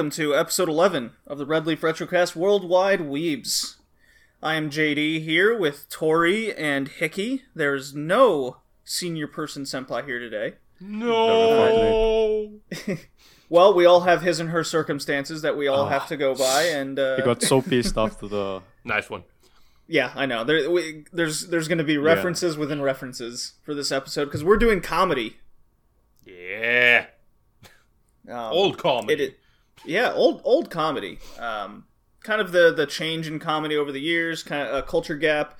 Welcome to episode 11 of the Red Leaf Retrocast Worldwide Weebs. I am JD here with Tori and Hickey. There's no senior person senpai here today. No. Well, we all have his and her circumstances that we all have to go by, and uh, He got so pissed after the. Nice one. yeah, I know. There, we, there's there's going to be references within references for this episode because we're doing comedy. Yeah. Um, Old comedy. It, it, yeah, old old comedy. Um, kind of the the change in comedy over the years, kind of a culture gap.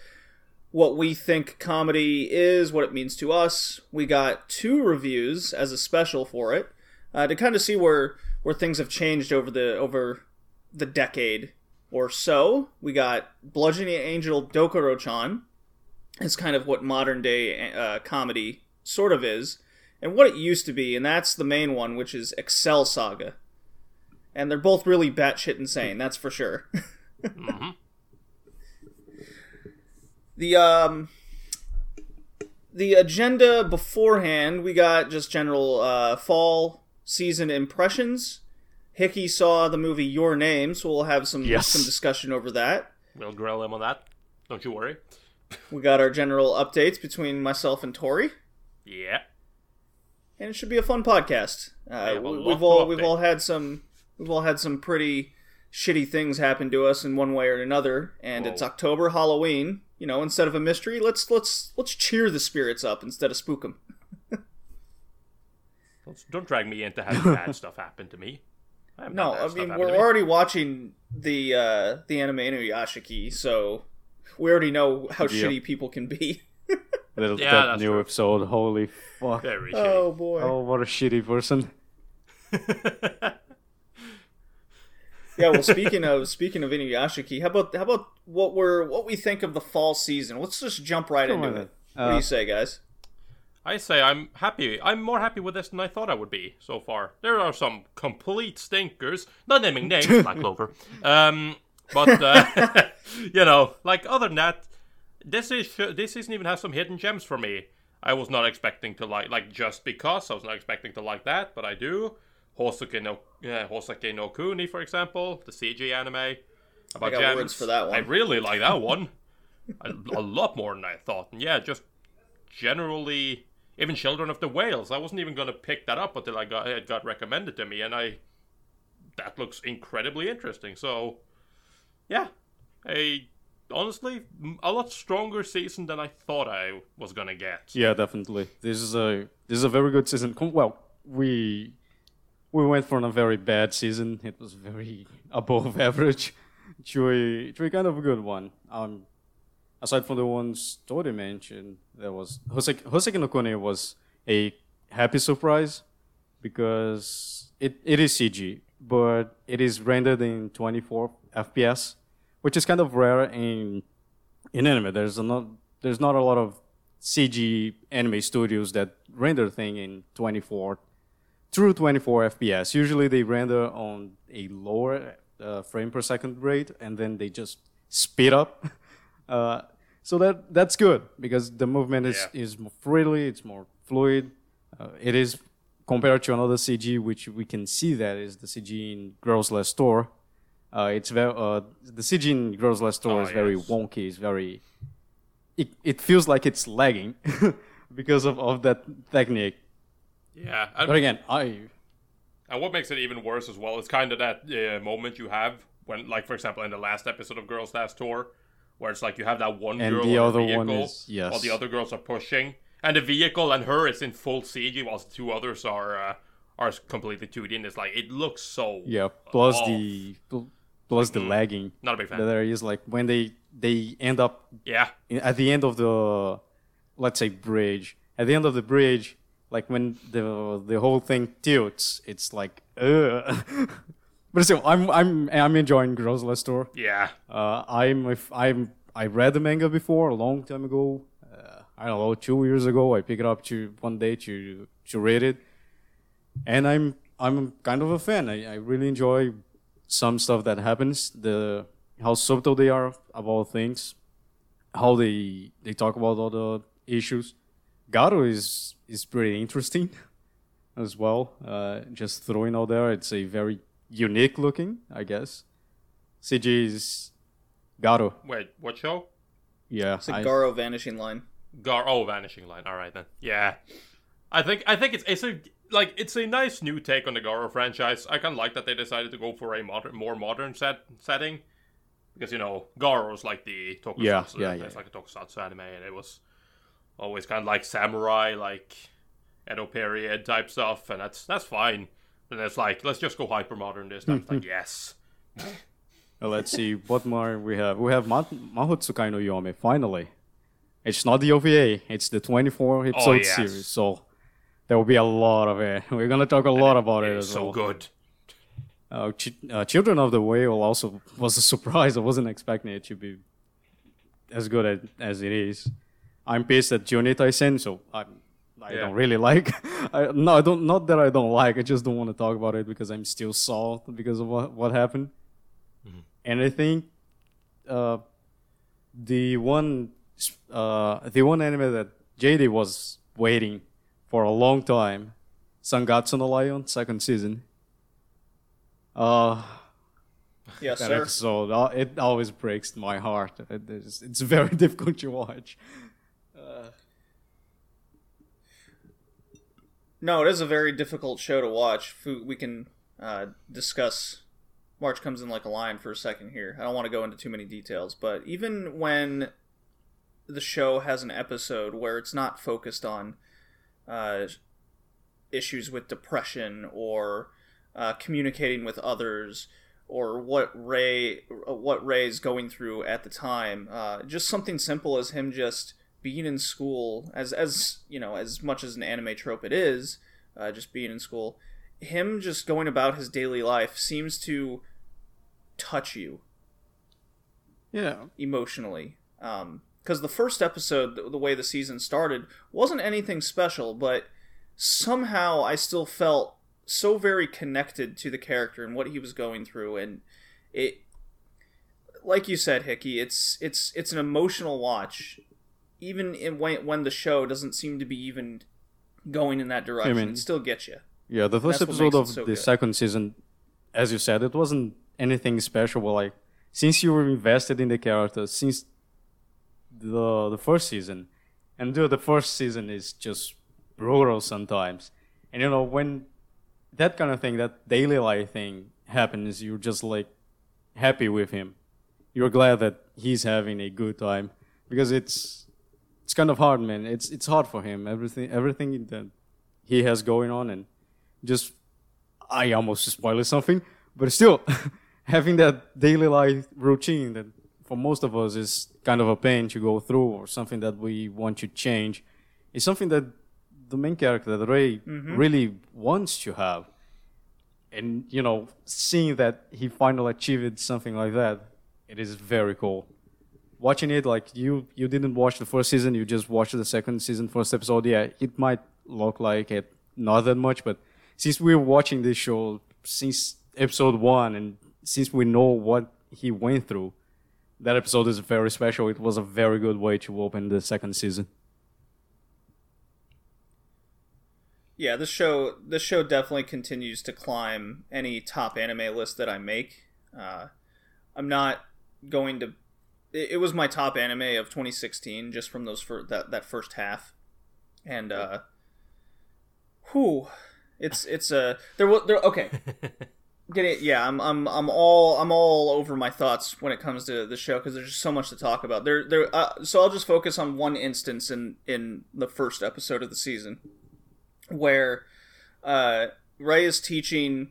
What we think comedy is, what it means to us. We got two reviews as a special for it uh, to kind of see where where things have changed over the over the decade or so. We got Bludgeoning Angel Dokuro-chan. Is kind of what modern day uh, comedy sort of is, and what it used to be, and that's the main one, which is Excel Saga and they're both really batshit insane. That's for sure. The um, the agenda beforehand, we got just general uh, fall season impressions. Hickey saw the movie Your Name, so we'll have some Yes. some discussion over that. We'll grill him on that. Don't you worry. We got our general updates between myself and Tori, Yeah. and it should be a fun podcast. Uh, we- we've all we've all had some we've all had some pretty shitty things happen to us in one way or another, and it's October, Halloween. You know, instead of a mystery, let's let's let's cheer the spirits up instead of spook them. Don't, don't drag me into having bad stuff happen to me. I No, I mean we're me. already watching the uh, the anime Inuyashiki, so we already know how Yeah. shitty people can be. That, Yeah, that new true. episode. Holy fuck. very oh boy. Oh, what a shitty person. Shitty. Yeah. Well, speaking of speaking of Inuyashiki, how about how about what we're what we think of the fall season? Let's just jump right Come into on, it. then. what do Uh, you say, guys? I say I'm happy. I'm more happy with this than I thought I would be so far. There are some complete stinkers. Not naming names, Black Clover. Um, but uh, you know, like other than that, this is this season even has some hidden gems for me. I was not expecting to like like just because I was not expecting to like that, but I do. Hosoke no yeah, Hoseki no Kuni, for example, the CG anime about got gems. words for that one. I really like that one. a, a lot more than I thought. And yeah, just generally, even Children of the Whales. I wasn't even going to pick that up until I got it got recommended to me, and I that looks incredibly interesting. So, yeah, a honestly a lot stronger season than I thought I was gonna get. Yeah, definitely. This is a this is a very good season. Well, we we went from a very bad season. It was very above average to a to a kind of a good one. Um, aside from the ones Tori mentioned, there was Hoseki, Hoseki no Kuni was a happy surprise because it, it is CG, but it is rendered in 24 FPS, which is kind of rare in in anime. There's not there's not a lot of CG anime studios that render thing in 24 through 24 FPS. Usually they render on a lower uh, frame per second rate and then they just speed up. Uh, so that that's good because the movement is, Yeah. is more freely, it's more fluid. Uh, it is compared to another CG, which we can see that is the CG in Girls Last Tour. Uh, it's very uh, the CG in Girls Last Tour Oh, is very yes. wonky. It's very it, it feels like it's lagging because of, of that technique. Yeah, But again, I and what makes it even worse as well is kind of that uh, moment you have when, like, for example, in the last episode of Girls Last Tour, where it's like you have that one And girl the other one is- yes. while the other girls are pushing, and the vehicle and her is in full CG, whilst the two others are uh, are completely 2D, and it's like it looks so yeah. Plus off. the pl- plus the lagging Not a big fan. there is like when they they end up Yeah, at the end of the let's say bridge at the end of the bridge like when the the whole thing tilts it's like uh but still i'm i'm i'm enjoying girls last tour. Yeah. uh i'm a f- i'm i read the manga before a long time ago. Uh, i don't know two years ago i picked it up to one day to to read it. And i'm i'm kind of a fan. I, I really enjoy some stuff that happens the how subtle they are about things how they they talk about all the issues. Garo is is pretty interesting as well. Uh, just throwing out there, it's a very unique looking, I guess. CG is Garo. Wait, what show? Yeah, It's a I- Garo vanishing line. Gar oh Vanishing Line. All right then. Yeah, I think I think it's it's a like it's a nice new take on the Garo franchise. I kind of like that they decided to go for a modern, more modern set setting because you know Garo's like the tokusatsu. Yeah, yeah, yeah, It's like a tokusatsu anime, and it was always kind of like samurai, like Edo period type stuff, and that's that's fine. And it's like let's just go hyper modern this time. It's like yes, Uh, let's see what more we have. We have Ma- Mahotsukai no Yome. Finally, it's not the OVA. It's the 24 episode Oh, yes. series. So there will be a lot of it. We're gonna talk a lot about it, it is so well. good. Uh, Ch- uh, Children of the Whale also was a surprise. I wasn't expecting it to be as good as, as it is. I'm pissed at Juni Taisen, so I, I Yeah. don't really like. I, no, I don't. Not that I don't like. I just don't want to talk about it because I'm still salty because of what, what happened. And I think uh, the one uh, the one anime that JD was waiting for a long time, Sangatsu no Lion, second season. Uh, Yes, that sir. episode, uh, it always breaks my heart. It is, it's very difficult to watch. No, it is a very difficult show to watch. We can uh, discuss. March comes in like a lion for a second here. I don't want to go into too many details, but even when the show has an episode where it's not focused on uh, issues with depression or uh, communicating with others or what Ray what Ray's going through at the time, uh, just something simple as him just being in school as as you know as much as an anime trope it is uh, just being in school him just going about his daily life seems to touch you. Yeah, emotionally. Because the first episode the, the way the season started wasn't anything special but somehow i still felt so very connected to the character and what he was going through and it like you said hickey it's it's it's an emotional watch even in, when, when the show doesn't seem to be even going in that direction I mean- it still gets you yeah. The first episode of so the good. second season, as you said, it wasn't anything special. But like, since you were invested in the character since the the first season, and dude, the first season is just brutal sometimes. And you know when that kind of thing, that daily life thing happens, you're just like happy with him. You're glad that he's having a good time because it's it's kind of hard, man. It's it's hard for him. Everything everything that he has going on, and just I almost spoiled something, but still having that daily life routine that for most of us is kind of a pain to go through or something that we want to change is something that the main character that Ray mm-hmm. really wants to have. And you know, seeing that he finally achieved something like that, it is very cool. Watching it like you you didn't watch the first season, you just watched the second season first episode. Yeah, it might look like it not that much, but since we're watching this show since episode one and since we know what he went through, that episode is very special. It was a very good way to open the second season. yeah, this show this show definitely continues to climb any top anime list that I make. Uh, I'm not going to. It, it was my top anime of 2016, just from those for that that first half, and uh, whew, it's it's a there was there okay. Get it? Yeah, I'm I'm I'm all I'm all over my thoughts when it comes to the show because there's just so much to talk about. There there. Uh, so I'll just focus on one instance in in the first episode of the season where uh, Ray is teaching.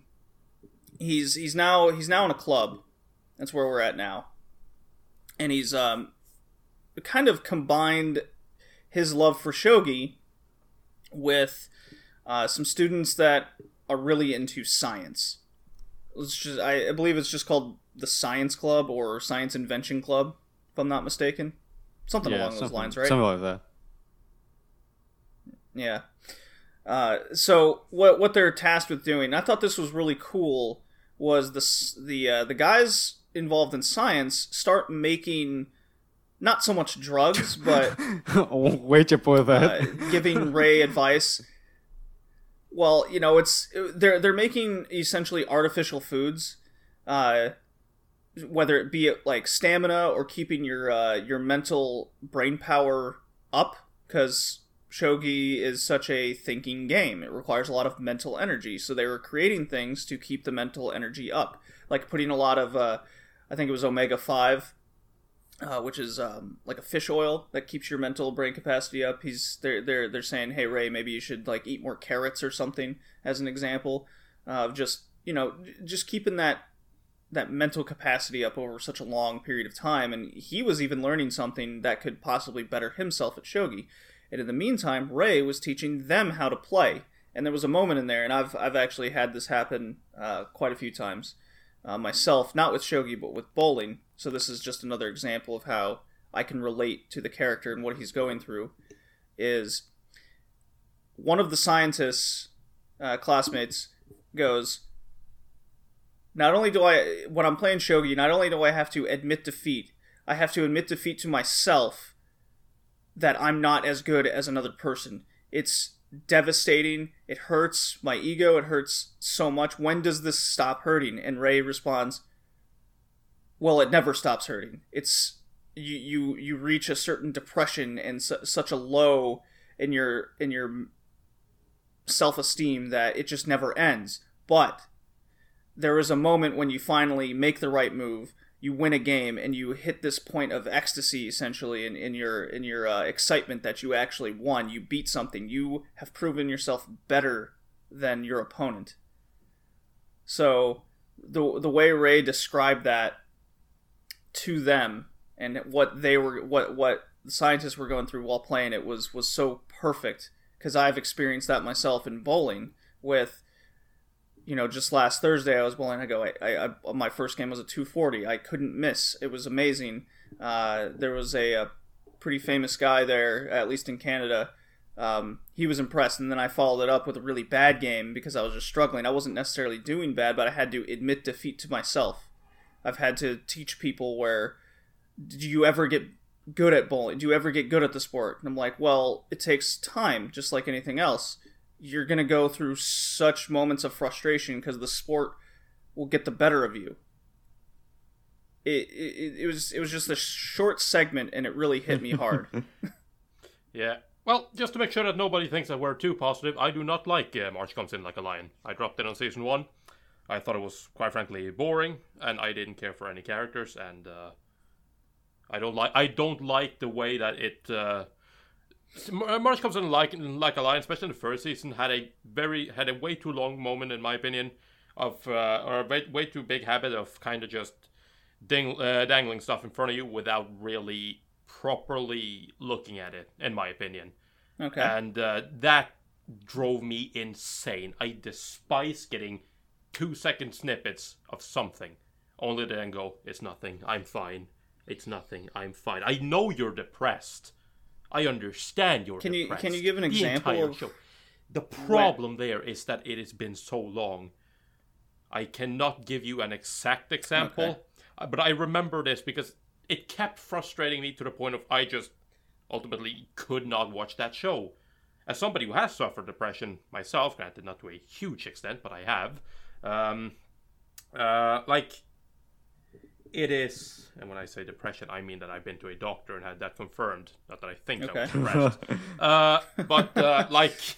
He's he's now he's now in a club. That's where we're at now, and he's um kind of combined his love for shogi with uh, some students that are really into science. It's just I, I believe it's just called the Science Club or Science Invention Club, if I'm not mistaken. Something along those lines, right? Something like that. Yeah. Uh, so what what they're tasked with doing, I thought this was really cool, was the the uh, the guys involved in science start making not so much drugs, but Wait for that. uh, giving Ray advice. Well, you know, it's they're they're making essentially artificial foods, uh, whether it be like stamina or keeping your uh, your mental brain power up, because shogi is such a thinking game. It requires a lot of mental energy, so they were creating things to keep the mental energy up, like putting a lot of, uh, I think it was omega five uh, which is um, like a fish oil that keeps your mental brain capacity up. He's they're they're they're saying, hey Ray, maybe you should like eat more carrots or something as an example uh, of just you know just keeping that that mental capacity up over such a long period of time. And he was even learning something that could possibly better himself at shogi. And in the meantime, Ray was teaching them how to play. And there was a moment in there, and I've I've actually had this happen uh, quite a few times uh, myself, not with shogi but with bowling. So this is just another example of how I can relate to the character and what he's going through. Is one of the scientists' uh, classmates goes, not only do I, when I'm playing shogi, not only do I have to admit defeat, I have to admit defeat to myself that I'm not as good as another person. It's devastating. It hurts my ego. It hurts so much. When does this stop hurting? And Ray responds, "Well, it never stops hurting. It's you you you reach a certain depression and su- such a low in your in your self-esteem that it just never ends. But there is a moment when you finally make the right move you win a game and you hit this point of ecstasy essentially in, in your in your uh, excitement that you actually won. You beat something. You have proven yourself better than your opponent. So the the way ray described that to them and what they were what what the scientists were going through while playing it was was so perfect. Because i've experienced that myself in bowling with you know, just last Thursday I was bowling. I go, I, I, my first game was a 240. I couldn't miss. It was amazing. Uh, there was a, a pretty famous guy there, at least in Canada. Um, he was impressed, and then I followed it up with a really bad game because I was just struggling. I wasn't necessarily doing bad, but I had to admit defeat to myself. I've had to teach people where, do you ever get good at bowling? Do you ever get good at the sport? And I'm like, well, it takes time, just like anything else you're going to go through such moments of frustration because the sport will get the better of you. It, it, it was it was just a short segment and it really hit me hard. Yeah. Well, just to make sure that nobody thinks that we're too positive, I do not like uh, March Comes In Like a Lion. I dropped it on season one. I thought it was quite frankly boring, and I didn't care for any characters, and uh, I don't like I don't like the way that it. Uh, Mar- March Comes In Like Like a Lion, especially in the first season, had a very had a way too long moment, in my opinion, of uh, or a way, way too big habit of kind of just ding, uh, dangling stuff in front of you without really properly looking at it, in my opinion. Okay. And uh, that drove me insane. I despise getting two second snippets of something, only to then go, it's nothing, I'm fine. It's nothing, I'm fine. I know you're depressed. I understand you're Can you- can you give an The example entire of show. The problem there is that it has been so long. I cannot give you an exact example, Okay. uh, but I remember this because it kept frustrating me to the point of I just ultimately could not watch that show. as somebody who has suffered depression myself, granted not to a huge extent, but I have, um, uh, like it is, and when I say depression, I mean that I've been to a doctor and had that confirmed. Not that I think I was Okay. depressed, uh, but uh, like,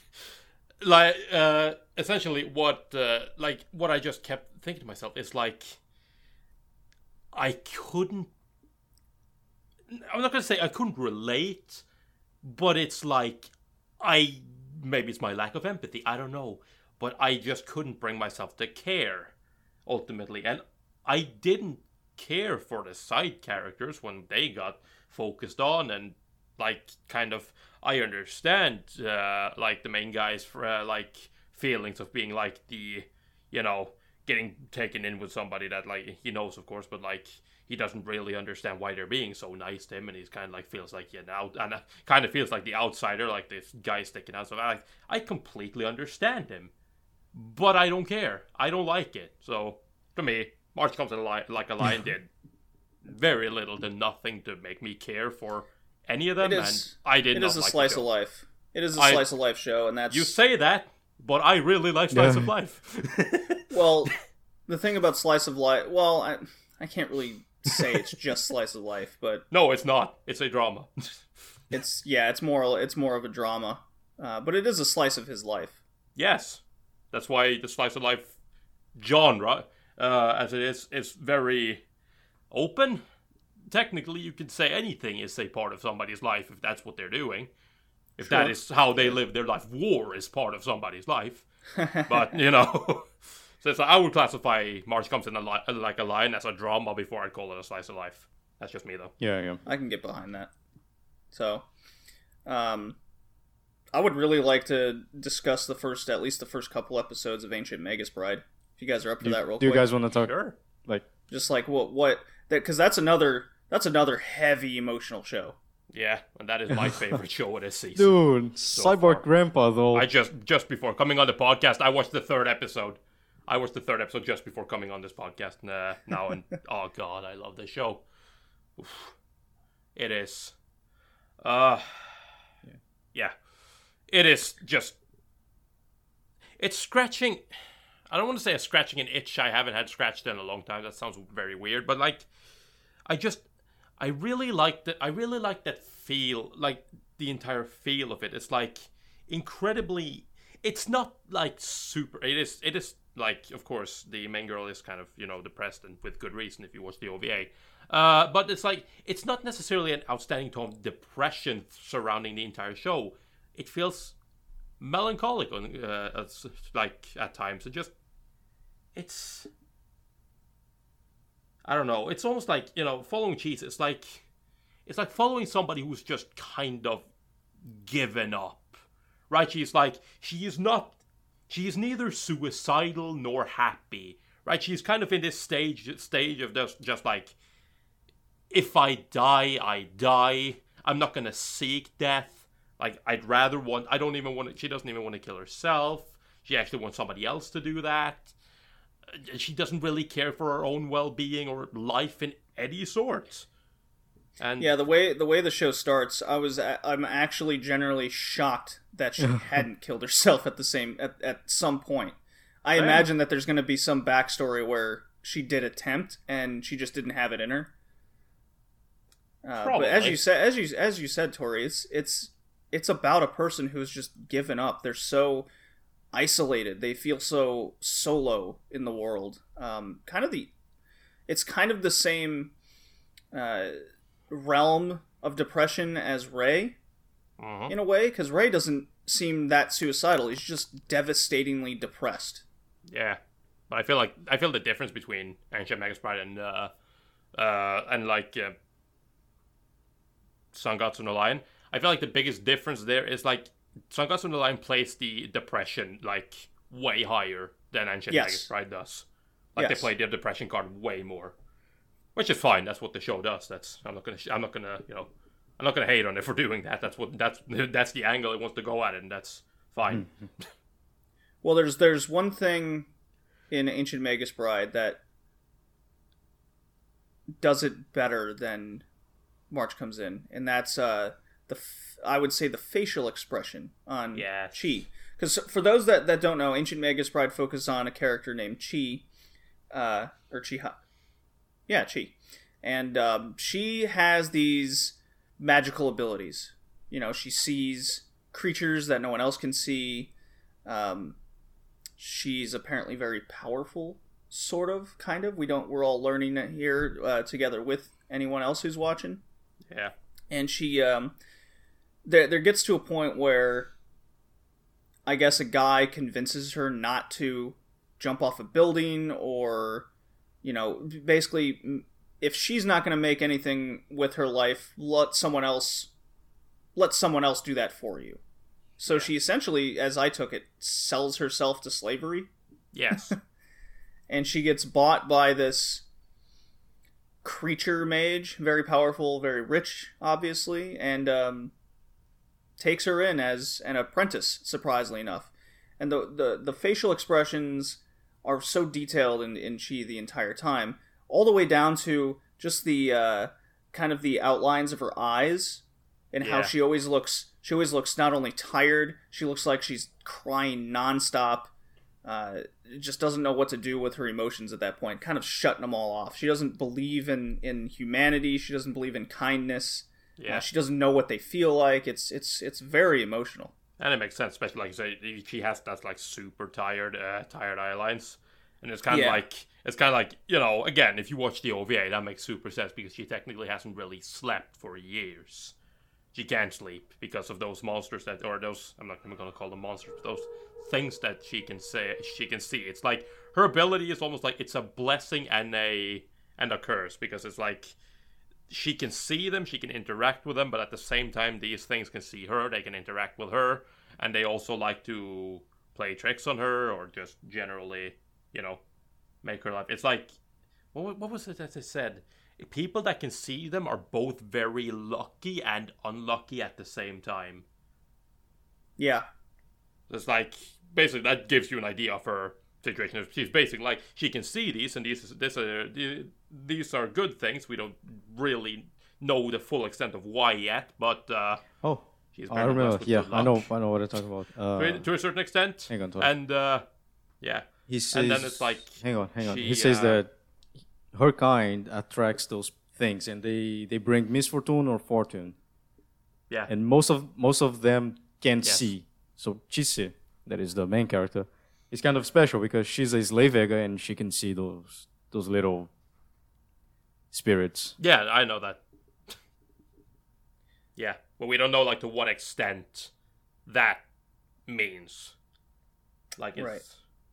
like uh, essentially what, uh, like what I just kept thinking to myself is like, I couldn't. I'm not gonna say I couldn't relate, but it's like I maybe it's my lack of empathy. I don't know, but I just couldn't bring myself to care ultimately, and I didn't care for the side characters when they got focused on and like kind of I understand uh, like the main guy's uh, like feelings of being like the you know getting taken in with somebody that like he knows of course but like he doesn't really understand why they're being so nice to him and he's kind of like feels like yeah now and uh, kind of feels like the outsider like this guy sticking out. So I I completely understand him but I don't care. I don't like it. So to me March comes in li- like a lion did very little to nothing to make me care for any of them is- and I did It is a like slice of life. It is a I- slice of life show, and that's You say that, but I really like Slice Yeah. of Life. well. The thing about slice of life, well, I I can't really say it's just slice of life, but no, it's not. It's a drama. it's yeah, it's more it's more of a drama, uh, but it is a slice of his life. yes, that's why the Slice of Life genre, uh, as it is, is very open. Technically, you can say anything is a part of somebody's life if that's what they're doing. If that Sure. is how they live their life, war is part of somebody's life. but you know, so it's like, I would classify March comes in a li- like a lion as a drama before I'd call it a slice of life. That's just me though. Yeah, yeah. I can get behind that. So, um, I would really like to discuss the first, at least the first couple episodes of Ancient Magus Bride. If you guys are up for Do, that, real do you guys want to talk Sure. like Just like what what that because that's another that's another heavy emotional show. Yeah, and that is my favorite show of this season. Dude, Cyborg far. Grandpa though. I just just before coming on the podcast, I watched the third episode. I watched the third episode just before coming on this podcast uh, now, and oh god, I love this show. Oof. It is, uh, yeah, it is just. It's scratching. I don't want to say it's scratching an itch I haven't had scratched in a long time. That sounds very weird, but like, I just, I really like that. I really like that feel, like the entire feel of it. It's like incredibly. It's not like super. It is. It is like, of course, the main girl is kind of you know depressed and with good reason if you watch the OVA. Uh, but it's like it's not necessarily an outstanding tone of depression surrounding the entire show. It feels melancholic on uh, like at times. It just it's I don't know. It's almost like you know following Chise. It's like it's like following somebody who's just kind of given up, right? She's like she is not. She is neither suicidal nor happy, right? She's kind of in this stage stage of just just like if I die, I die. I'm not gonna seek death. Like I'd rather want. I don't even want. She doesn't even want to kill herself. She actually wants somebody else to do that. She doesn't really care for her own well-being or life in any sort. And Yeah, the way the way the show starts, I was I'm actually generally shocked that she hadn't killed herself at the same at, at some point. I Same. imagine that there's going to be some backstory where she did attempt and she just didn't have it in her. Uh, but as you said, as you as you said, Tori, it's it's it's about a person who's just given up. They're so isolated. They feel so solo in the world. Um, kind of the, it's kind of the same uh, realm of depression as Ray Mhm. in a way, because Ray doesn't seem that suicidal. He's just devastatingly depressed. Yeah, but I feel like I feel the difference between Ancient Magus Bride and uh, uh, and like uh, Sangatsu no Lion. I feel like the biggest difference there is like Sangatsu no Lion plays the depression like way higher than Ancient Yes. Magus Bride does. Like Yes. they play the depression card way more, which is fine. That's what the show does. That's I'm not gonna I'm not gonna you know I'm not gonna hate on it for doing that. That's what that's that's the angle it wants to go at it, and that's fine. Well, there's there's one thing in Ancient Magus Bride that does it better than March comes in, and that's uh, the f- I would say the facial expression on. Chi. Because for those that, that don't know, Ancient Magus Bride focuses on a character named Chi, uh, or Chi. Yeah, Chi, and um, she has these magical abilities. You know, she sees creatures that no one else can see. Um, she's apparently very powerful, sort of, kind of. We don't. We're all learning it here uh, together with anyone else who's watching Yeah. and she um there there gets to a point where I guess a guy convinces her not to jump off a building or you know basically if she's not going to make anything with her life let someone else let someone else do that for you. So she essentially as I took it sells herself to slavery. Yes. and she gets bought by this creature mage, very powerful, very rich, obviously, and um, takes her in as an apprentice. Surprisingly enough, and the the, the facial expressions are so detailed in in Chi the entire time, all the way down to just the uh, kind of the outlines of her eyes and how she always looks. She always looks not only tired, she looks like she's crying nonstop uh, just doesn't know what to do with her emotions at that point, kind of shutting them all off. She doesn't believe in, in humanity. She doesn't believe in kindness. Yeah. Uh, she doesn't know what they feel like. It's it's it's very emotional. And it makes sense, especially like you say, she has that like super tired, uh, tired eye lines, and it's kind of like it's kind of like you know, again, if you watch the OVA, that makes super sense because she technically hasn't really slept for years. She can't sleep because of those monsters that, or those I'm not even gonna call them monsters, but those things that she can say she can see. It's like her ability is almost like it's a blessing and a and a curse because it's like she can see them, she can interact with them, but at the same time, these things can see her, they can interact with her, and they also like to play tricks on her or just generally, you know, make her life. It's like, what, what was it that they said? People that can see them are both very lucky and unlucky at the same time. Yeah, It's like basically that gives you an idea of her situation. She's basically like she can see these, and these this uh, are these are good things. We don't really know the full extent of why yet, but uh, Oh, she's I very remember. blessed with Yeah, I know. luck. I know what I'm talking about. To, a- Uh, to a certain extent. hang on, Tor. and uh, yeah, he says, and then it's like hang on, hang on. she, he says uh, that her kind attracts those things, and they they bring misfortune or fortune, yeah, and most of most of them can't Yes. see. So Chise, that is the main character, is kind of special because she's a Sleigh Beggy and she can see those those little spirits. yeah, I know that. yeah, but we don't know like to what extent that means. Like it's Right.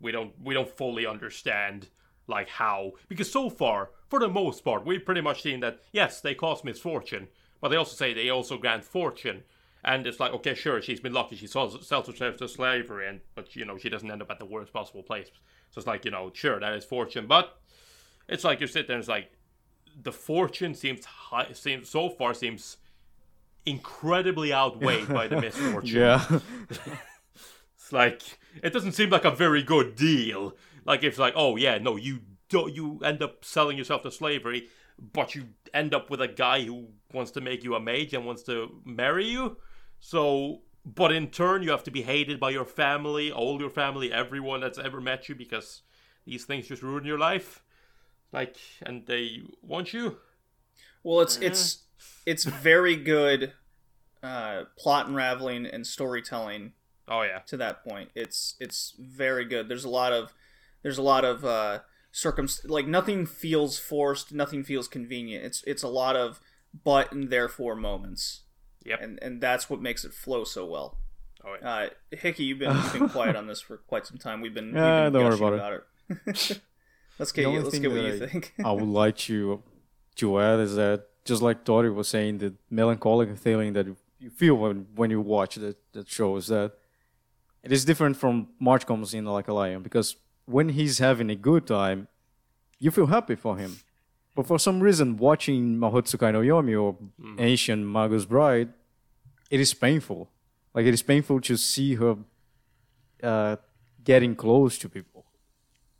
we don't we don't fully understand like how because so far for the most part we've pretty much seen that yes they cause misfortune but they also say they also grant fortune and it's like okay sure she's been lucky she sells, sells herself to slavery and but you know she doesn't end up at the worst possible place so it's like you know sure that is fortune but it's like you sit there and it's like the fortune seems high seems so far seems incredibly outweighed by the misfortune Yeah, it's like it doesn't seem like a very good deal. Like it's like, oh yeah, no, you do you end up selling yourself to slavery, but you end up with a guy who wants to make you a mage and wants to marry you. So, but in turn, you have to be hated by your family, all your family, everyone that's ever met you, because these things just ruin your life. Like, and they want you. well, it's it's it's very good uh, plot unraveling and storytelling Oh yeah, to that point. It's it's very good. There's a lot of there's a lot of uh circum like nothing feels forced, nothing feels convenient. It's it's a lot of but and therefore moments. Yep. And and that's what makes it flow so well. oh yeah. Uh Hickey, you've been you've been quiet on this for quite some time. We've been, Yeah, we've been don't worry gushing about it. let's get you, let's get what you I- think. I would like to to add is that just like Tori was saying, the melancholic feeling that you feel when when you watch that that show is that it is different from March comes in like a lion because when he's having a good time, you feel happy for him. But for some reason, watching Mahotsukai no Yome or Ancient Magus Bride, it is painful. Like it is painful to see her uh, getting close to people.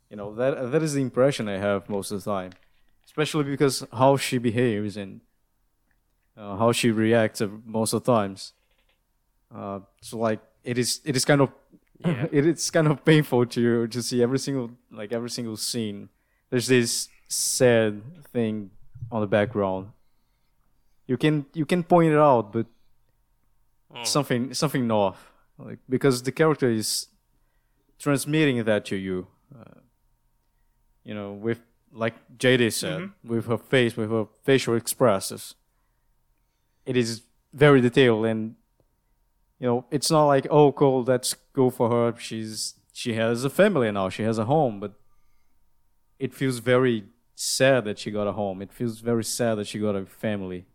You know that that is the impression I have most of the time, especially because how she behaves and uh, how she reacts most of the times. Uh, so like it is it is kind of Yeah. it is kind of painful to to see every single like every single scene. There's this sad thing on the background. You can you can point it out, but something something off. Like because the character is transmitting that to you. Uh, you know, with like JD said, mm-hmm. with her face, with her facial expressions. It is very detailed and you know, it's not like, oh cool, that's cool for her. She's she has a family now, she has a home, but it feels very sad that she got a home. It feels very sad that she got a family.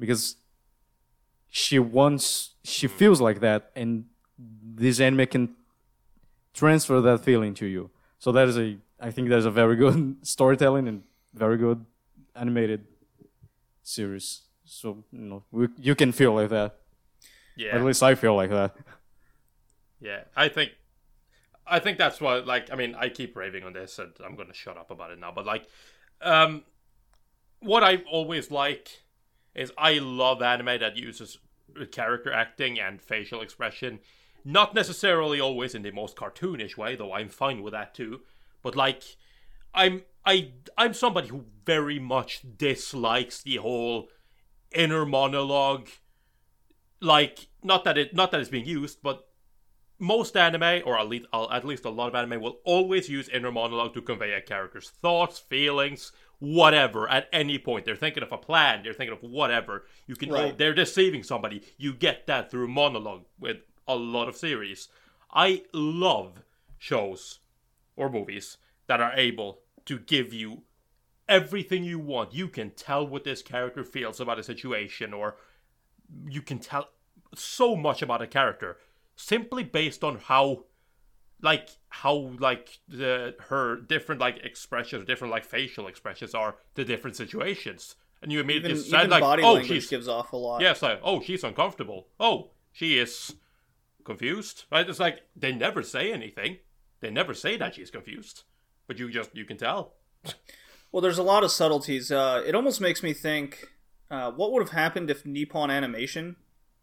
Because she wants she mm. feels like that and this anime can transfer that feeling to you. So that is a I think that's a very good storytelling and very good animated series. So you know we, you can feel like that. Yeah. At least I feel like that. Yeah, I think, I think that's what like I mean I keep raving on this and I'm gonna shut up about it now. But like, um, what I always like is I love anime that uses character acting and facial expression, not necessarily always in the most cartoonish way, though I'm fine with that too. But like, I'm I I'm somebody who very much dislikes the whole inner monologue like not that it not that it's being used, but most anime, or at least uh, at least a lot of anime, will always use inner monologue to convey a character's thoughts, feelings, whatever. At any point, they're thinking of a plan, they're thinking of whatever. You can, Right. they're deceiving somebody. You get that through monologue with a lot of series. I love shows or movies that are able to give you everything you want. You can tell what this character feels about a situation, or you can tell so much about a character simply based on how like how like the her different like expressions different like facial expressions are to different situations. And you immediately Even, said even like body oh she's gives off a lot. yes like oh she's uncomfortable. Oh she is confused. Right? It's like they never say anything they never say that she's confused but you just you can tell Well, there's a lot of subtleties. Uh, it almost makes me think, uh, what would have happened if Nippon Animation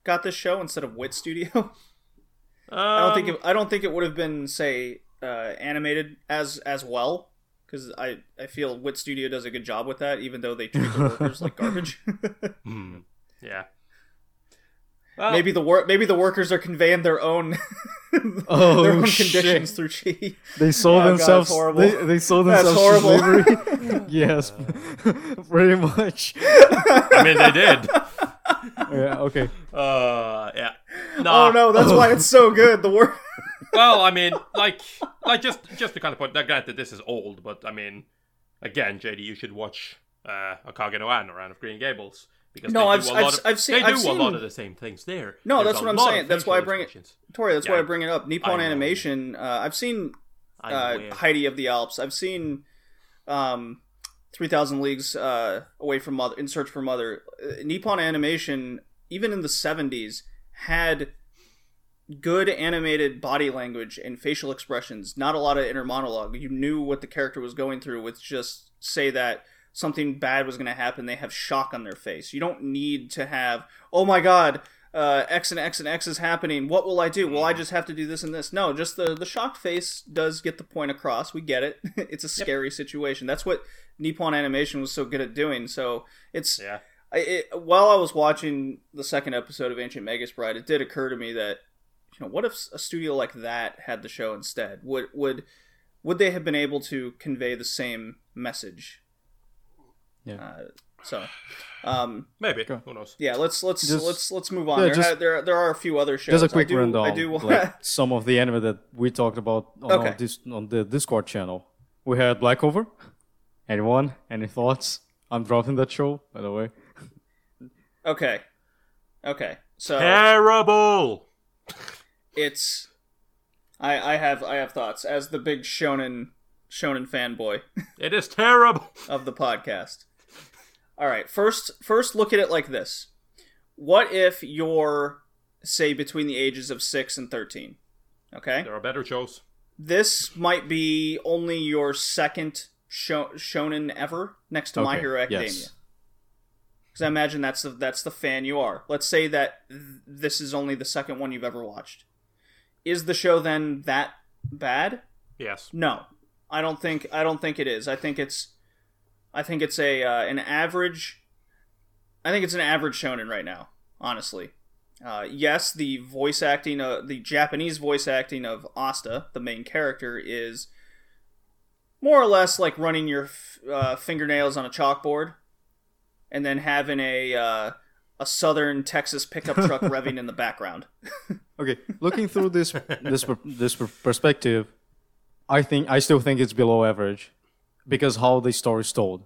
got this show instead of Wit Studio? I don't think Um, it, I don't think it would have been say uh, animated as as well because I I feel Wit Studio does a good job with that, even though they treat the workers like garbage. hmm, yeah well, maybe the wor- maybe the workers are conveying their own Oh, their own shit. conditions through chi. They sold Oh, themselves. that's horrible. They, they saw That's themselves horrible. slavery. yes, pretty much. I mean they did Yeah. Okay. uh yeah Nah. Oh no, that's why it's so good. The work. well, I mean, like, like just just to kind of point. Now, granted, this is old, but I mean, again, JD, you should watch uh, Akage no Anne around of Green Gables because No, I've- I've- of, I've seen- they do I've a seen- lot of the same things there. No, There's that's what I'm saying. That's why I bring it-. Tori, that's why I bring it up. Nippon. Animation. Uh, I've seen uh. Heidi of the Alps. I've seen um, Three Thousand Leagues uh, Away from Mother, In Search for Mother. Uh, Nippon Animation, even in the '70s, had good animated body language and facial expressions. Not a lot of inner monologue. You knew what the character was going through with just say that something bad was going to happen. They have shock on their face. You don't need to have, oh my god. Uh, X and X and X is happening. What will I do? Well, I just have to do this and this. No, just the the shocked face does get the point across. We get it. it's a scary situation. That's what Nippon Animation was so good at doing. So it's Yeah, I, it, while I was watching the second episode of Ancient Magus Bride, it did occur to me that you know what if a studio like that had the show instead? Would would would they have been able to convey the same message? Yeah. Uh, so, um, maybe. Go. Who knows? yeah, let's let's Just- let's let's move on. yeah, there, just- ha- there there are a few other shows. Just a quick I do, rundown. I do want. like some of the anime that we talked about on, Okay. our dis- on the Discord channel. We had Black Clover. Anyone? Any thoughts? I'm dropping that show, by the way. okay, okay. So Terrible. it's I I have I have thoughts as the big shonen shonen fanboy. It is terrible. of the podcast. All right, first first look at it like this. What if you're say between the ages of 6 and 13? Okay? There are better shows. This might be only your second sho- shonen ever next to My Hero Academia. yes. because I imagine that's the that's the fan you are. Let's say that th- this is only the second one you've ever watched. Is the show then that bad? Yes. No, I don't think I don't think it is. I think it's I think it's a uh, an average. I think it's an average shonen right now. Honestly, uh, yes, the voice acting, uh, the Japanese voice acting of Asta, the main character, is more or less like running your f- uh, fingernails on a chalkboard, and then having a uh, a southern Texas pickup truck revving in the background. Okay, looking through this this this perspective, I think I still think it's below average because how the story's told.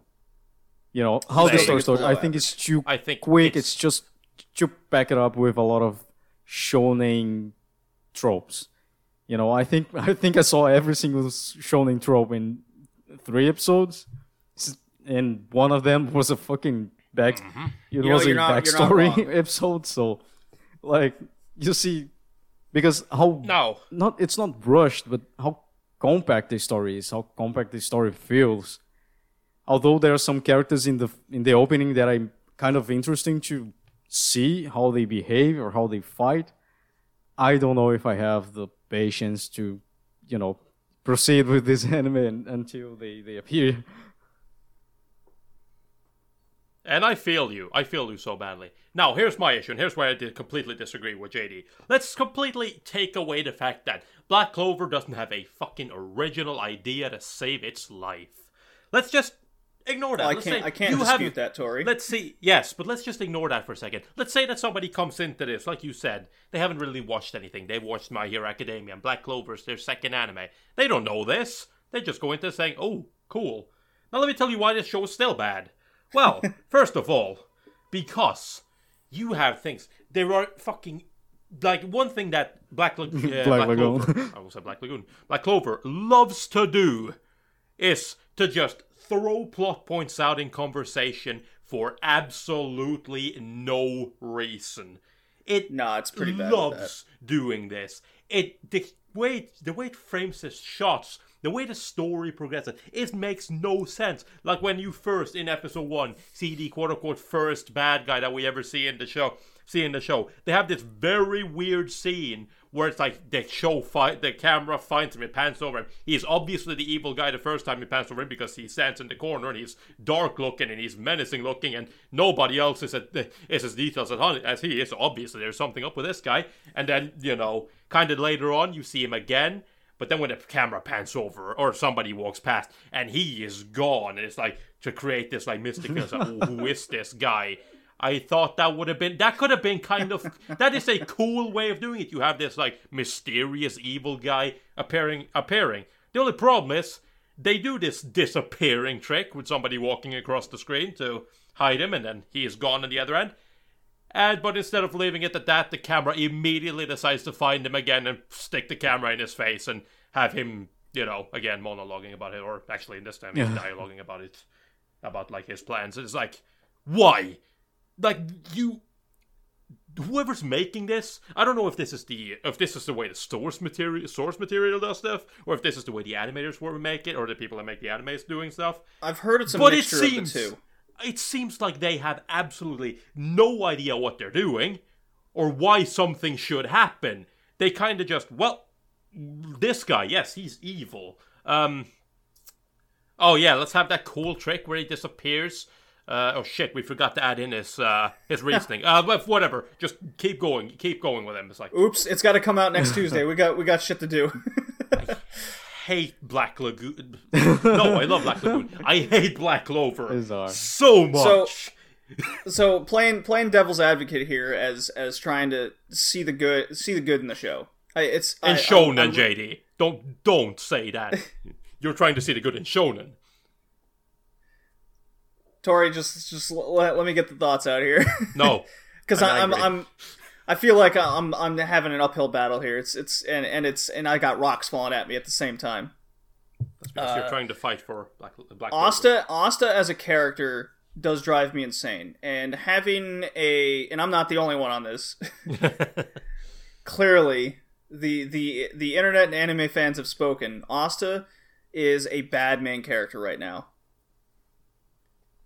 You know how the think story's it's told. I think it's too I think quick. it's- It's, just to back it up with a lot of shonen tropes. You know, I think I think I saw every single shonen trope in three episodes, and one of them was a fucking back. Mm-hmm. It know, was a you're not- backstory episode. So, like, you see, because how No. not it's not rushed, but how compact the story is, how compact the story feels. Although there are some characters in the in the opening that I'm kind of interesting to see how they behave or how they fight, I don't know if I have the patience to, you know, proceed with this anime until they, they appear. And I feel you. I feel you so badly. Now, here's my issue, and here's where I completely disagree with JD. Let's completely take away the fact that Black Clover doesn't have a fucking original idea to save its life. Let's just ignore that. I Let's can't say I can't you dispute have- that, Tori. Let's see. Yes, but let's just ignore that for a second. Let's say that somebody comes into this, like you said, they haven't really watched anything. They watched My Hero Academia and Black Clover's their second anime. They don't know this. They just go into saying, "Oh, cool." Now let me tell you why this show is still bad. Well, first of all, because you have things. There are fucking like one thing that Black, La- uh, Black, Lagoon. Clover. I will say Black Lagoon. Black Clover loves to do is to just throw plot points out in conversation for absolutely no reason. It Nah, it's pretty bad. loves doing this. It the way the way it frames its shots, the way the story progresses, it makes no sense. Like when you first in episode one see the quote unquote first bad guy that we ever see in the show. See in the show, they have this very weird scene where it's like the show fight, the camera finds him, it pans over him. He's obviously the evil guy the first time he pans over him because he stands in the corner and he's dark looking and he's menacing looking and nobody else is at, is as detailed as, he is. So obviously there's something up with this guy. And then you know, kind of later on, you see him again. But then when the camera pans over or somebody walks past and he is gone, and it's like to create this like mysticness of "Ooh, who is this guy? I thought that would have been that could have been kind of that is a cool way of doing it. You have this like mysterious evil guy appearing appearing. The only problem is they do this disappearing trick with somebody walking across the screen to hide him and then he is gone on the other end. And but instead of leaving it at that, the camera immediately decides to find him again and stick the camera in his face and have him, you know, again monologuing about it, or actually in this time he's dialoguing about it, about like his plans. It's like, why? Like you, whoever's making this, I don't know if this is the if this is the way the source material source material does stuff, or if this is the way the animators were make it, or the people that make the animes doing stuff I've heard it's a but it mixture seems of the two. It seems like they have absolutely no idea what they're doing or why something should happen. They kind of just well, this guy, yes, he's evil. Um. Oh yeah, let's have that cool trick where he disappears. Uh, oh shit, we forgot to add in his uh, his reasoning. uh, but whatever, just keep going, keep going with him. It's like Oops, it's got to come out next Tuesday. We got we got shit to do. hate Black Lagoon. no, I love Black Lagoon. I hate Black Clover Bizarre. so much. so playing playing devil's advocate here as as trying to see the good see the good in the show. I, it's in I, shonen, I'm- I'm- JD. Don't don't say that. You're trying to see the good in shonen. Tori, just just let, let me get the thoughts out here No, because I'm I'm. I'm I feel like I'm I'm having an uphill battle here. It's it's and and it's and I got rocks falling at me at the same time. That's because you're uh, trying to fight for Black Black. Clover. Asta Asta as a character does drive me insane, and having a and I'm not the only one on this. Clearly, the the the internet and anime fans have spoken. Asta is a bad main character right now.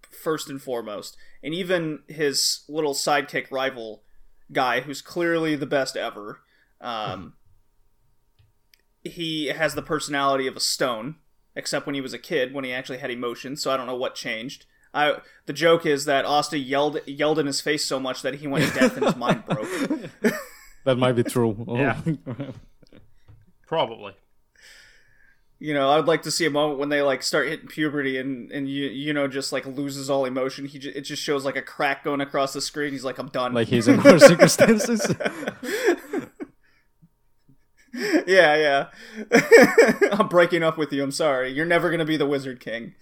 first and foremost, and even his little sidekick rival guy, who's clearly the best ever. Um, he has the personality of a stone, except when he was a kid, when he actually had emotions. So I don't know what changed. I the joke is that Asta yelled yelled in his face so much that he went deaf and his mind broke. That might be true. Yeah. Probably. You know, I'd like to see a moment when they like start hitting puberty and and you you know just like loses all emotion. He ju- it just shows like a crack going across the screen. He's like, I'm done. like he's in our circumstances. yeah, yeah. I'm breaking up with you. I'm sorry. You're never going to be the Wizard King.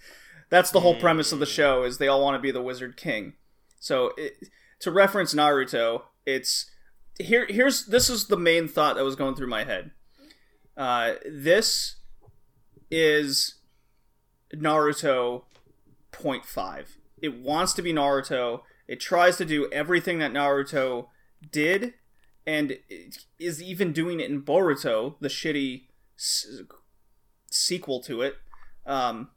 That's the whole premise of the show is they all want to be the Wizard King. So it, to reference Naruto, it's here here's this is the main thought that was going through my head. Uh, this is Naruto 0.5. It wants to be Naruto. It tries to do everything that Naruto did and is even doing it in Boruto, the shitty s- sequel to it, um,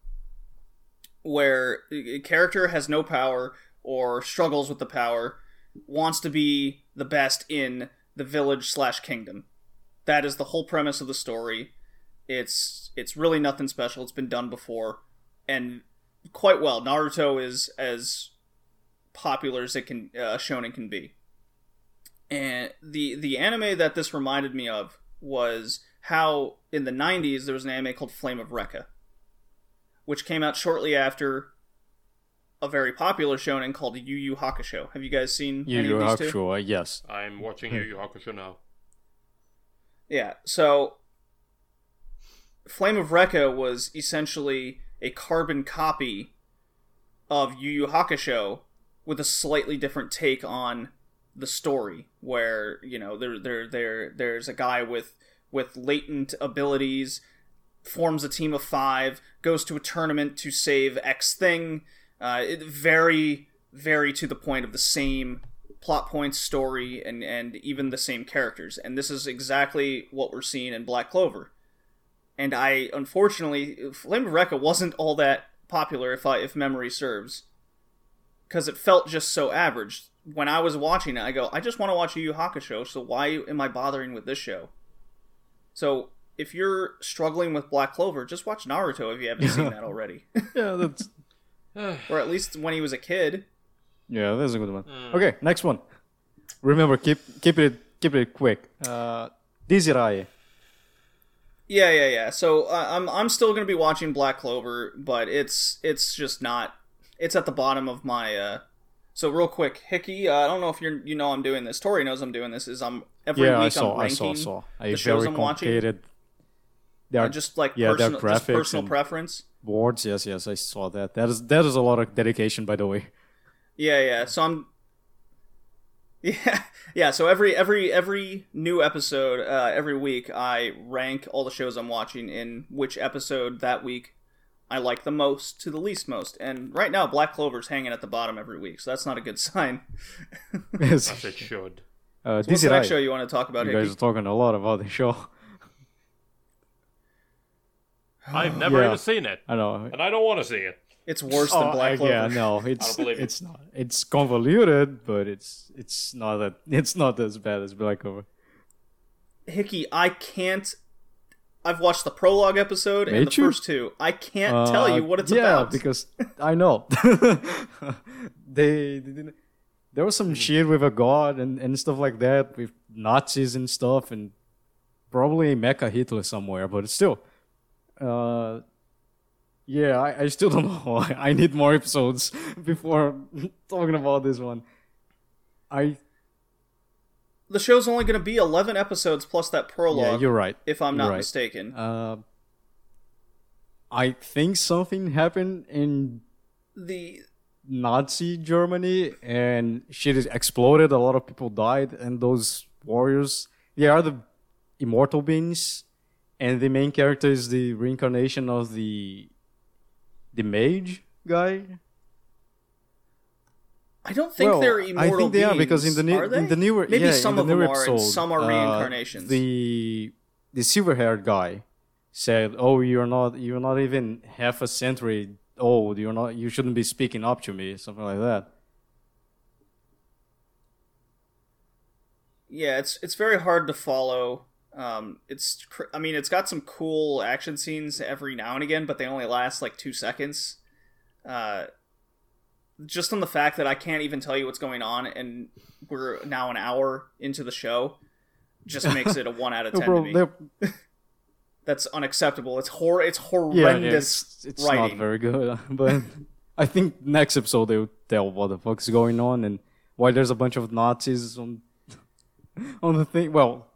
where a character has no power or struggles with the power, wants to be the best in the village slash kingdom. That is the whole premise of the story. It's it's really nothing special. It's been done before, and quite well. Naruto is as popular as it can uh, shonen can be and the the anime that this reminded me of was how in the 90s there was an anime called Flame of Recca which came out shortly after a very popular shonen called Yu Yu Hakusho. Have you guys seen you any you of these two? sure, yes. I'm watching Yu Yu Hakusho now. Yeah. So Flame of Recca was essentially a carbon copy of Yu Yu Hakusho with a slightly different take on the story where, you know, there there there there's a guy with with latent abilities forms a team of 5 goes to a tournament to save X thing uh, it very very to the point of the same plot points, story, and and even the same characters. And this is exactly what we're seeing in Black Clover. And I unfortunately, Flame of Recca wasn't all that popular, if I if memory serves, because it felt just so average. When I was watching it, I go, I just want to watch a Yu Yu Hakusho, so why am I bothering with this show? So if you're struggling with Black Clover, just watch Naruto if you haven't seen that already, Yeah, that's or at least when he was a kid. yeah, that's a good one. Okay, next one. Remember, keep keep it keep it quick. Uh, Dies Irae. Yeah, yeah, yeah. So uh, I'm I'm still gonna be watching Black Clover, but it's it's just not. It's at the bottom of my. uh So real quick, Hickey. Uh, I don't know if you're you know I'm doing this. Tori knows I'm doing this. Is I'm every Yeah, I saw, I'm I saw, saw. A the shows I'm watching. They are just like yeah, personal, just personal preference. boards. Yes, yes, I saw that. That is that is a lot of dedication, by the way. Yeah, yeah. So I'm. Yeah, yeah. So every every every new episode, uh, every week, I rank all the shows I'm watching in which episode that week I like the most to the least most. And right now, Black Clover's hanging at the bottom every week, so that's not a good sign. As it should. Uh, What's the next Dies Irae. show you want to talk about, You guys are talking a lot about the show. I've never Yeah. even seen it, I know. and I don't want to see it. It's worse than Oh, Black I- Clover. yeah, no, it's believe it. it's not. It's convoluted, but it's it's not that it's not as bad as Black Clover. Hickey, I can't. I've watched the prologue episode and Made the you? first two. I can't tell Uh, you what it's yeah, about. because I know they, they didn't. There was some shit with a god and, and stuff like that with Nazis and stuff and probably a mecha Hitler somewhere, but still, uh, yeah, I, I still don't know. I need more episodes before talking about this one. I the show's only going to be 11 episodes plus that prologue. yeah, you're right. if I'm not right. mistaken. Uh, I think something happened in the Nazi Germany and shit is exploded. A lot of people died, and those warriors, they are the immortal beings, and the main character is the reincarnation of the the mage guy. I don't think Well, they're I think they are because in the new in the newer maybe yeah, some of the them are episode, and some are uh, reincarnations. The the silver haired guy said, "Oh, you're not you're not even half a century old. you're not, you shouldn't be speaking up to me, something like that. Yeah, it's it's very hard to follow. Um, it's cr- I mean, it's got some cool action scenes every now and again, but they only last like two seconds. Uh, just on the fact that I can't even tell you what's going on, and we're now an hour into the show, just makes it a one out of ten bro, to me. That's unacceptable. It's hor it's yeah, horrendous it's, it's not very good. But I think next episode they'll tell what the fuck's going on and why there's a bunch of Nazis on on the thing. Well,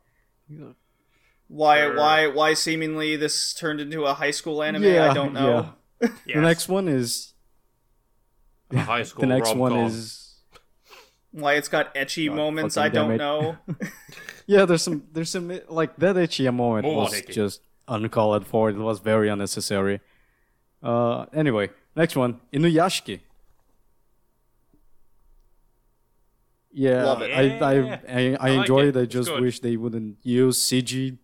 Why Sure. why why seemingly this turned into a high school anime? Yeah, I don't know. Yes. the next one is A high school the next one rom-com. is Why it's got ecchi God moments? I don't it. know. yeah. There's some there's some like that Ichiya moment Move was Hickey. just uncalled for. It was very unnecessary. Uh, anyway, next one Inuyashiki. Yeah, Love it. I, I, Yeah. I, I, I like enjoy it. it. I just wish they wouldn't use CG,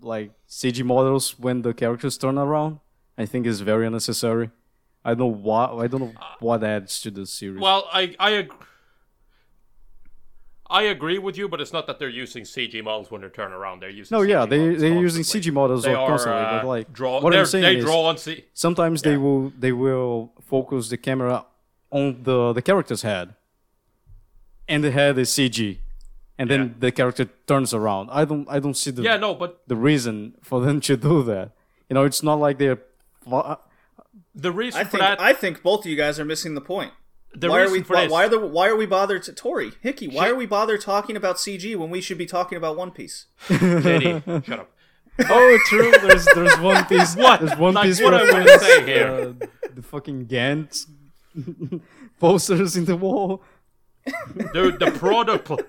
like CG models when the characters turn around. I think is very unnecessary. I don't know why. I don't know what adds to the series. Well, I I ag- I agree with you, but it's not that they're using CG models when they turn around. They're using no, CG yeah, they they're using. CG models They all are uh, but like draw. what I'm saying they is draw on C- sometimes they will they will focus the camera on the the character's head, and the head is CG, and then Yeah. the character turns around. I don't I don't see the Yeah, no, but the reason for them to do that. You know, it's not like they're. the reason I for think that, I think both of you guys are missing the point. the why are we for why, why are the why are we bothered to Tori Hickey? Why Shit. are we bothered talking about CG when we should be talking about One Piece? JD, shut up. Oh, true. There's there's one piece. What? There's one Like, piece what I wanna say here. uh, the fucking Gantz posters in the wall. Dude, the product, pl-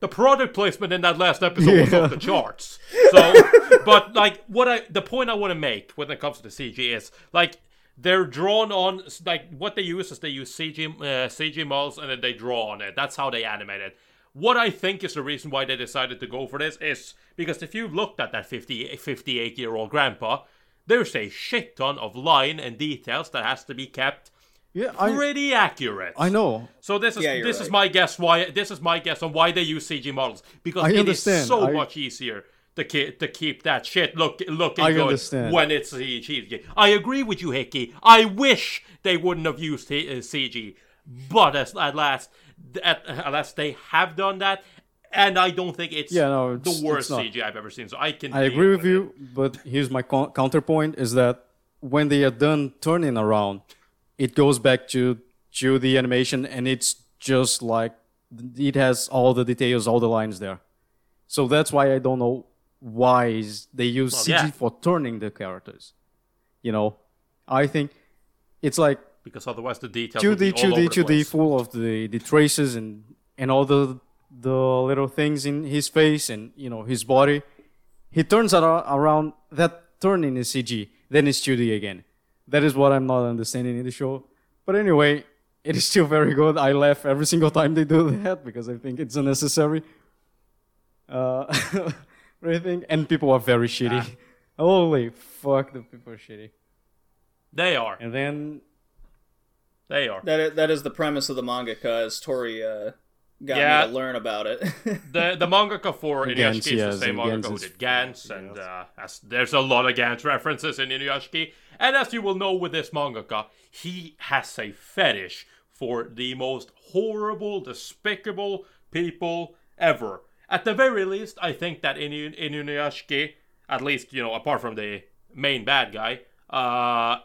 the product placement in that last episode was off the charts. So, but like, what I, the point I want to make when it comes to the CG is like they're drawn on, like what they use is they use CG, uh, CG models and then they draw on it. That's how they animate it. What I think is the reason why they decided to go for this is because if you looked at that 50, 58 year old grandpa, there's a shit ton of line and details that has to be kept Yeah, I pretty accurate. I know. So this is Yeah, you're this is my guess why this is my guess on why they use CG models because I it is understand. so I- much easier to keep to keep that shit look looking I good understand. when it's CG. I agree with you, Hickey. I wish they wouldn't have used uh, CG, but as, at last, at, at last they have done that, and I don't think it's, Yeah, no, it's- the worst it's. CG I've ever seen. So I can. I agree with it. you, but here's my co- counterpoint: is that when they are done turning around, it goes back to to the animation, and it's just like it has all the details, all the lines there. So that's why I don't know why is they use Well, CG yeah. for turning the characters. You know, I think it's like because otherwise the details would 2D, be all over 2D, the 2D, place. full of the, the traces and, and all the the little things in his face and you know his body. He turns ar- around. That turning is CG. Then it's 2D again. That is what I'm not understanding in the show. But anyway, it is still very good. I laugh every single time they do that because I think it's unnecessary. Uh, everything and people are very shitty. Holy fuck, the people are shitty. They are. And then They are. That is, that is the premise of the manga, cause Tori uh, got Yeah. me to learn about it. The the mangaka for Gantz, Inuyashiki is the same and mangaka Gantz did Gantz, and uh, as, there's a lot of Gantz references in Inuyashiki. And as you will know with this mangaka, he has a fetish for the most horrible, despicable people ever. At the very least, I think that in, in Inuyashiki, at least you know, apart from the main bad guy, uh,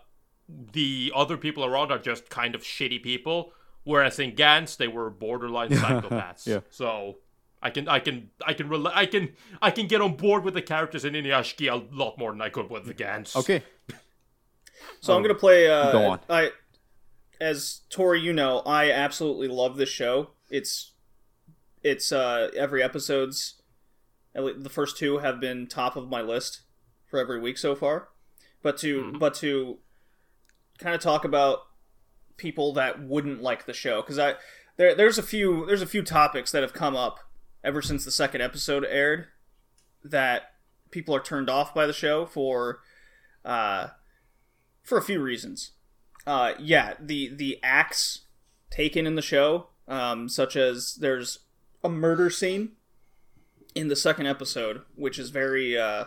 the other people around are just kind of shitty people. Whereas in Gantz, they were borderline psychopaths. Yeah. So I can, I can, I can, rela- I can, I can get on board with the characters in Inuyashiki a lot more than I could with the Gantz. okay, so I'm gonna play. Uh, Go on. I, as Tori, you know, I absolutely love this show. It's, it's uh, every episode's. At least the first two have been top of my list for every week so far. But to but to kind of talk about people that wouldn't like the show because I there there's a few there's a few topics that have come up ever since the second episode aired that people are turned off by the show for uh for a few reasons. uh, yeah, the the acts taken in the show, um, such as there's a murder scene in the second episode, which is very, uh,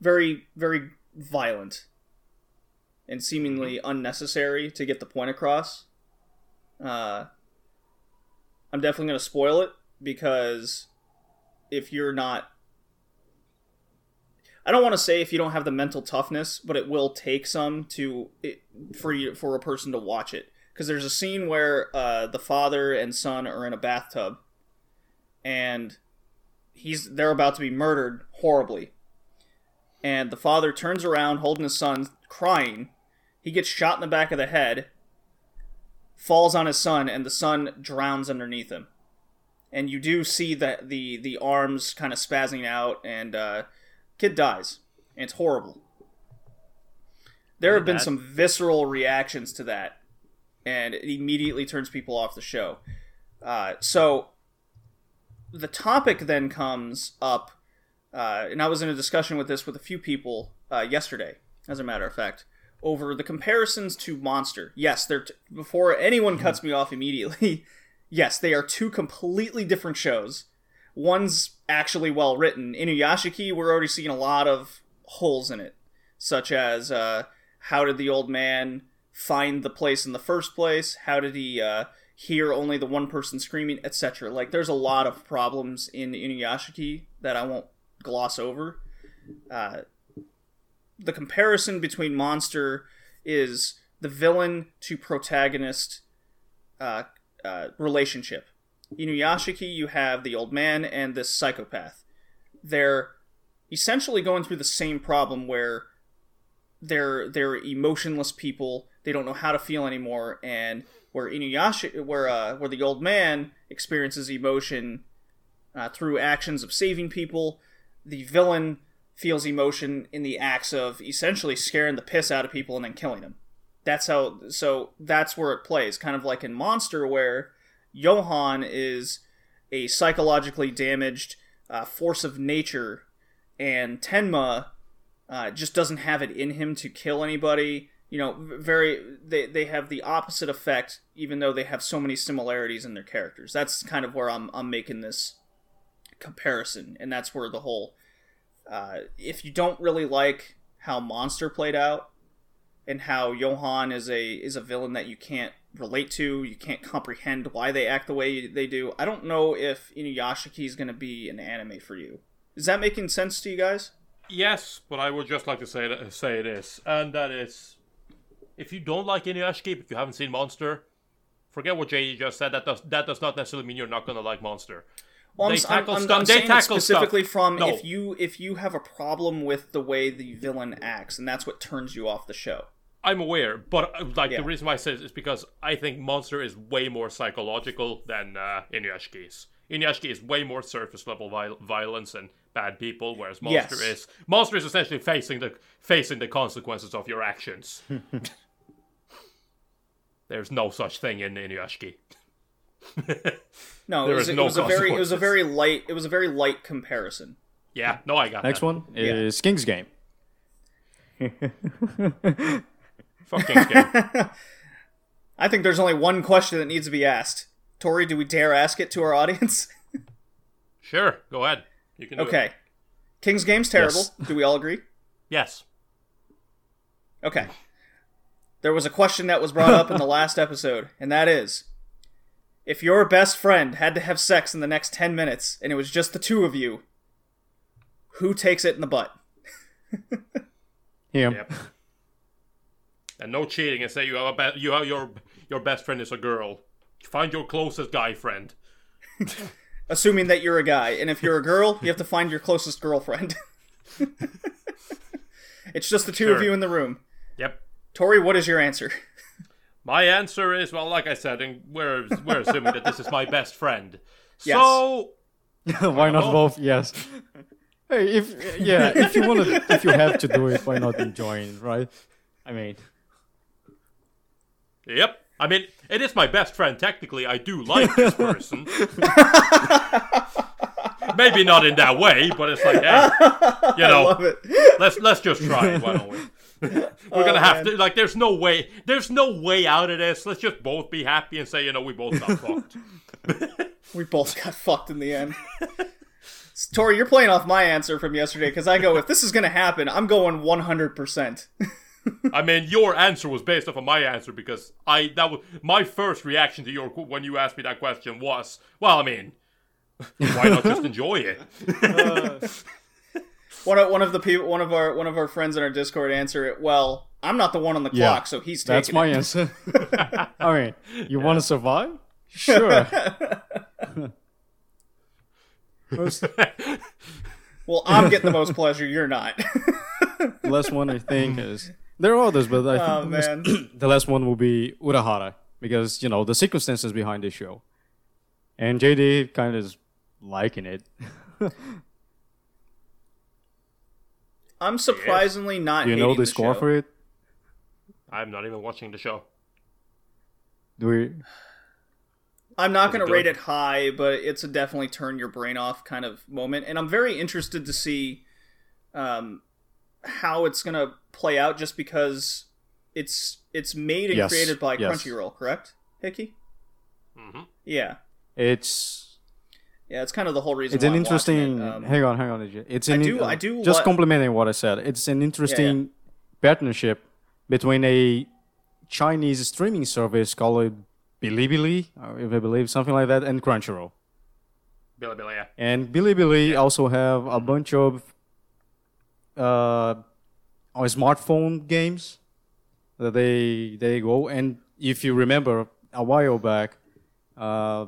very, very violent and seemingly unnecessary to get the point across. Uh, I'm definitely going to spoil it because if you're not I don't want to say if you don't have the mental toughness, but it will take some to it, for you for a person to watch it. Because there's a scene where uh, the father and son are in a bathtub, and he's they're about to be murdered horribly. And the father turns around, holding his son, crying. He gets shot in the back of the head, falls on his son, and the son drowns underneath him. And you do see that the the arms kind of spazzing out, and uh, kid dies. And it's horrible. There have been bad. some visceral reactions to that, and it immediately turns people off the show. Uh, so the topic then comes up, uh, and I was in a discussion with this with a few people uh, yesterday, as a matter of fact, over the comparisons to Monster. Yes, they're t- before anyone cuts me off immediately. yes, they are two completely different shows. One's actually well written. Inuyashiki, we're already seeing a lot of holes in it, such as uh, how did the old man find the place in the first place? How did he uh, hear only the one person screaming, etc. Like, there's a lot of problems in Inuyashiki that I won't gloss over. Uh, the comparison between Monster is the villain to protagonist uh, uh, relationship. Inuyashiki, you have the old man and this psychopath. They're essentially going through the same problem where they're they're emotionless people. They don't know how to feel anymore, and where Inuyasha, where uh, where the old man experiences emotion uh, through actions of saving people, the villain feels emotion in the acts of essentially scaring the piss out of people and then killing them. That's how. So that's where it plays, kind of like in Monster, where Johan is a psychologically damaged uh, force of nature, and Tenma uh, just doesn't have it in him to kill anybody. You know, very they they have the opposite effect, even though they have so many similarities in their characters. That's kind of where I'm I'm making this comparison, and that's where the whole uh, if you don't really like how Monster played out and how Johan is a is a villain that you can't relate to, you can't comprehend why they act the way they do. I don't know if Inuyashiki is going to be an anime for you. Is that making sense to you guys? Yes, but I would just like to say that, say this, and that is, if you don't like Inuyashiki, if you haven't seen Monster, forget what JD just said. That does that does not necessarily mean you're not gonna like Monster. Well, They I'm- tackle I'm- stuff- I'm they tackle specifically stuff. from No. if you if you have a problem with the way the villain acts, and that's what turns you off the show. I'm aware, but uh, like Yeah. the reason why I say this is because I think Monster is way more psychological than uh, Inuyashiki is. Inuyashiki is way more surface level viol- violence and bad people, whereas Monster Yes. is Monster is essentially facing the facing the consequences of your actions. There's no such thing in Inuyashiki. No, There it was, is it no was a very it was a very light it was a very light comparison. Yeah, no, I got it. Next that. one is King's Game. Fuck King's Game. I think there's only one question that needs to be asked. Tori, do we dare ask it to our audience? Sure, go ahead. You can do it. okay. King's Game's terrible. Yes. Do we all agree? Yes. Okay. There was a question that was brought up in the last episode, and that is if your best friend had to have sex in the next 10 minutes and it was just the two of you, who takes it in the butt? Him. Yep. And no cheating and say you have a be- you have your your best friend is a girl. Find your closest guy friend. Assuming that you're a guy. And if you're a girl, you have to find your closest girlfriend. it's just the two of you in the room. Yep. Tori, what is your answer? My answer is well, like I said, and we're we're assuming that this is my best friend. Yes. So why not both? Yes. Hey, if yeah, if you want to, if you have to do it, why not enjoy it, right? I mean, Yep. I mean, it is my best friend. Technically, I do like this person. Maybe not in that way, but it's like, hey, you know, let's let's just try it. Why don't we? We're Oh, gonna have man. to like. There's no way. There's no way out of this. Let's just both be happy and say, you know, we both got fucked. We both got fucked in the end. Tori, you're playing off my answer from yesterday because I go, if this is gonna happen, I'm going 100%. I mean, your answer was based off of my answer because I that was my first reaction to your when you asked me that question was, well, I mean, why not just enjoy it? Uh, one of one of the people, one of our one of our friends in our Discord answer it. Well, I'm not the one on the Yeah. clock, so he's taking That's my it. answer. I mean, you want to survive? Sure. Most- Well, I'm getting the most pleasure. You're not. the last one I think is there are others, but I think oh the, most- the last one will be Urahara because you know the circumstances behind this show, and JD kind of is liking it. I'm surprisingly not. Do you know hating the score show. for it? I'm not even watching the show. Do we? I'm not going to rate it high, but it's a definitely turn your brain off kind of moment, and I'm very interested to see um, how it's going to play out. Just because it's it's made and Yes, created by yes. Crunchyroll, correct, Hickey? hmm Yeah, It's yeah. It's kind of the whole reason. it's why an I'm interesting. It. Um, hang on, hang on. AJ. It's I an do- uh, I do just li- complimenting what I said. It's an interesting partnership between a Chinese streaming service called Bilibili, or if I believe something like that, and Crunchyroll. Bilibili, yeah. And Bilibili also have a bunch of uh, on smartphone games that they they go. And if you remember a while back, uh,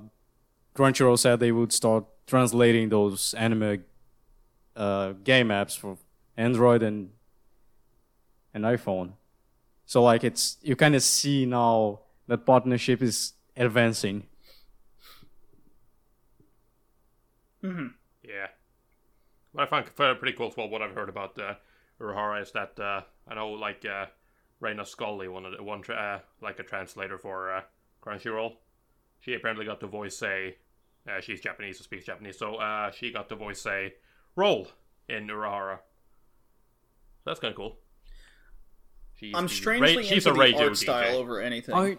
Crunchyroll said they would start translating those anime uh, game apps for Android and and iPhone. So like it's you kind of see now that partnership is advancing. Yeah. What I find pretty cool as well, what I've heard about uh, Urahara is that uh, I know like uh, Reina Scully, one of the one tra- uh, like a translator for uh, Crunchyroll. She apparently got to voice say uh, she's Japanese, so speaks Japanese, so uh, she got to voice say role in Urahara. So that's kind of cool. She's I'm strangely ra- she's into a the radio art DJ. style over anything. I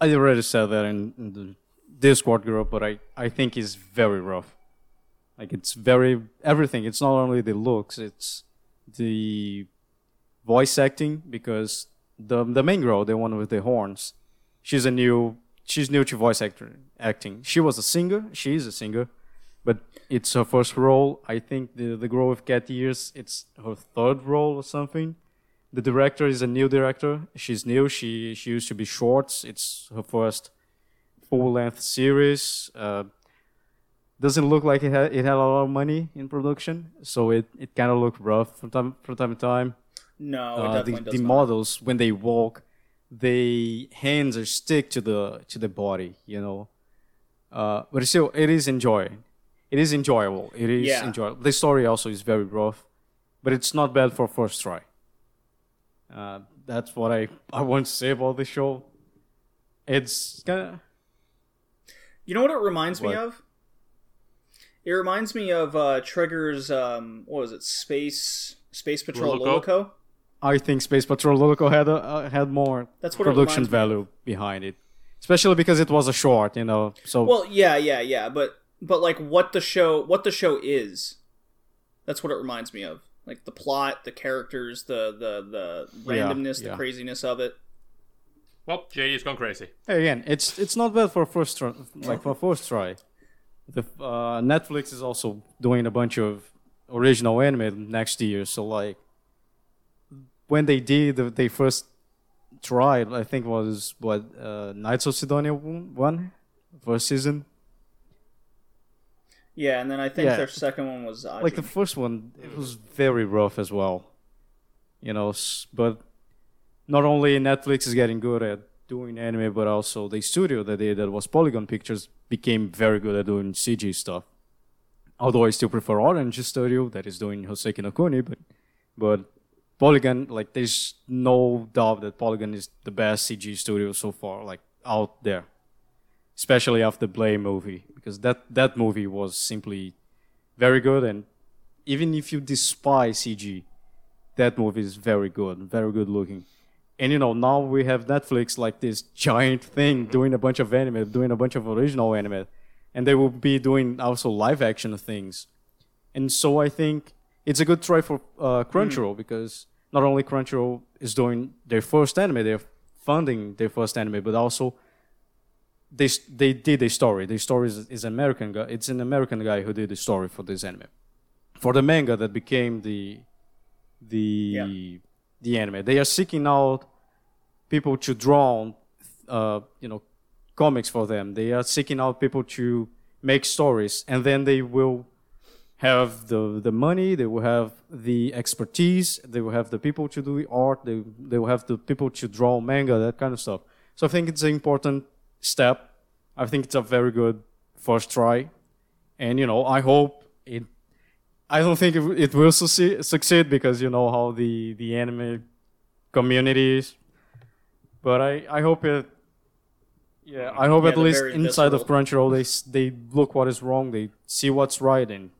I already said that in, in the Discord group, but I, I think it's very rough. Like it's very everything. It's not only the looks, it's the voice acting because the the main girl, the one with the horns, she's a new she's new to voice actor acting. She was a singer, she is a singer, but it's her first role. I think the the girl with cat ears, it's her third role or something. The director is a new director. She's new. She she used to be shorts. It's her first full length series. Uh, doesn't look like it had it had a lot of money in production, so it, it kind of looked rough from time from time to time. no, it Uh, the the models when they walk, they hands are stick to the to the body, you know. Uh, but still, it is enjoying. It is enjoyable. It is Yeah. enjoyable. The story also is very rough, but it's not bad for first try. Uh, that's what I I want to say about the show. It's kind of You know what it reminds me of? It reminds me of uh, Trigger's um, what was it? Space Space Patrol Luluco? Luluco. I think Space Patrol Luluco had a, uh, had more That's what production reminds me of. value behind it, especially because it was a short, you know. So Well, yeah, yeah, yeah, but but like what the show what the show is. That's what it reminds me of. Like the plot, the characters, the the the Yeah, randomness, the craziness of it. Well, JD's gone crazy. Hey, again, it's it's not bad for first try, like for first try. The uh, Netflix is also doing a bunch of original anime next year, so like when they did the, they first tried, I think was what uh, Knights of Sidonia one, first season. Yeah, and then I think Yeah. their second one was Like the first one, it was very rough as well, you know. But not only Netflix is getting good at doing anime, but also the studio that they that was Polygon Pictures became very good at doing CG stuff. Although I still prefer Orange Studio that is doing Hoseki no Kuni, but but Polygon, like there's no doubt that Polygon is the best CG studio so far, like out there. Especially after Blame! movie, because that that movie was simply very good and even if you despise CG, that movie is very good, very good looking. And you know, now we have Netflix like this giant thing doing a bunch of anime, doing a bunch of original anime, and they will be doing also live action things. And so I think it's a good try for uh, Crunchyroll because not only Crunchyroll is doing their first anime, they're funding their first anime, but also they they did a story. The story is, is American guy. It's an American guy who did the story for this anime, for the manga that became the the the anime. They are seeking out people to draw, uh, you know, comics for them. They are seeking out people to make stories, and then they will have the the money. They will have the expertise. They will have the people to do art. They they will have the people to draw manga, that kind of stuff. So I think it's an important step. I think it's a very good first try, and you know, I hope it. I don't think it, it will succeed, succeed because you know how the the anime community is, but I I hope it. Yeah, I hope Yeah, at least inside of. Crunchyroll they they look what is wrong, they see what's right, and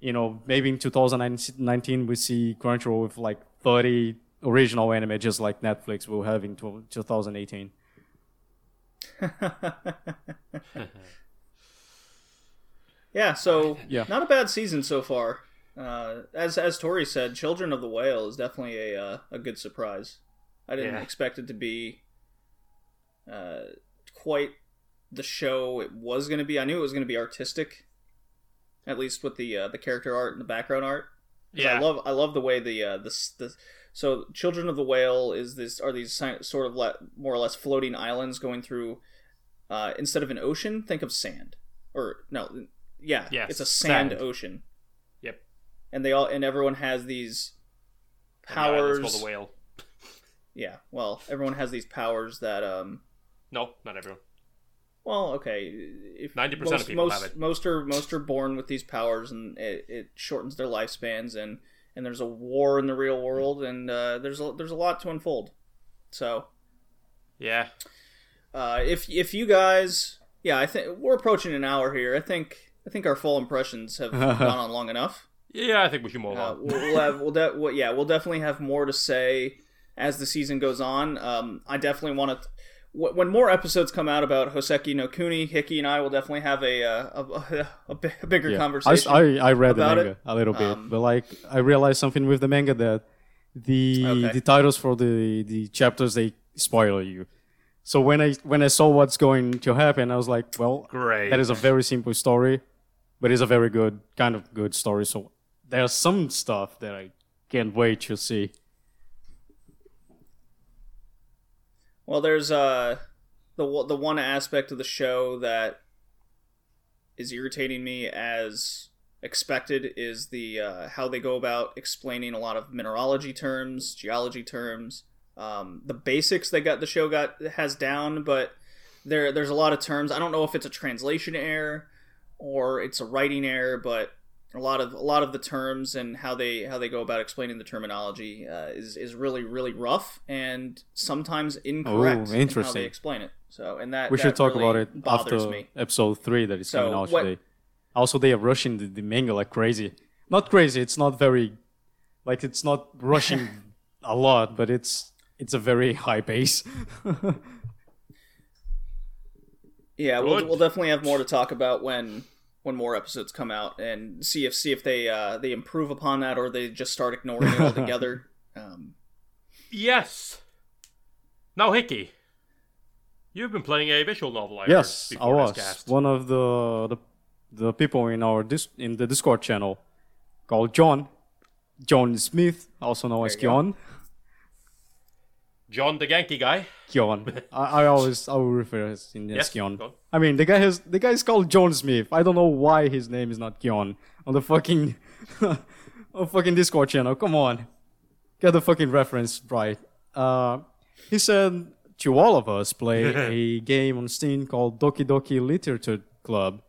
you know maybe in 2019 we see Crunchyroll with like 30 original anime just like Netflix will have in tw- 2018. Yeah, so Yeah. not a bad season so far. Uh, as as Tori said, Children of the Whale is definitely a uh, a good surprise. I didn't Yeah. expect it to be uh, quite the show it was going to be. I knew it was going to be artistic, at least with the uh, the character art and the background art. Yeah. I love I love the way the uh, this the so Children of the Whale is this are these sort of le- more or less floating islands going through uh, instead of an ocean, think of sand or no, yeah, Yes, it's a sand, sand. ocean, Yep. and they all and everyone has these the powers. called a whale. Yeah, well, everyone has these powers that um. No, not everyone. Well, okay. If 90% of most, people most, have it. Most are most are born with these powers, and it, it shortens their lifespans. And, and there's a war in the real world, and uh, there's a, there's a lot to unfold. So, Yeah. uh, if if you guys, yeah, I think we're approaching an hour here. I think I think our full impressions have gone on long enough. Yeah, I think we should move Uh, on. we'll, we'll have we'll, de- well, yeah, we'll definitely have more to say as the season goes on. Um, I definitely want to. w- When more episodes come out about Hoseki no Kuni, Hickey and I will definitely have a uh, a, a, a, a bigger Yeah. Conversation. I, I read the about manga it. a little bit, Um, but like I realized something with the manga that the Okay. the titles for the the chapters they spoil you. So when I when I saw what's going to happen, I was like, well, Great. that is a very simple story, but it's a very good kind of good story. So there's some stuff that I can't wait to see. Well, there's uh the the one aspect of the show that is irritating me as expected is the uh, how they go about explaining a lot of mineralogy terms, geology terms, um, the basics they got the show got has down, but there there's a lot of terms. I don't know if it's a translation error or it's a writing error, but a lot of a lot of the terms and how they how they go about explaining the terminology uh, is is really really rough and sometimes incorrect in how interesting. they explain it. So and that We that should talk really about it after me. episode three that is So, coming out what- today. Also, they are rushing the, the manga like crazy. Not crazy. It's not very, like it's not rushing a lot, but it's it's a very high pace. Yeah, we'll, we'll definitely have more to talk about when when more episodes come out and see if see if they uh, they improve upon that or they just start ignoring it altogether. Um, Yes. Now, Hickey, you've been playing a visual novel. I yes, heard I was one of the, the the people in our dis- in the Discord channel called John, John Smith, also known as There you go. Kion. John the Genki guy. Kion. I, I always I will refer as in as Yes, Kion. go. I mean, the guy has the guy is called John Smith. I don't know why his name is not Kion on the fucking on fucking Discord channel. Come on, get the fucking reference right. Uh, he said to all of us play a game on Steam called Doki Doki Literature Club.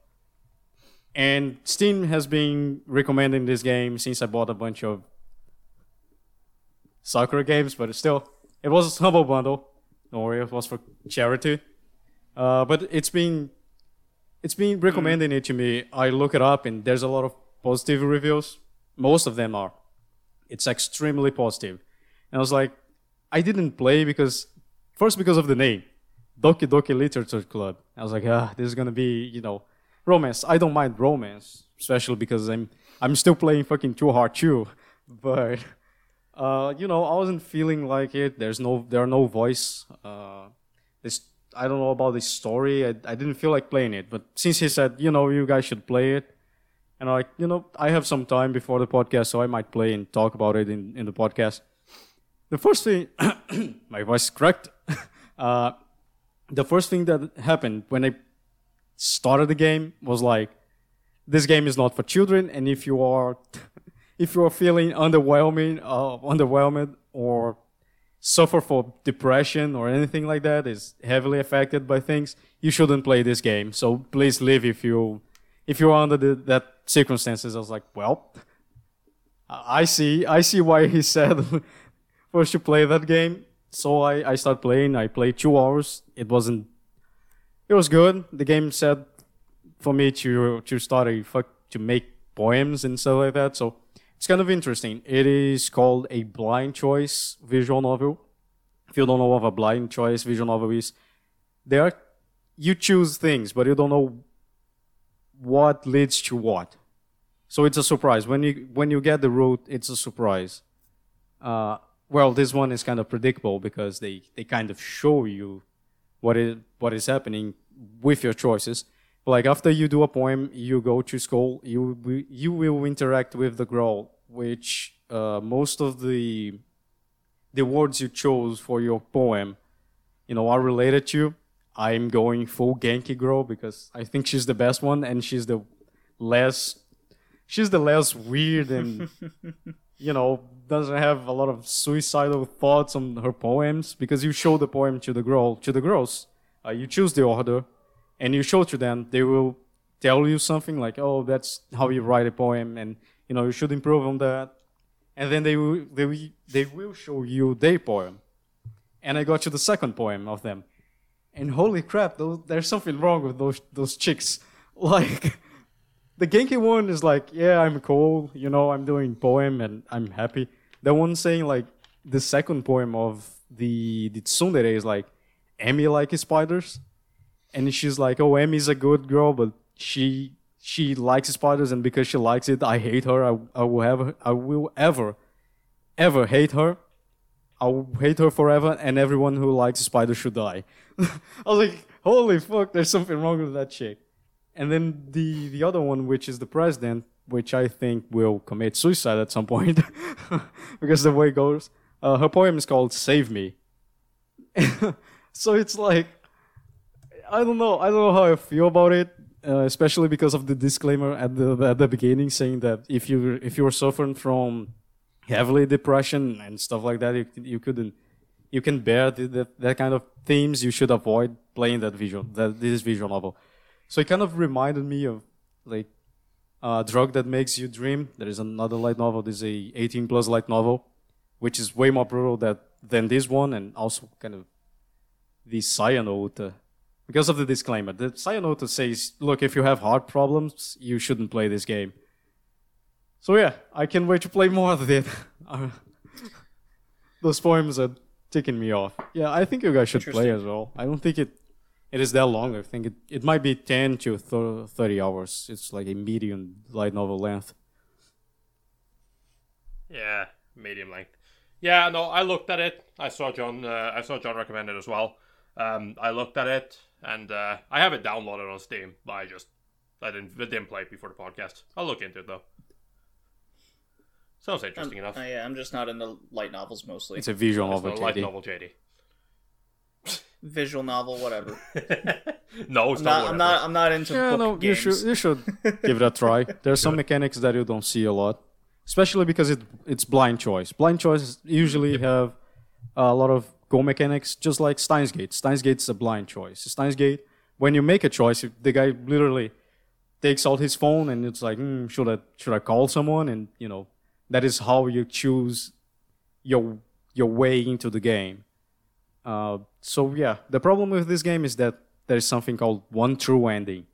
And Steam has been recommending this game since I bought a bunch of soccer games, but still, it was a humble bundle. Don't worry, it was for charity. Uh, but it's been it's been recommending it to me. I look it up, and there's a lot of positive reviews. Most of them are. it's extremely positive. And I was like, I didn't play because first because of the name, Doki Doki Literature Club. I was like, ah, this is gonna be you know romance. I don't mind romance, especially because I'm I'm still playing fucking To Heart 2, but uh, you know I wasn't feeling like it. There's no there are no voice. Uh, this I don't know about this story. I, I didn't feel like playing it, but since he said you know you guys should play it, and I like you know I have some time before the podcast, so I might play and talk about it in in the podcast. The first thing, my voice cracked. Uh, the first thing that happened when I started the game was like, this game is not for children, and if you are, if you are feeling underwhelming, uh, underwhelmed, or suffer for depression or anything like that, is heavily affected by things, you shouldn't play this game. So please leave if you, if you're under the, that circumstances. I was like, well, I see, I see why he said first to play that game. So I, I started playing. I played two hours. It wasn't. It was good. The game said for me to to start a fuck to make poems and stuff like that. So it's kind of interesting. It is called a blind choice visual novel. If you don't know what a blind choice visual novel is, there are, you choose things, but you don't know what leads to what. So it's a surprise. When you when you get the route, it's a surprise. Uh, well, this one is kind of predictable because they, they kind of show you what is what is happening with your choices. Like after you do a poem, you go to school, you you will interact with the girl, which uh, most of the the words you chose for your poem, you know, are related to. I'm going full Genki girl because I think she's the best one, and she's the less she's the less weird and you know doesn't have a lot of suicidal thoughts on her poems because you show the poem to the girl to the girls. Uh, you choose the order and you show to them. They will tell you something like oh that's how you write a poem. And you know you should improve on that. And then they will they will, they will show you their poem. And i got to the second poem of them. And holy crap those, there's something wrong with those those chicks. Like the Genki one is like, yeah, I'm cool, you know, I'm doing poem and I'm happy. The one saying like the second poem of the the tsundere is like, Emmy like spiders, and she's like, oh, Emmy's a good girl, but she she likes spiders, and because she likes it, I hate her. I, I will ever I will ever ever hate her. I will hate her forever, and everyone who likes spiders should die. I was like, holy fuck, there's something wrong with that chick. And then the the other one, which is the president, which I think will commit suicide at some point, because the way it goes. Uh, her poem is called "Save Me." so it's like, I don't know. I don't know how I feel about it, uh, especially because of the disclaimer at the at the beginning saying that if you if you're suffering from heavily depression and stuff like that, you you couldn't you can bear the, that that kind of themes. You should avoid playing that visual that this visual novel. So it kind of reminded me of like a drug that makes you dream. There is another light novel. There's a 18 plus light novel, which is way more brutal that, than this one, and also kind of the Cyanote. Because of the disclaimer, the Cyanote says, "Look, if you have heart problems, you shouldn't play this game." So yeah, I can't wait to play more of it. Those poems are ticking me off. Yeah, I think you guys should play as well. I don't think it it is that long. I think it, it might be 10 to 30 hours. It's like a medium light novel length. Yeah, medium length. Yeah, no, I looked at it. I saw John. Uh, I saw John recommend it as well. Um, I looked at it, and uh, I have it downloaded on Steam. But I just, I didn't, I didn't play it before the podcast. I'll look into it though. Sounds interesting enough. Uh, yeah, I'm just not into light novels mostly. It's a visual It's novel. a light JD. novel, JD. Visual novel, whatever. no, it's I'm not. not. I'm not. I'm not into Yeah, book no, you should you should give it a try. There's some mechanics that you don't see a lot, especially because it it's blind choice. Blind choice usually have a lot of go mechanics, just like Steins Gate. Steins Gate's a blind choice. Steins Gate, when you make a choice, the guy literally takes out his phone and it's like, hmm, should I should I call someone? And you know, that is how you choose your your way into the game. Uh, so yeah, the problem with this game is that there is something called one true ending,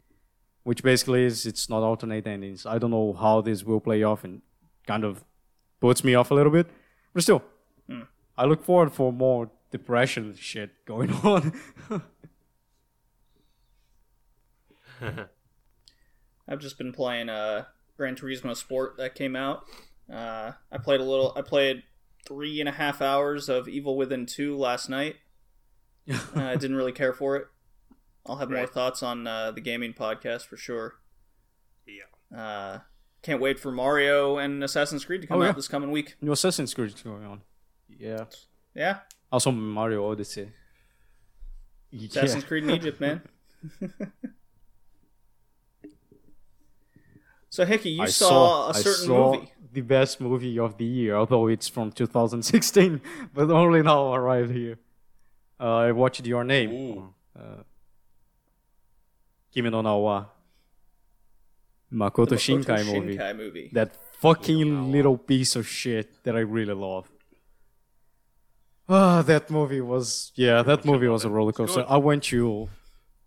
which basically is it's not alternate endings. I don't know how this will play off and kind of puts me off a little bit. But still, I look forward for more depression shit going on. I've just been playing uh, Gran Turismo Sport that came out. Uh, I played a little. I played three and a half hours of Evil Within Two last night. uh, I didn't really care for it. I'll have more thoughts on uh, the gaming podcast for sure. Yeah. Uh, can't wait for Mario and Assassin's Creed to come Oh, out yeah. this coming week. New Assassin's Creed is going on. Yeah. Yeah, Also Mario Odyssey. Assassin's Yeah. Creed in Egypt, man. so Hickey, you I saw, a certain saw movie. The best movie of the year, although it's from 2016, but only now arrived here. Uh, I watched Your Name. Ooh. Uh, Kimi no Na wa Makoto The Shinkai movie. Shinkai movie. That fucking little piece of shit that I really love. Ah, that movie was yeah, that movie was a roller coaster. I went to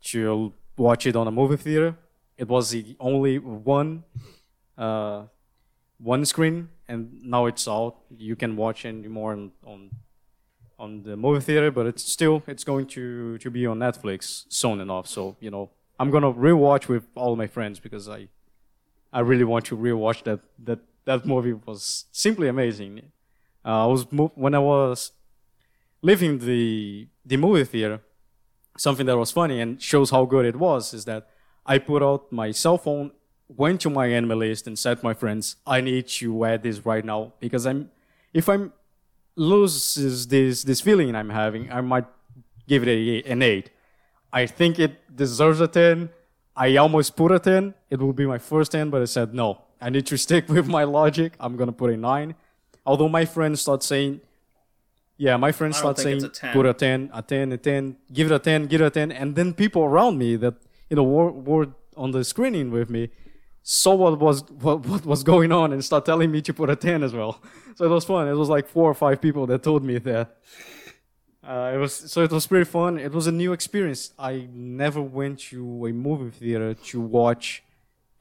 to watch it on a movie theater. It was the only one uh one screen and now it's out. You can watch anymore on on on the movie theater, but it's still it's going to to be on Netflix soon enough. So, you know, I'm going to rewatch with all my friends because I I really want to rewatch that. That that movie was simply amazing. Uh, I was mo- when I was leaving the the movie theater. Something that was funny and shows how good it was is that I put out my cell phone, went to my anime list, and said my friends, "I need to add this right now because I'm if I'm loses this this feeling I'm having, I might give it a, an eight. I think it deserves a 10. I almost put a 10. It will be my first 10, but I said no. I need to stick with my logic. I'm to put a 9. Although my friends start saying, yeah, my friends start saying, a put a 10, a 10, a 10, give it a 10, give it a 10. And then people around me that, you know, were, were on the screening with me saw what was what, what was going on and start telling me to put a 10 as well. So it was fun. It was like four or five people that told me that. Uh, it was so it was pretty fun. It was a new experience. I never went to a movie theater to watch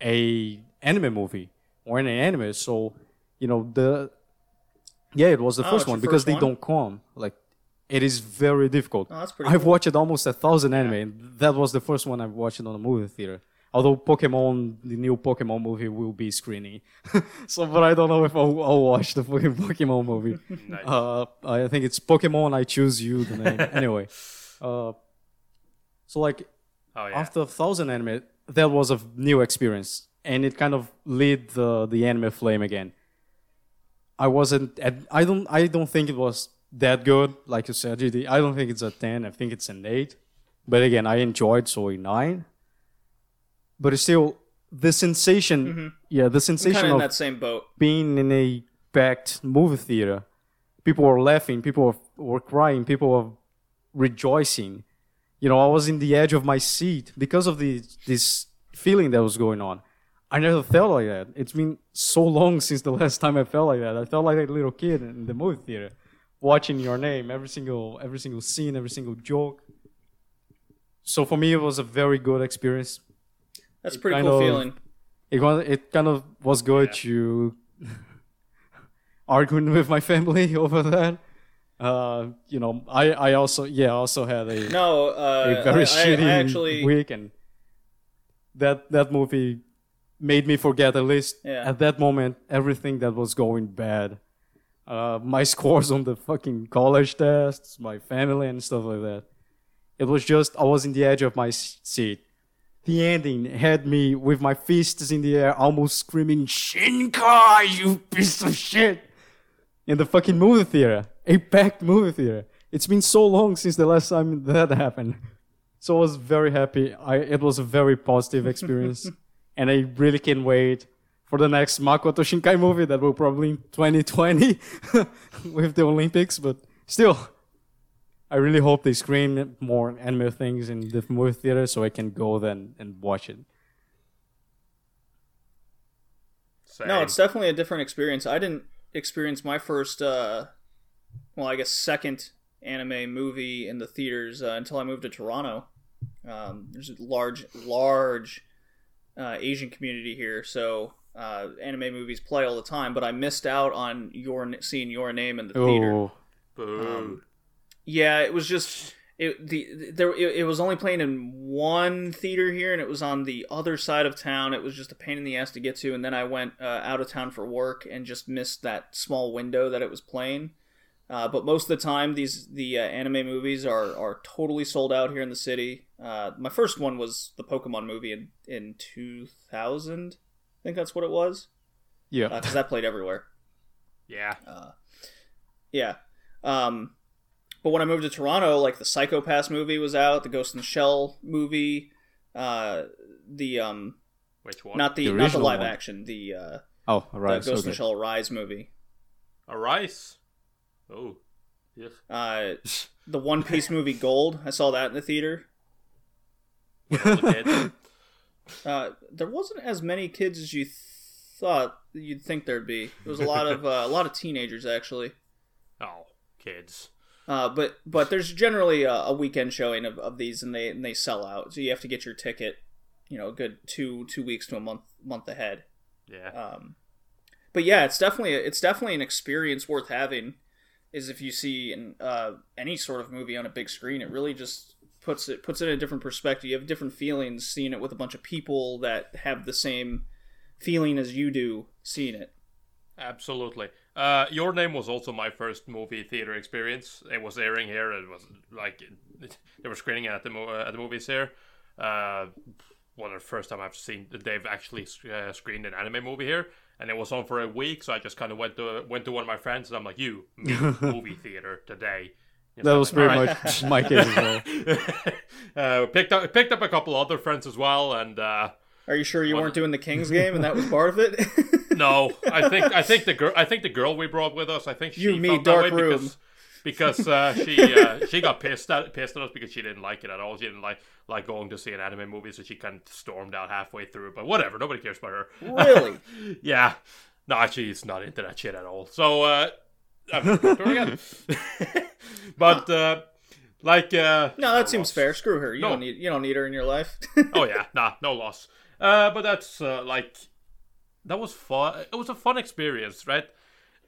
a anime movie or an anime. So you know the yeah, it was the Oh, first one because first they one? don't come. Like it is very difficult. Oh, that's pretty I've cool. watched almost a thousand anime. and That was the first one I've watched on a movie theater. Although Pokemon, the new Pokemon movie will be screening, so but I don't know if I'll, I'll watch the fucking Pokemon movie. Nice. Uh, I think it's Pokemon. I choose you. The name anyway. Uh, so like oh yeah. after a thousand anime, that was a new experience, and it kind of lit the the anime flame again. I wasn't. at- I don't. I don't think it was that good. Like you said, GD. I don't think it's a ten. I think it's an eight. But again, I enjoyed so a nine. But it's still the sensation. Mm-hmm. Yeah, the sensation kind of in of that same boat. being in a packed movie theater. People were laughing, people were, were crying, people were rejoicing. You know, I was in the edge of my seat because of the this feeling that was going on. I never felt like that. It's been so long since the last time I felt like that. I felt like a little kid in the movie theater, watching your name, every single every single scene, every single joke. So for me, it was a very good experience That's a pretty cool of- feeling. it was it kind of was good to arguing with my family over that. Uh, you know, I I also yeah I also had a, No, uh, a very I, I, shitty I actually week and that that movie made me forget at least Yeah. at that moment everything that was going bad. Uh, my scores on the fucking college tests, my family and stuff like that. It was just I was in the edge of my seat. The ending had me with my fists in the air, almost screaming "Shinkai, you piece of shit!" in the fucking movie theater, a packed movie theater. It's been so long since the last time that happened. So I was very happy. I it was a very positive experience, and I really can't wait for the next Makoto Shinkai movie that will probably in 2020 with the Olympics. But still, I really hope they screen more anime things in the movie theater so I can go then and watch it. Same. No, it's definitely a different experience. I didn't experience my first, uh, well, I guess second anime movie in the theaters uh, until I moved to Toronto. Um, there's a large, large uh, Asian community here, so uh, anime movies play all the time, but I missed out on your seeing your name in the theater. Oh, Um, Yeah, it was just it the there it, it was only playing in one theater here, and it was on the other side of town. It was just a pain in the ass to get to, and then I went uh, out of town for work and just missed that small window that it was playing. Uh, but most of the time, these the uh, anime movies are are totally sold out here in the city. Uh, my first one was the Pokemon movie in in two thousand. I think that's what it was yeah. because that played everywhere. yeah. Yeah. Um, but when I moved to Toronto, like the Psycho-Pass movie was out, the Ghost in the Shell movie, uh, the um, Which one? not the, The not the live one. action, the uh, oh, the right. Ghost in the Shell Rise movie. Arise. Oh. Yes. Uh, the One Piece movie Gold. I saw that in the theater. Uh, there wasn't as many kids as you thought you'd think there'd be. There was a lot of uh, a lot of teenagers actually. oh, kids. Uh, but but there's generally a, a weekend showing of, of these, and they and they sell out. So you have to get your ticket, you know, a good two two weeks to a month month ahead. Yeah. Um, but yeah, it's definitely it's definitely an experience worth having. Is if you see in, uh, any sort of movie on a big screen, it really just puts it puts it in a different perspective. You have different feelings seeing it with a bunch of people that have the same feeling as you do seeing it. Absolutely. Uh, Your Name was also my first movie theater experience. It was airing here. It was like they were screening at the mo- uh, at the movies here. Uh, one of the first time I've seen they've actually uh, screened an anime movie here, and it was on for a week. So I just kind of went to went to one of my friends, and I'm like, "You meet movie theater today." He's That like, was pretty "Alright." much my case as well. uh, picked up picked up a couple other friends as well, and uh, Are you sure you What- weren't doing the Kings game and that was part of it? No, I think I think the girl I think the girl we brought with us. I think she You, me, dark that way room. because because uh, she uh, she got pissed at pissed at us because she didn't like it at all. She didn't like like going to see an anime movie, so she kind of stormed out halfway through. But whatever, nobody cares about her. really? yeah, no, she's not into that shit at all. So uh, I'm again. but uh, like uh, No, that seems fair. Screw her. You No. don't need you don't need her in your life. oh yeah, nah, no loss. Uh, but that's uh, like that was fun. It was a fun experience, right?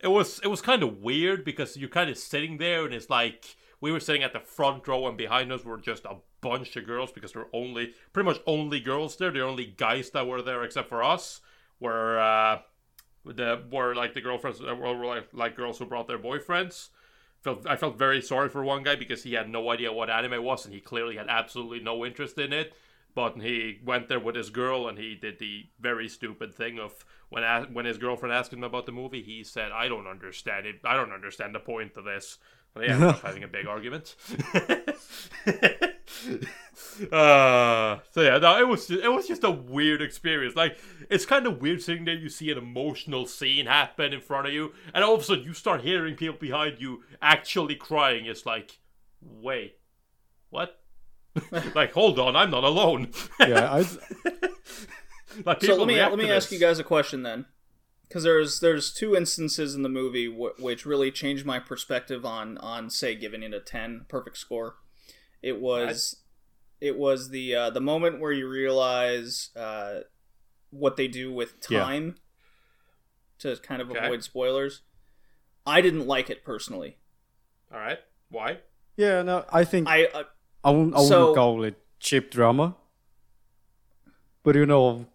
It was it was kind of weird because you're kind of sitting there and it's like we were sitting at the front row and behind us were just a bunch of girls because there were only pretty much only girls there. The only guys that were there except for us were uh, the were like the girlfriends uh, were like, like girls who brought their boyfriends. Felt I felt very sorry for one guy because he had no idea what anime was and he clearly had absolutely no interest in it. But he went there with his girl and he did the very stupid thing of when when his girlfriend asked him about the movie, he said, "I don't understand it. I don't understand the point of this." And they ended up having a big argument. uh, so yeah, no, it was it was just a weird experience. Like it's kind of weird sitting there. You see an emotional scene happen in front of you, and all of a sudden you start hearing people behind you actually crying. It's like, wait, what? like, hold on, I'm not alone. Yeah, I, like, so let me let me ask you guys a question then, because there's there's two instances in the movie w- which really changed my perspective on on say giving it a ten perfect score. It was it was the uh, the moment where you realize uh, what they do with Yeah. time to kind of Okay. avoid spoilers. I didn't like it personally. All right, why? yeah, no, I think I uh, I wouldn't, I wouldn't So- call it cheap drama. But you know,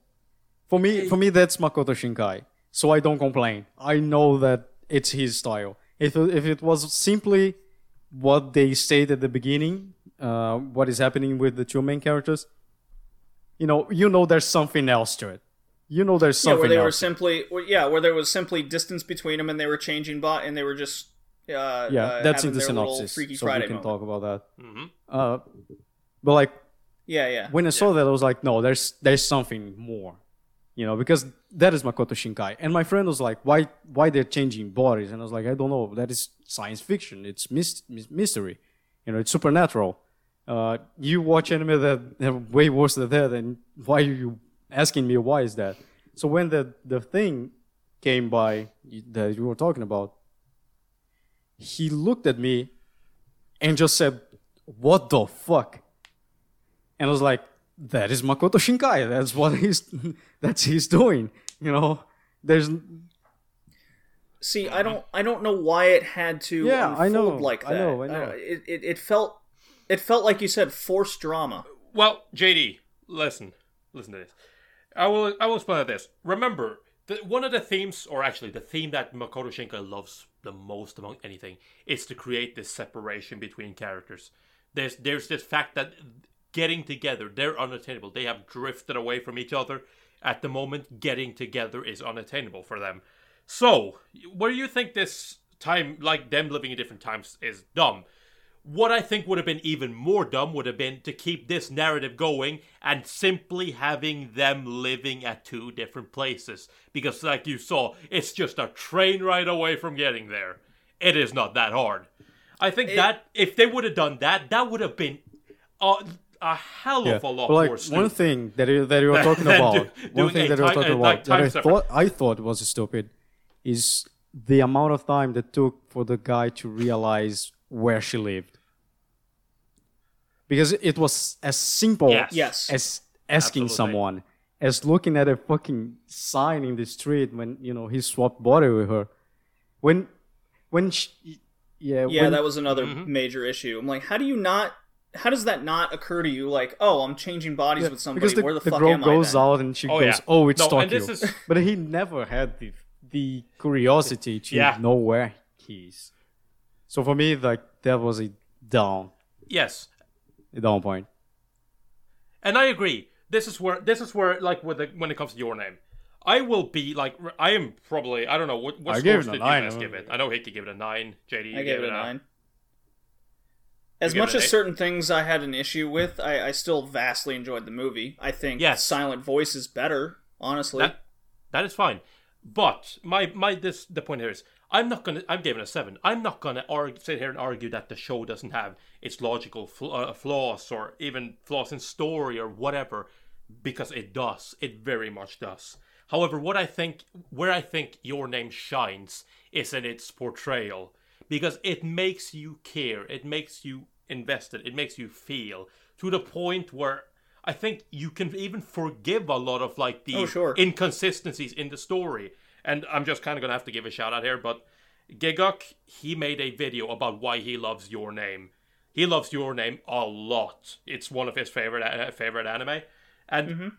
for me, for me, that's Makoto Shinkai. So I don't complain. I know that it's his style. If it- if it was simply what they said at the beginning, uh, what is happening with the two main characters, you know, you know, there's something else to it. You know, there's yeah, something where they were simply well, yeah, where there was simply distance between them and they were changing bot and they were just uh, yeah, uh, that's in the synopsis, Freaky so Friday we can moment. talk about that. hmm Uh, but like Yeah, yeah. when I saw that, I was like, no, there's there's something more, you know, because that is Makoto Shinkai. And my friend was like, why why they're changing bodies? And I was like, I don't know. That is science fiction. It's mys- mys- mystery, you know, it's supernatural. Uh, you watch anime that have way worse than that, and why are you asking me why is that? So when the the thing came by that you were talking about, he looked at me and just said, "What the fuck?" And I was like, that is Makoto Shinkai. That's what he's that's he's doing. You know, there's See, I don't, I don't know why it had to Yeah, I unfold know, like I know, I know. Uh, it, it, it felt, it felt like you said forced drama. Well, JD, listen, listen to this. I will, I will explain this. Remember, the, one of the themes, or actually the theme that Makoto Shinkai loves the most among anything, is to create this separation between characters. There's, there's this fact that getting together, they're unattainable. They have drifted away from each other. At the moment, getting together is unattainable for them. So, where do you think this time, like them living in different times, is dumb? What I think would have been even more dumb would have been to keep this narrative going and simply having them living at two different places. Because, like you saw, it's just a train ride away from getting there. It is not that hard. I think that if they would have done that, that would have been a, a hell yeah. of a lot But, like more stupid. one thing that you, that you were talking about, do- one thing that you were talking about that I thought I thought was stupid is the amount of time that took for the guy to realize where she lived. Because it was as simple Yes. Yes. as asking Absolutely. someone as looking at a fucking sign in the street when you know he swapped body with her. When when she, yeah Yeah, when, that was another Mm-hmm. major issue. I'm like, how do you not? How does that not occur to you? Like, oh, I'm changing bodies with somebody. because the, Where the, the fuck girl am goes I? Then? out and she Oh, goes, yeah. "Oh, it's No, and Tokyo," is- but he never had the the curiosity to Yeah. know where he is. So for me, like that was a down, yes, a down point. and I agree. This is where this is where like with the, when it comes to your name, I will be like I am probably I don't know what what I gave scores it a did nine, you guys give it? I know Hickey gave it a nine. JD, I gave it a a nine. As much as certain things I had an issue with, I, I still vastly enjoyed the movie. I think Yes. Silent Voice is better, honestly. That that is fine. But my my this the point here is I'm not gonna I'm giving a seven. I'm not gonna argue, sit here and argue that the show doesn't have its logical fl- uh, flaws or even flaws in story or whatever, because it does. It very much does. However, what I think where I think your name shines is in its portrayal because it makes you care. It makes you invested. It makes you feel to the point where I think you can even forgive a lot of like the Oh, sure. inconsistencies in the story. And I'm just kind of gonna have to give a shout out here, but Gigguk he made a video about why he loves Your Name. He loves Your Name a lot. It's one of his favorite uh, favorite anime, and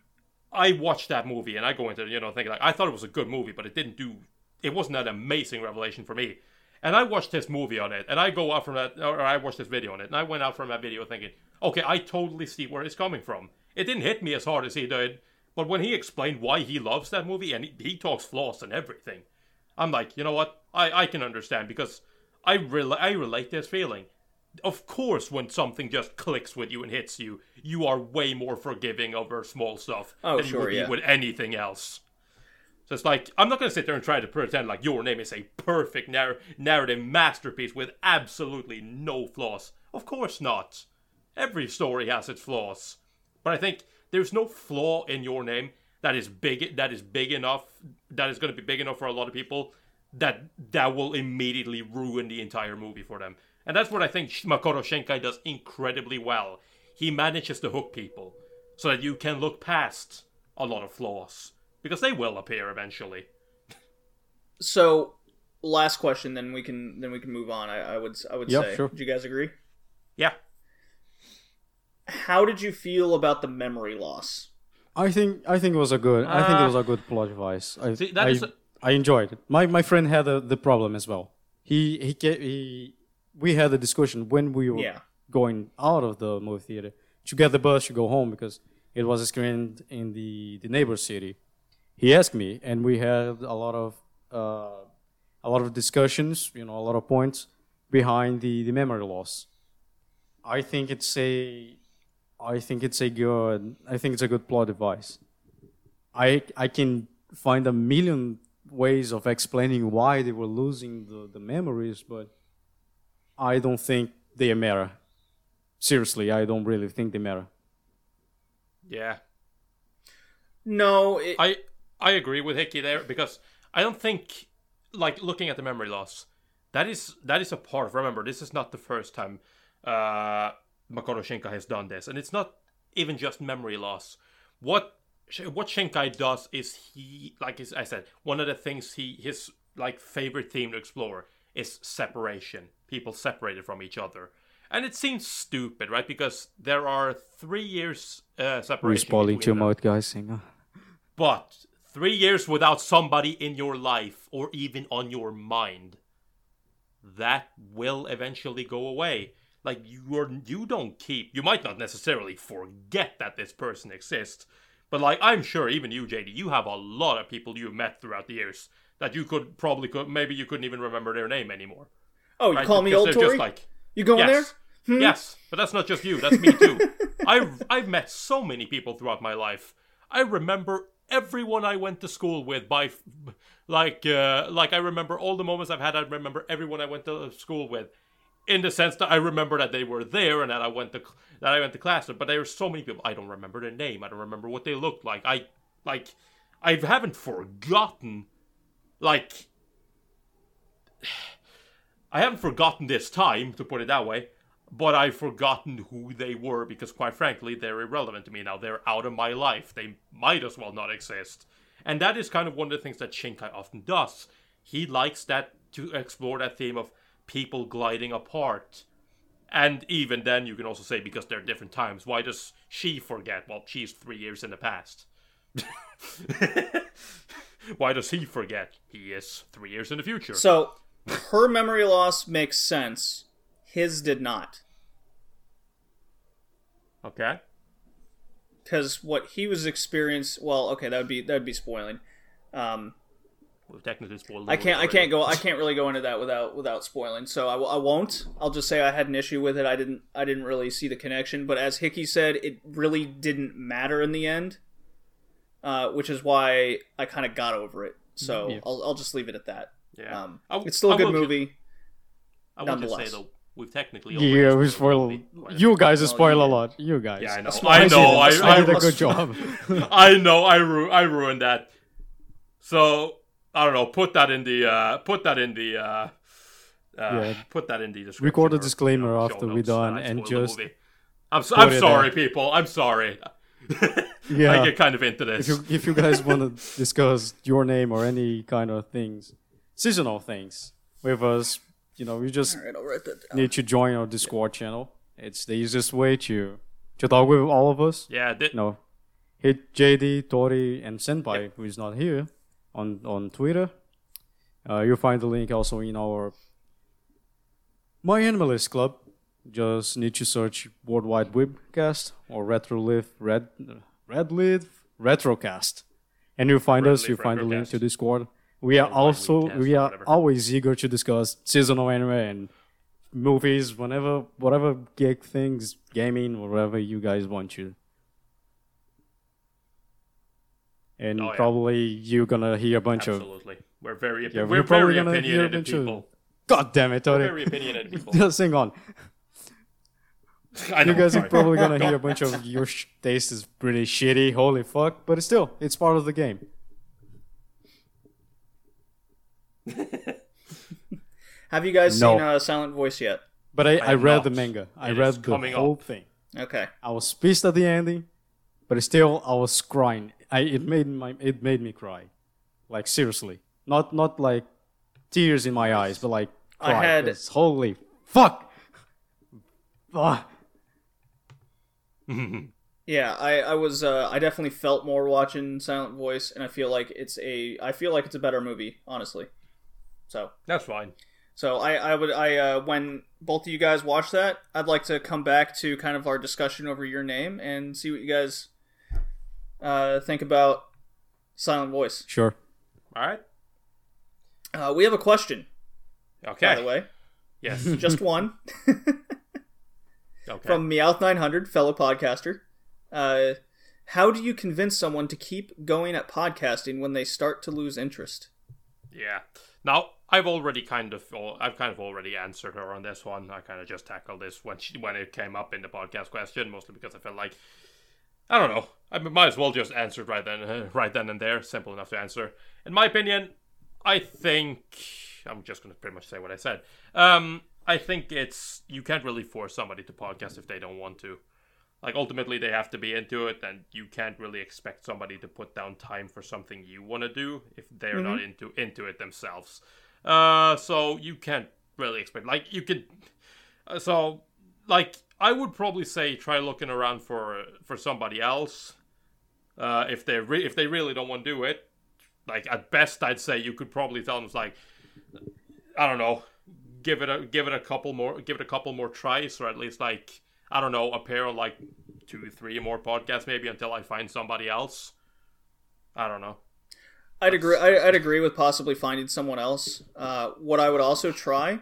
I watched that movie and I go into it, you know thinking like I thought it was a good movie, but it didn't do. It wasn't an amazing revelation for me. And I watched this movie on it, and I go out from that, or I watched this video on it, and I went out from that video thinking, okay, I totally see where it's coming from. It didn't hit me as hard as he did, but when he explained why he loves that movie, and he, he talks flaws and everything, I'm like, you know what? I, I can understand because I rel- I relate this feeling. Of course, when something just clicks with you and hits you, you are way more forgiving over small stuff Oh, than you would be yeah. with anything else. So it's like I'm not gonna sit there and try to pretend like your name is a perfect narr- narrative masterpiece with absolutely no flaws. Of course not. Every story has its flaws, but I think there's no flaw in your name that is big that is big enough that is going to be big enough for a lot of people that that will immediately ruin the entire movie for them. And that's what I think Makoto Shinkai does incredibly well. He manages to hook people so that you can look past a lot of flaws because they will appear eventually. So, last question, then we can then we can move on. I, I would I would Yeah, say. sure. Do you guys agree? Yeah. How did you feel about the memory loss? I think I think it was a good. I think it was a uh, good plot device. I See, that I, is a- I enjoyed it. My my friend had a, the problem as well. He he he. We had a discussion when we were Yeah. going out of the movie theater to get the bus to go home because it was screened in the the neighbor city. He asked me, and we had a lot of uh, a lot of discussions. You know, a lot of points behind the the memory loss. I think it's a I think it's a good I think it's a good plot device. I I can find a million ways of explaining why they were losing the, the memories, but I don't think they matter. Seriously, I don't really think they matter. Yeah. No, it, I I agree with Hickey there because I don't think like looking at the memory loss that is that is a part of remember this is not the first time uh Makoto Shinkai has done this and it's not even just memory loss what what Shinkai does is he, like I said, one of the things he his like favorite theme to explore is separation. People separated from each other, and it seems stupid, right? Because there are three years uh, separation. Between too much, guys. Hang. But three years without somebody in your life or even on your mind, that will eventually go away. Like you are, you don't keep. You might not necessarily forget that this person exists, but like I'm sure even you, JD, you have a lot of people you've met throughout the years that you could probably could maybe you couldn't even remember their name anymore. Oh, you Right? call me Because old Tory? Just like you going yes. there? Hmm? Yes, but that's not just you. That's me too. I've I've met so many people throughout my life. I remember everyone I went to school with by, like uh, like I remember all the moments I've had. I remember everyone I went to school with, in the sense that I remember that they were there and that I went to that I went to class with. But there were so many people I don't remember their name. I don't remember what they looked like. I like I haven't forgotten like I haven't forgotten this time, to put it that way, but I've forgotten who they were because, quite frankly, they're irrelevant to me now. They're out of my life. They might as well not exist. And that is kind of one of the things that Shinkai often does. He likes that to explore that theme of people gliding apart. And even then, you can also say because they're different times. Why does she forget? Well, she's three years in the past. Why does he forget? He is three years in the future. So, her memory loss makes sense. His did not. okay. Because what he was experiencing, well, okay, that would be that would be spoiling. Um, We've technically spoiled. I can't I can't go I can't really go into that without without spoiling. So I won't. I'll just say I had an issue with it. I didn't I didn't really see the connection. But as Hickey said, it really didn't matter in the end, uh, which is why I kind of got over it. So Yeah. I'll I'll just leave it at that. Yeah. Um, it's still a I good movie. I will just say though, we've technically. Yeah, already we spoil. movie quite a You guys Well, spoil you a lot. You guys. Yeah, I know. small- I I know. I, I I I, did a good job. I know. I ru- I ruined that. So I don't know. Put that in the. Uh, put that in the. Uh, uh, Yeah. Put that in the description. Record a or, disclaimer you know, after we're notes done and the just. I'm, so, I'm sorry, there. people. I'm sorry. Yeah. I get kind of into this. if you if you guys want to discuss your name or any kind of things, seasonal things with us, you know, you just All right, I'll write that down. need to join our Discord channel. It's the easiest way to to talk with all of us. yeah. Thi- You know, hit JD, Tori, and Senpai, who is not here, on on Twitter. Uh, you'll find the link also in our MyAnimeList Club. Just need to search Worldwide Webcast or Retrolive Red Redlive Retrocast, and you'll find us. You'll find the link Retrocast. to Discord. We are also we are always eager to discuss seasonal anime and movies whenever whatever geek things, gaming, whatever you guys want to. And Oh, yeah. probably you're gonna hear a bunch of Absolutely. We're very. Yeah, we're we're probably very gonna hear a opinionated bunch of- God damn it, We're Tori. very opinionated people. Hang on. I know, You guys are probably gonna hear a bunch of your sh- taste is pretty shitty, holy fuck, but it's still, it's part of the game. Have you guys No. seen uh, Silent Voice yet? But I, I, am read not. the manga. I It is read the coming whole up. thing. Okay. I was pissed at the ending, but still I was crying. I it made my it made me cry, like seriously, not not like tears in my eyes, but like I had- 'cause holy fuck. Ah, Yeah, I, I was uh, I definitely felt more watching Silent Voice, and I feel like it's a I feel like it's a better movie, honestly. So That's fine. so I I would I uh, when both of you guys watch that, I'd like to come back to kind of our discussion over your name and see what you guys uh, think about Silent Voice. sure. All right. Uh, we have a question, Okay. by the way, Yes. just one Okay. from Meowth900, fellow podcaster. Uh, how do you convince someone to keep going at podcasting when they start to lose interest? Yeah. Now I've already kind of I've kind of already answered her on this one. I kind of just tackled this when she when it came up in the podcast question, mostly because I felt like I don't know. I might as well just answer it right then, uh, right then and there. Simple enough to answer. In my opinion, I think I'm just going to pretty much say what I said. Um, I think it's you can't really force somebody to podcast if they don't want to. like ultimately they have to be into it, and you can't really expect somebody to put down time for something you want to do if they're not into into it themselves. Uh, so you can't really expect like you could. Uh, so like I would probably say try looking around for for somebody else. Uh, if they re- if they really don't want to do it, like at best I'd say you could probably tell them like I don't know, give it a give it a couple more give it a couple more tries or at least like I don't know appear on like two three more podcasts maybe until I find somebody else. I don't know. I'd agree. I- I'd agree with possibly finding someone else. Uh, what I would also try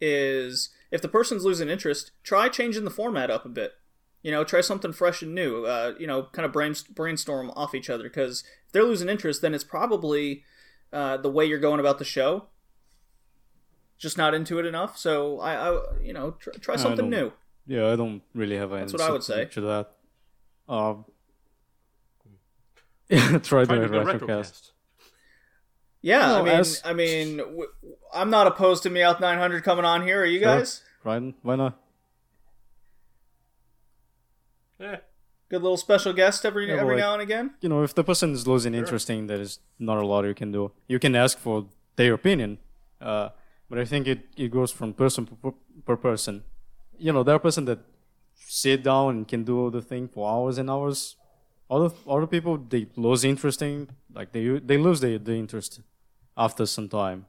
is if the person's losing interest, try changing the format up a bit. You know, try something fresh and new. Uh, you know, kind of brainstorm off each other because if they're losing interest, then it's probably uh, the way you're going about the show. Just not into it enough. So I, I you know, try, try something new. Yeah, I don't really have an That's what I would say. to that. Um, yeah, try Try the to a retrocast. retrocast. Yeah, I No, mean, as- I mean, w- I'm not opposed to Meowth 900 coming on here. Are you Sure. guys? Right? Why not? Yeah. Good little special guest every Yeah, every like- now and again. You know, if the person is losing interest in, there is not a lot you can do. You can ask for their opinion, uh, but I think it, it goes from person per, per person. You know, there are person that sit down and can do the thing for hours and hours. Other other people they lose interest in, like they they lose the the interest after some time.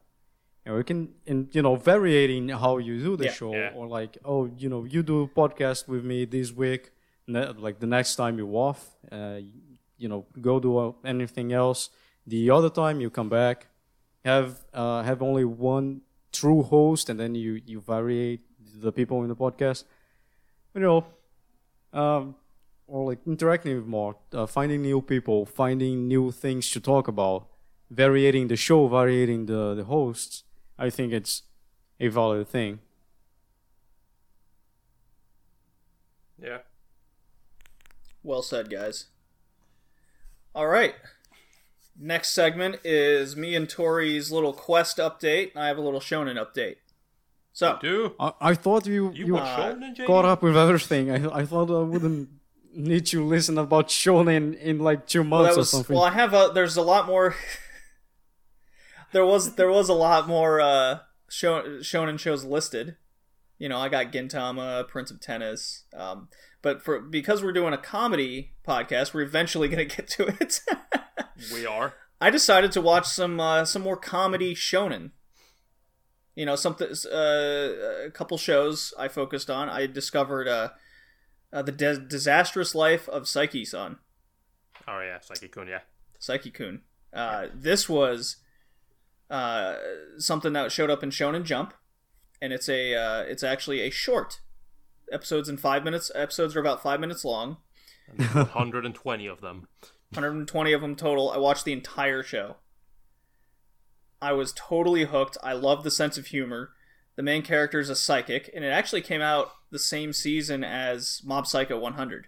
And we can, and you know, varying how you do the Yeah. show, Yeah. or like, oh, you know, you do podcast with me this week, ne- like the next time you off, uh, you know, go do uh, anything else. The other time you come back, have uh, have only one true host, and then you you vary the people in the podcast. You know, um, or like interacting with more, uh, finding new people, finding new things to talk about, varying the show, varying the the hosts. I think it's a valid thing. Yeah. Well said, guys. All right. Next segment is me and Tori's little quest update. I have a little shonen update. So, Do I, I thought you you you uh, caught up with everything. I I thought I wouldn't need to listen about shonen in like two well, months or something. well. I have a. There's a lot more. There was there was a lot more uh, show, shonen shows listed. You know, I got Gintama, Prince of Tennis. Um, but for because we're doing a comedy podcast, we're eventually gonna get to it. We are. I decided to watch some uh, some more comedy shonen. You know, something uh, a couple shows I focused on. I discovered uh, uh the Dis- disastrous life of Psyche Son. Oh yeah, Saiki-kun, yeah. Saiki-kun. Uh, this was uh, something that showed up in Shonen Jump, and it's a uh, it's actually a short. Episodes in five minutes. Episodes are about five minutes long. 120 of them. 120 of them total. I watched the entire show. I was totally hooked. I love the sense of humor. The main character is a psychic, and it actually came out the same season as Mob Psycho 100,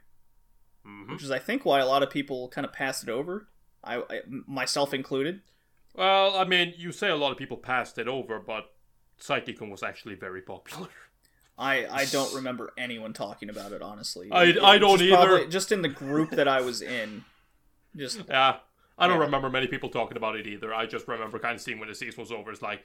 hmm which is I think why a lot of people kind of passed it over. I, I myself included. Well, I mean, you say a lot of people passed it over, but Saiki-kun was actually very popular. I, I don't remember anyone talking about it honestly. I- It- I don't just either. probably- just in the group that I was in, just Yeah. I don't Yeah. remember many people talking about it either. I just remember kind of seeing when the season was over, it's like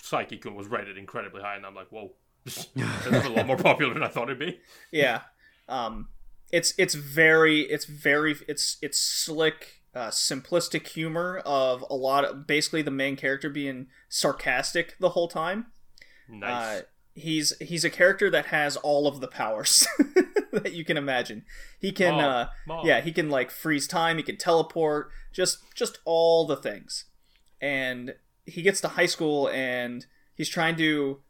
Saiki-kun was rated incredibly high, and I'm like, whoa, this is a lot more popular than I thought it'd be. yeah um it's it's very it's very it's it's slick uh, simplistic humor of a lot of basically the main character being sarcastic the whole time. Nice. uh, he's he's a character that has all of the powers that you can imagine. He can Mom, uh Mom. yeah he can like freeze time he can teleport just just all the things. And he gets to high school and he's trying to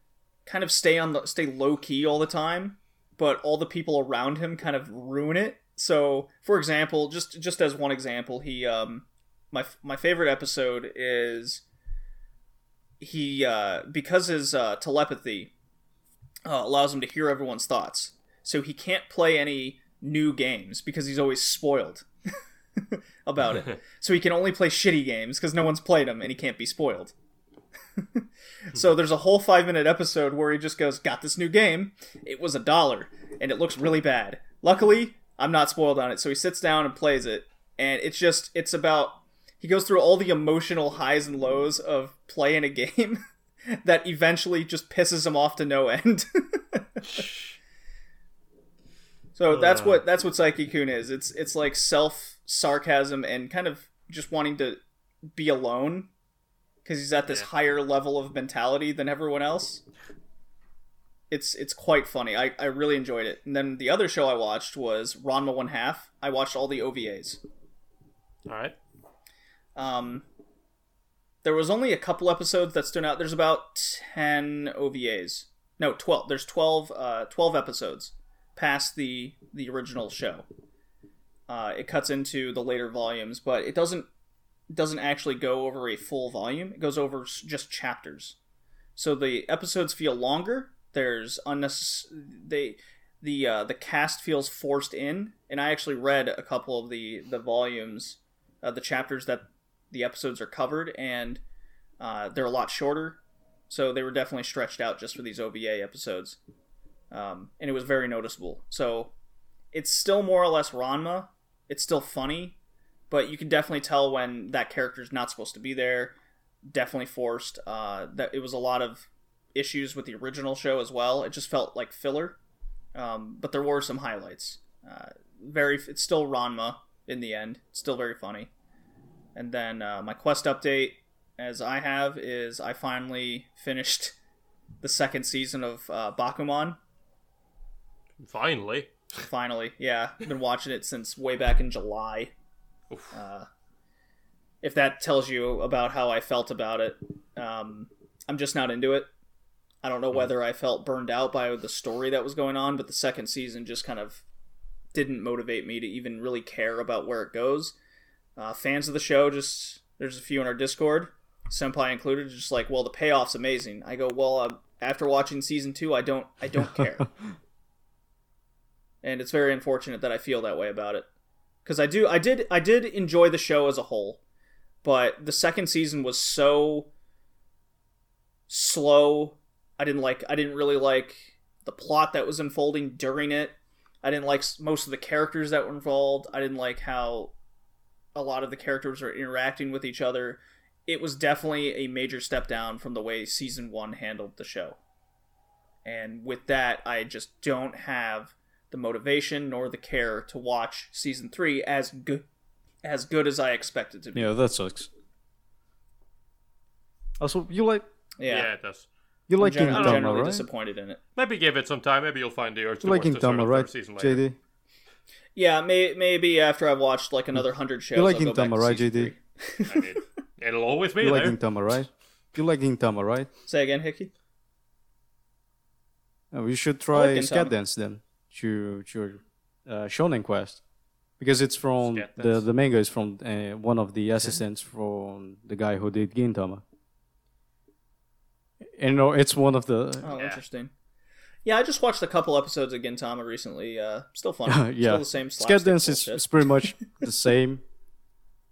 kind of stay on the stay low key all the time but all the people around him kind of ruin it so for example just just as one example he um my my favorite episode is he uh because his uh telepathy uh, allows him to hear everyone's thoughts. So he can't play any new games because he's always spoiled about it. So he can only play shitty games because no one's played them and he can't be spoiled. So there's a whole five minute episode where he just goes got this new game. It was a dollar and it looks really bad. Luckily, I'm not spoiled on it, so he sits down and plays it, and it's just it's about he goes through all the emotional highs and lows of playing a game that eventually just pisses him off to no end. so that's what that's what Saiki Kun is. It's it's like self sarcasm and kind of just wanting to be alone because he's at this Yeah. higher level of mentality than everyone else. It's it's quite funny. I, I really enjoyed it. And then the other show I watched was Ranma One Half. I watched all the OVAs. All right. Um, there was only a couple episodes that stood out. There's about ten OVAs. No, twelve. There's 12, uh, 12 episodes past the the original show. Uh, it cuts into the later volumes, but it doesn't doesn't actually go over a full volume. It goes over just chapters. So the episodes feel longer. There's unnecessary. They the uh, the cast feels forced in, and I actually read a couple of the the volumes, uh, the chapters that the episodes are covered, and uh, they're a lot shorter. So they were definitely stretched out just for these OVA episodes, um, and it was very noticeable. So it's still more or less Ranma. It's still funny, but you can definitely tell when that character's not supposed to be there. Definitely forced. Uh, that it was a lot of issues with the original show as well. It just felt like filler, um, but there were some highlights. Uh, very, it's still Ranma in the end. It's still very funny. And then uh, my quest update, as I have, is I finally finished the second season of uh, Bakuman. Finally. Finally, yeah, I've been watching it since way back in July. Uh, if that tells you about how I felt about it, um, I'm just not into it. I don't know whether I felt burned out by the story that was going on, but the second season just kind of didn't motivate me to even really care about where it goes. Uh, fans of the show, just there's a few in our Discord, Senpai included, just like, well, the payoff's amazing. I go, well, uh, after watching season two, I don't, I don't care, and it's very unfortunate that I feel that way about it, because I do, I did, I did enjoy the show as a whole, but the second season was so slow. I didn't like, I didn't really like the plot that was unfolding during it. I didn't like most of the characters that were involved. I didn't like how a lot of the characters are interacting with each other. It was definitely a major step down from the way season one handled the show. And with that, I just don't have the motivation nor the care to watch season three as good as good as I expected it to be. Yeah, that sucks. Also, you like Yeah, Yeah, it does. You like I'm, gen- I'm Gintama, generally right? disappointed in it. Maybe give it some time. Maybe you'll find the urge to You like watch the third Gintama, and right, fourth season later. JD? Yeah, may- maybe after I've watched like another hundred shows. You like I'll go back Gintama, to right, JD? I mean, it'll always be You like there. Gintama, right? You like Gintama, right? Say again, Hickey. Oh, you should try Gintama. Sket Dance then. To to your uh, Shonen Quest, because it's from the Dance. the manga is from uh, one of the assistants from the guy who did Gintama. And you know, it's one of the Oh, Yeah. interesting. Yeah, I just watched a couple episodes of Gintama recently. Uh, still fun. yeah. Still the same Sket slapstick Dance is, bullshit. is pretty much the same,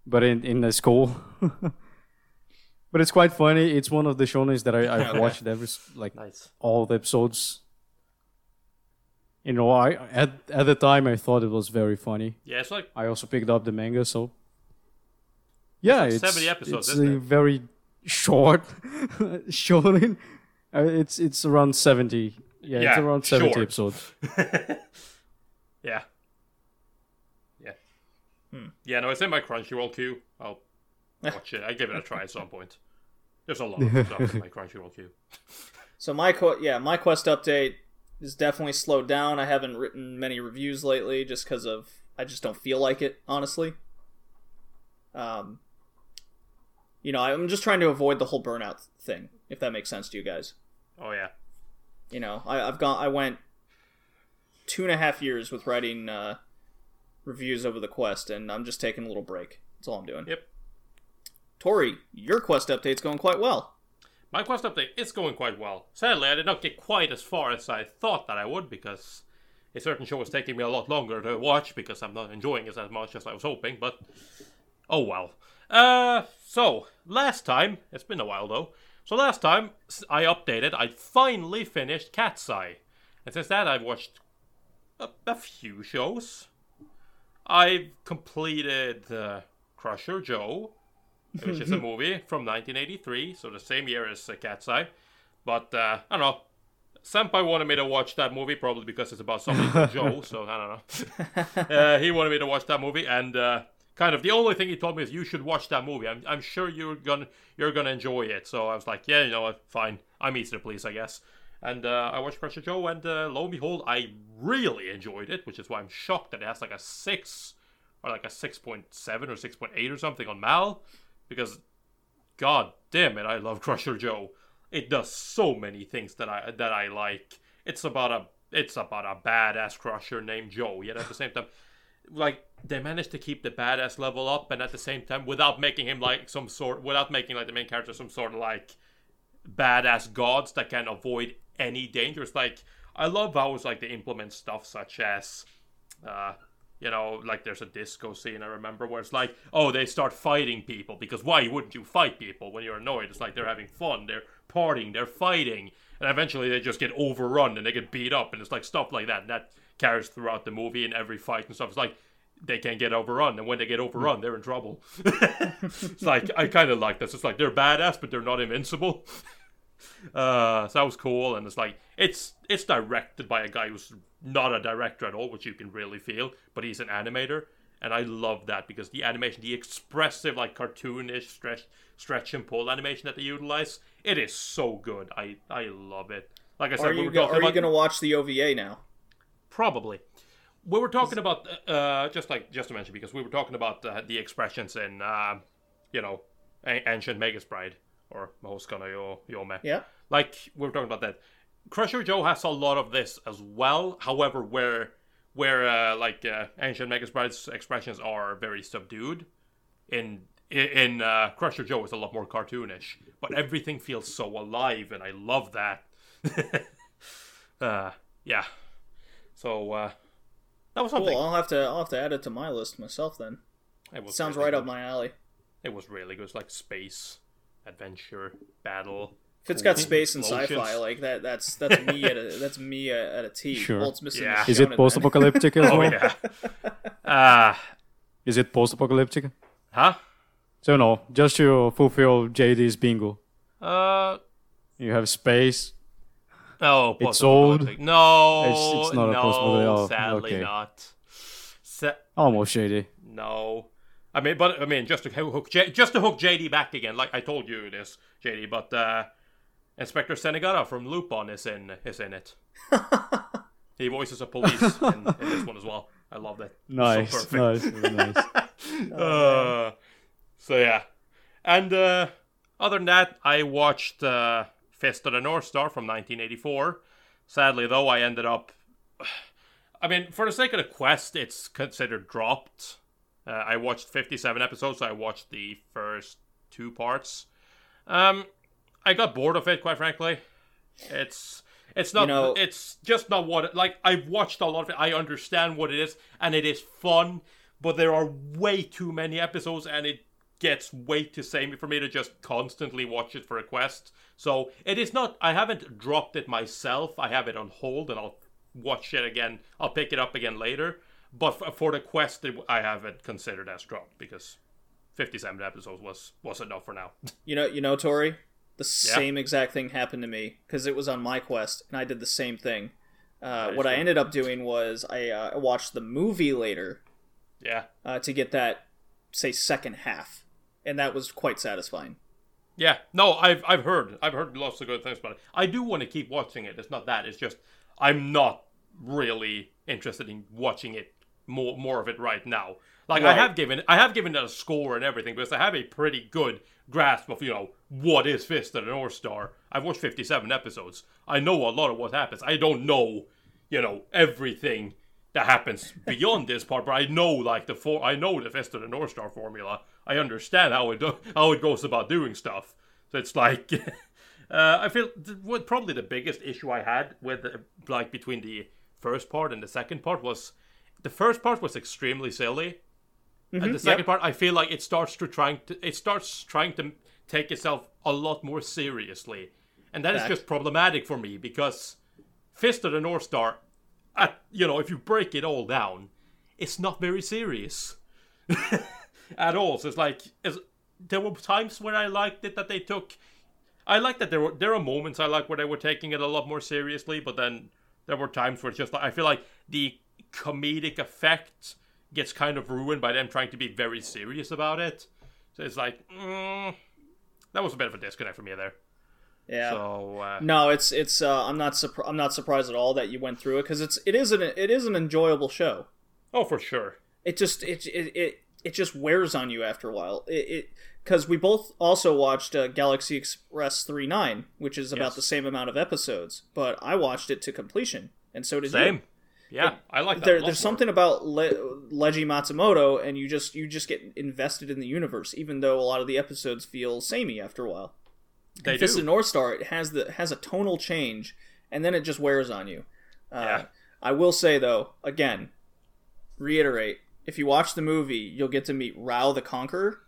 but in in a school. but it's quite funny. It's one of the shonens that I, I've Okay. watched every s- like Nice. all the episodes. You know, I at at the time I thought it was very funny. Yeah, it's like I also picked up the manga, so yeah, like it's 70 episodes, It's isn't a it? very short shonen. Uh, it's it's around seventy. Yeah, it's around seventy short. episodes. Yeah. Yeah. Yeah, no, it's in my Crunchyroll queue. I'll watch it. I give it a try at some point. There's a lot of stuff in my Crunchyroll queue. So my qu- yeah, my quest update is definitely slowed down. I haven't written many reviews lately just because of I just don't feel like it, honestly. Um, you know, I'm just trying to avoid the whole burnout thing, if that makes sense to you guys. Oh yeah. You know, I, I've gone, I went two and a half years with writing uh, reviews over the quest, and I'm just taking a little break. That's all I'm doing. Yep. Tori, your quest update's going quite well. My quest update is going quite well. Sadly, I did not get quite as far as I thought that I would because a certain show was taking me a lot longer to watch because I'm not enjoying it as much as I was hoping, but oh well. Uh, so, last time, it's been a while though, so last time I updated, I finally finished Cat's Eye. And since that, I've watched a, a few shows. I've completed uh, Crusher Joe, which is a movie from 1983, so the same year as uh, Cat's Eye. But uh, I don't know. Senpai wanted me to watch that movie, probably because it's about called Joe. So I don't know. uh, he wanted me to watch that movie, and uh, kind of the only thing he told me is you should watch that movie. I'm, I'm sure you're gonna you're gonna enjoy it. So I was like, yeah, you know what, fine. I'm easy to please, I guess. And uh, I watched Crusher Joe, and uh, lo and behold, I really enjoyed it, which is why I'm shocked that it has like a six or like a six point seven or six point eight or something on Mal, because God damn it, I love Crusher Joe. It does so many things that I that I like. It's about a it's about a badass crusher named Joe. Yet at the same time, like they managed to keep the badass level up, and at the same time, without making him like some sort, without making like the main character some sort of like badass gods that can avoid any dangers. Like I love how it's like they implement stuff such as, uh, you know, like there's a disco scene I remember where it's like, oh, they start fighting people because why wouldn't you fight people when you're annoyed? It's like they're having fun, they're partying, they're fighting, and eventually they just get overrun and they get beat up, and it's like stuff like that. And that carries throughout the movie and every fight and stuff. It's like they can't get overrun, and when they get overrun, they're in trouble. it's like I kind of like this. It's like they're badass, but they're not invincible. Uh, so that was cool, and it's like it's it's directed by a guy who's not a director at all, which you can really feel, but he's an animator, and I love that because the animation, the expressive, like cartoonish stretch, stretch and pull animation that they utilize, it is so good. I I love it. Like I said, Are we you were go- are you about going to watch the OVA now? Probably. We were talking about uh, just like just to mention because we were talking about uh, the expressions in uh, you know a- ancient Magus Bride or Mahotsukai no Yome. Yeah. Like we were talking about that. Crusher Joe has a lot of this as well. However, where where uh, like uh, ancient Magus Bride's expressions are very subdued, in in uh, Crusher Joe is a lot more cartoonish, but everything feels so alive, and I love that. uh, yeah. So uh, that was something. Cool. I'll have to I'll have to add it to my list myself then. It was Sounds really right good. up my alley. It was really good. It's like space, adventure, battle. If it's got cool space and sci-fi, like that, that's that's me at a that's me at at a T. Sure. Well, it's missing the Yeah. Is it post-apocalyptic as Oh well? yeah. Ah, Is it post-apocalyptic? huh? So no, just to fulfill JD's bingo. Uh. You have space. Oh, It's old. No, It's- it's not a no, post-apocalyptic. Oh, sadly okay. not. Sa- Almost shady. no. I mean, but I mean, just to hook J- just to hook JD back again, like I told you this, JD. But uh, Inspector Zenigata from Lupin is in is in it. he voices a police in, in this one as well. I love that. Nice, so nice, nice. Uh, so yeah, and uh, other than that, I watched uh, Fist of the North Star from 1984. Sadly, though, I ended up. I mean, for the sake of the quest, it's considered dropped. Uh, I watched 57 episodes, so I watched the first two parts. Um, I got bored of it, quite frankly. It's it's not. You know- it's just not what. It, like I've watched a lot of it. I understand what it is, and it is fun. But there are way too many episodes, and it gets way too samey for me to just constantly watch it for a quest. So it is not. I haven't dropped it myself. I have it on hold, and I'll watch it again. I'll pick it up again later. But f- for the quest, it, I have it considered as dropped because 57 episodes was was enough for now. You know, you know, Tori, the same exact thing happened to me because it was on my quest, and I did the same thing. Uh, what I true. ended up doing was I uh, watched the movie later yeah. uh, to get that, say, second half, and that was quite satisfying. Yeah, no, I've I've heard I've heard lots of good things about it. I do want to keep watching it. It's not that. It's just I'm not really interested in watching it more more of it right now. Like I have given I have given it a score and everything because I have a pretty good grasp of you know what is Fist of the North Star. I've watched 57 episodes. I know a lot of what happens. I don't know you know everything that happens beyond this part, but I know like the four I know the Fist of the North Star formula. I understand how it how it goes about doing stuff. So it's like, uh, I feel th- what probably the biggest issue I had with uh, like between the first part and the second part was the first part was extremely silly, and the second part I feel like it starts to trying to it starts trying to take itself a lot more seriously, and that is just problematic for me because Fist of the North Star at, you know, if you break it all down, it's not very serious at all. So it's like it's, there were times where I liked it that they took. I like that there were there are moments I like where they were taking it a lot more seriously, but then there were times where it's just like I feel like the comedic effect gets kind of ruined by them trying to be very serious about it. So it's like mm, that was a bit of a disconnect for me there. Yeah. So uh, No, it's it's. Uh, I'm not surprised. I'm not surprised at all that you went through it because it's it is an it is an enjoyable show. oh, for sure. It just it it it, it just wears on you after a while. It because we both also watched uh, Galaxy Express three nine, which is about Yes. the same amount of episodes, but I watched it to completion, and so did you. Same. Yeah, I like that. There, there's something about Le- Leiji Matsumoto, and you just you just get invested in the universe, even though a lot of the episodes feel samey after a while. they Fist do. of North Star, it has the has a tonal change, and then it just wears on you. Uh, Yeah. I will say though, again, reiterate: if you watch the movie, you'll get to meet Rao the Conqueror.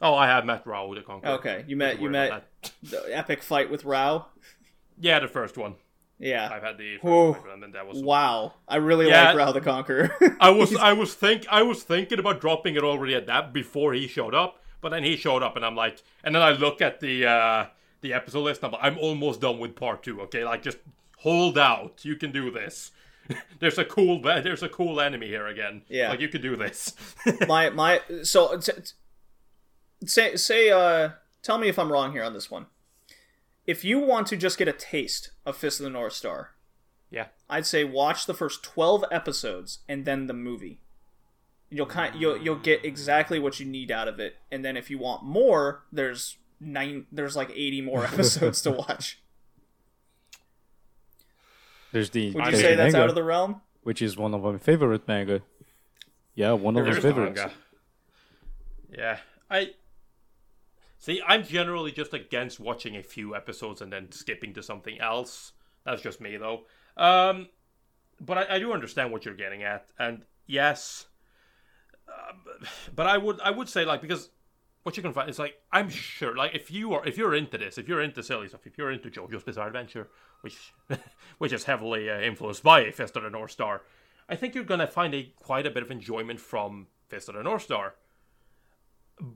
Oh, I have met Rao the Conqueror. Okay, you met you met the epic fight with Rao. Yeah, the first one. Yeah. I've had the first Whoa. one, and then that was. Wow, I really Yeah. like Rao the Conqueror. I was I was think I was thinking about dropping it already at that before he showed up, but then he showed up, and I'm like, and then I look at the uh the episode list, and I'm like, I'm almost done with part two. Okay, like just hold out. You can do this. there's a cool there's a cool enemy here again. Yeah. like you could do this. my my so t- t- say say uh tell me if I'm wrong here on this one. If you want to just get a taste of Fist of the North Star, yeah, I'd say watch the first 12 episodes and then the movie. You'll kind you'll you'll get exactly what you need out of it. And then if you want more, there's nine there's like 80 more episodes to watch. There's the Would you say that's manga, out of the realm? which is one of my favorite manga. Yeah, one of my There's favorites. manga. Yeah, I see. I'm generally just against watching a few episodes and then skipping to something else. That's just me, though. Um, but I, I do understand what you're getting at, and yes, uh, but I would I would say like because what you can find is like I'm sure like if you are if you're into this, if you're into silly stuff, if you're into JoJo's Bizarre Adventure, which which is heavily uh, influenced by Fist of the North Star, I think you're gonna find a quite a bit of enjoyment from Fist of the North Star.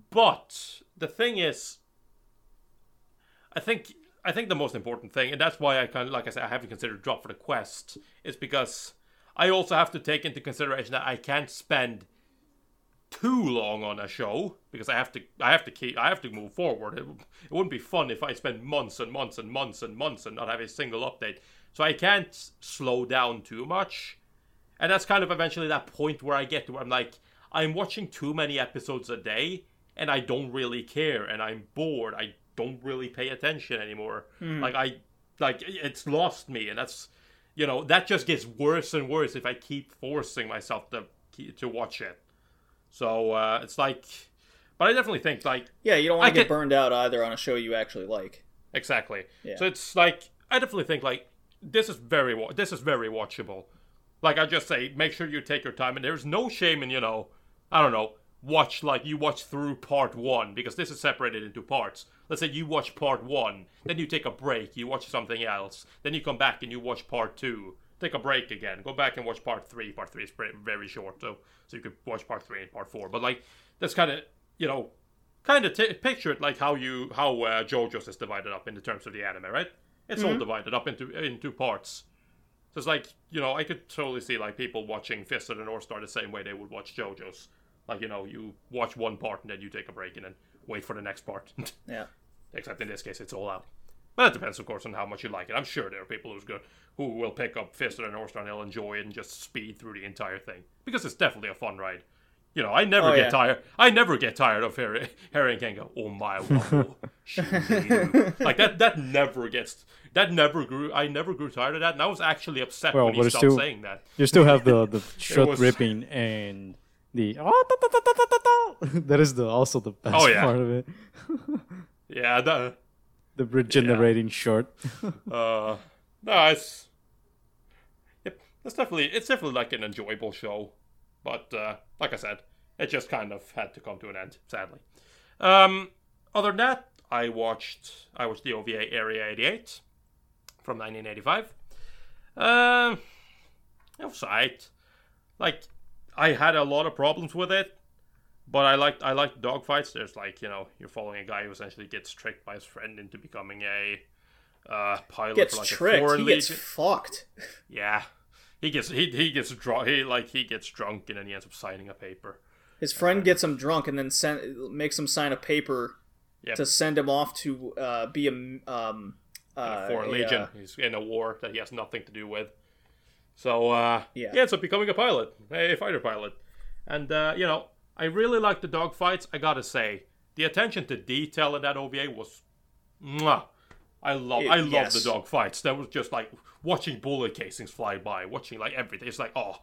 But the thing is, I think I think the most important thing, and that's why I kind of like I said I haven't considered drop for the quest, is because I also have to take into consideration that I can't spend too long on a show because I have to I have to keep I have to move forward. It, it wouldn't be fun if I spend months and months and months and months and not have a single update. So I can't slow down too much. And that's kind of eventually that point where I get to where I'm like, I'm watching too many episodes a day and I don't really care and I'm bored. I don't really pay attention anymore. Hmm. Like I like it's lost me and that's you know, that just gets worse and worse if I keep forcing myself to to watch it. So uh, it's like but I definitely think like Yeah, you don't want to get burned out either on a show you actually like. Exactly. Yeah. So it's like I definitely think like this is very wa- this is very watchable. Like I just say, make sure you take your time, and there's no shame in you know, I don't know, watch like you watch through part one because this is separated into parts. Let's say you watch part one, then you take a break, you watch something else, then you come back and you watch part two. Take a break again, go back and watch part three. Part three is pretty, very short, so so you could watch part three and part four. But like that's kind of you know kind of t- picture it like how you how uh, JoJo's is divided up in the terms of the anime, right? It's all divided up into into parts. So it's like you know I could totally see like people watching Fist of the North Star the same way they would watch JoJo's. Like you know you watch one part and then you take a break and then wait for the next part. Yeah. Except in this case it's all out. But that depends, of course, on how much you like it. I'm sure there are people who's good who will pick up Fist of the North Star and they'll enjoy it and just speed through the entire thing because it's definitely a fun ride. You know, I never Oh, get yeah. tired. I never get tired of Harry, Harry and Ken go, "Oh my wow, oh, like that." That never gets. That never grew. I never grew tired of that, and I was actually upset Well, when he stopped still- saying that. You still have the the shot was- ripping and the oh, da, da, da, da, da, da. that is the also the best Oh, yeah. part of it. Yeah, the, The regenerating shot. uh, no, it's yep. It's definitely it's definitely like an enjoyable show, but uh, like I said, it just kind of had to come to an end, sadly. Um, other than that, I watched I watched the OVA Area 88 from 1985. Um, it was alright. Like I had a lot of problems with it, but I like I liked dogfights. There's like you know you're following a guy who essentially gets tricked by his friend into becoming a uh, pilot Gets for like a tricked. foreign He gets legion. fucked. Yeah, he gets he he gets drunk. He like he gets drunk and then he ends up signing a paper. His friend gets him drunk and then send, makes him sign a paper Yep. to send him off to uh, be a um, uh, foreign a, legion. uh, He's in a war that he has nothing to do with. So uh, Yeah. he ends up becoming a pilot, a fighter pilot. And uh, you know, I really like the dogfights. I gotta say, the attention to detail in that OVA was, mwah. I love, It- I love yes. the dogfights. That was just like watching bullet casings fly by, watching like everything. It's like, oh.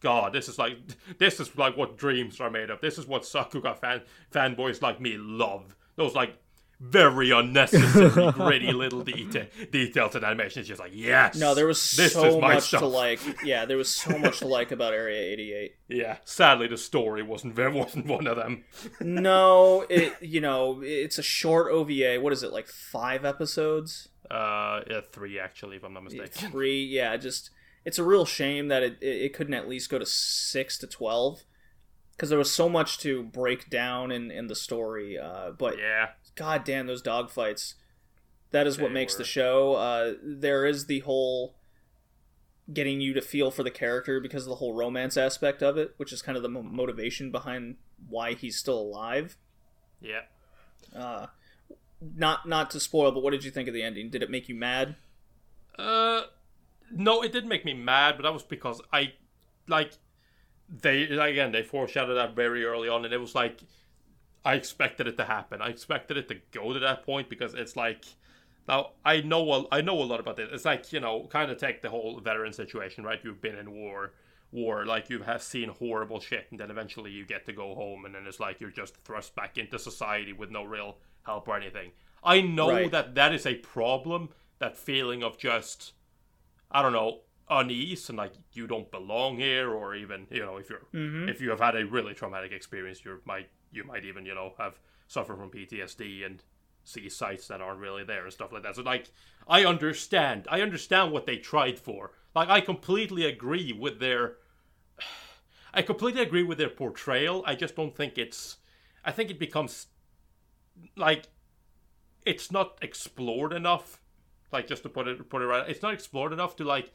God, this is like this is like what dreams are made of. This is what Sakuga fan fanboys like me love. Those like very unnecessary, gritty little deta- details in animation. It's just like yes. No, there was this so much stuff. to like. Yeah, there was so much to like about Area 88. Yeah, sadly the story wasn't very wasn't one of them. No, it you know it's a short OVA. What is it like five episodes? Uh, yeah, three actually, if I'm not mistaken. Three? Yeah, just it's a real shame that it it, it couldn't at least go to six to twelve because there was so much to break down in in the story. Uh, but Yeah, god damn those dogfights that is what makes were. the show uh, there is the whole getting you to feel for the character because of the whole romance aspect of it which is kind of the mo- motivation behind why he's still alive yeah. uh, not not to spoil but what did you think of the ending did it make you mad Uh, no, it did make me mad, but that was because I like they again they foreshadowed that very early on, and it was like I expected it to happen. I expected it to go to that point because it's like now I know a, I know a lot about it. It's like you know, kind of take the whole veteran situation, right? You've been in war, war, like you have seen horrible shit, and then eventually you get to go home, and then it's like you're just thrust back into society with no real help or anything. I know Right. that that is a problem. That feeling of just I don't know, unease and like you don't belong here, or even you know if you're mm-hmm. if you have had a really traumatic experience, you might you might even you know have suffered from PTSD and see sights that aren't really there and stuff like that. So like I understand, I understand what they tried for. Like I completely agree with their. I completely agree with their portrayal. I just don't think it's. I think it becomes like it's not explored enough like just to put it put it right it's not explored enough to like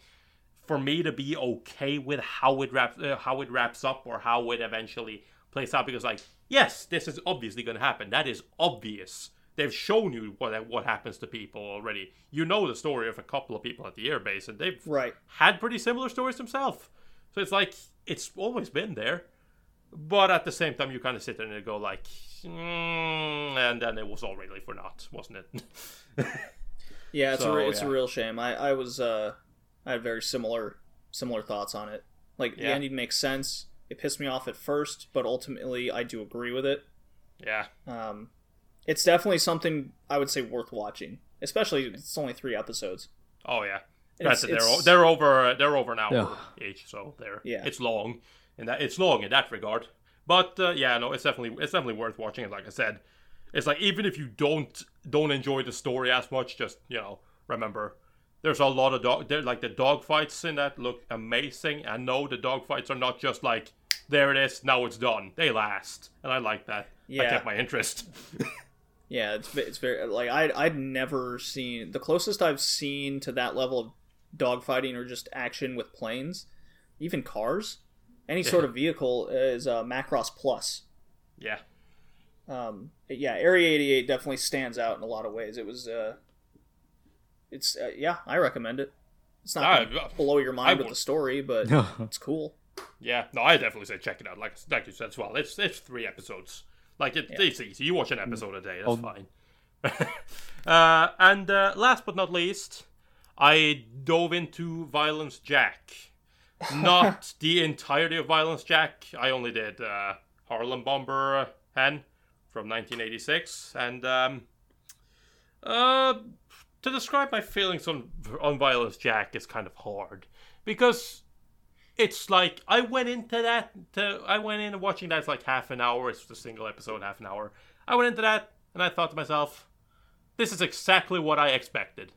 for me to be okay with how it wraps uh, how it wraps up or how it eventually plays out because like yes this is obviously going to happen. That is obvious. They've shown you what what happens to people already. You know the story of a couple of people at the airbase and they've right. had pretty similar stories themselves. So it's like it's always been there. But at the same time you kind of sit there and go like mm, and then it was all really for naught wasn't it? Yeah it's So, a re- it's yeah. a real shame. I i was uh i had very similar similar thoughts on it. Like the Yeah. ending makes sense it pissed me off at first but ultimately i do agree with it yeah Um, it's definitely something I would say worth watching, especially it's only three episodes. Oh yeah. It's- Granted, they're it's- o- they're over they're over an hour Yeah. each, so they're Yeah. it's long, and that it's long in that regard. But uh, yeah, no, it's definitely it's definitely worth watching. And like I said, it's like even if you don't don't enjoy the story as much, just you know remember there's a lot of dog there like the dog fights in that look amazing. And no, the dog fights are not just like there it is, now it's done. They last, and I like that. I Yeah. kept my interest. Yeah, it's it's very like I I'd never seen the closest I've seen to that level of dogfighting or just action with planes, even cars, any sort of vehicle is uh, Macross Plus. yeah, Um, yeah, Area 88 definitely stands out in a lot of ways. It was uh, it's uh, yeah, I recommend it. It's not I- gonna blow your I mind with would. the story, but it's cool. Yeah, no, I definitely say check it out. Like like you said as well, it's it's three episodes. Like it, it's easy. You watch an episode a day. That's Oh. fine. uh, and uh, last but not least, I dove into Violence Jack. Not the entirety of Violence Jack. I only did uh, Harlem Bomber Hen from 1986, and um, uh, to describe my feelings on on Violence Jack is kind of hard because it's like I went into that. To, I went in watching that. It's like half an hour. It's just a single episode, half an hour. I went into that and I thought to myself, "This is exactly what I expected."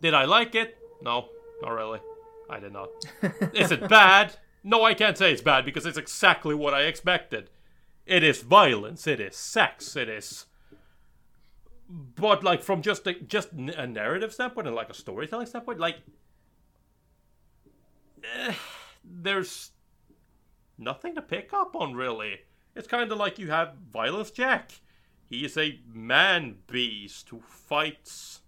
Did I like it? No, not really. I did not. Is it bad? No, I can't say it's bad because it's exactly what I expected. It is violence. It is sex. It is. But like from just a, just a narrative standpoint and like a storytelling standpoint, like eh, there's nothing to pick up on really. It's kind of like you have Violence Jack. He is a man beast who fights.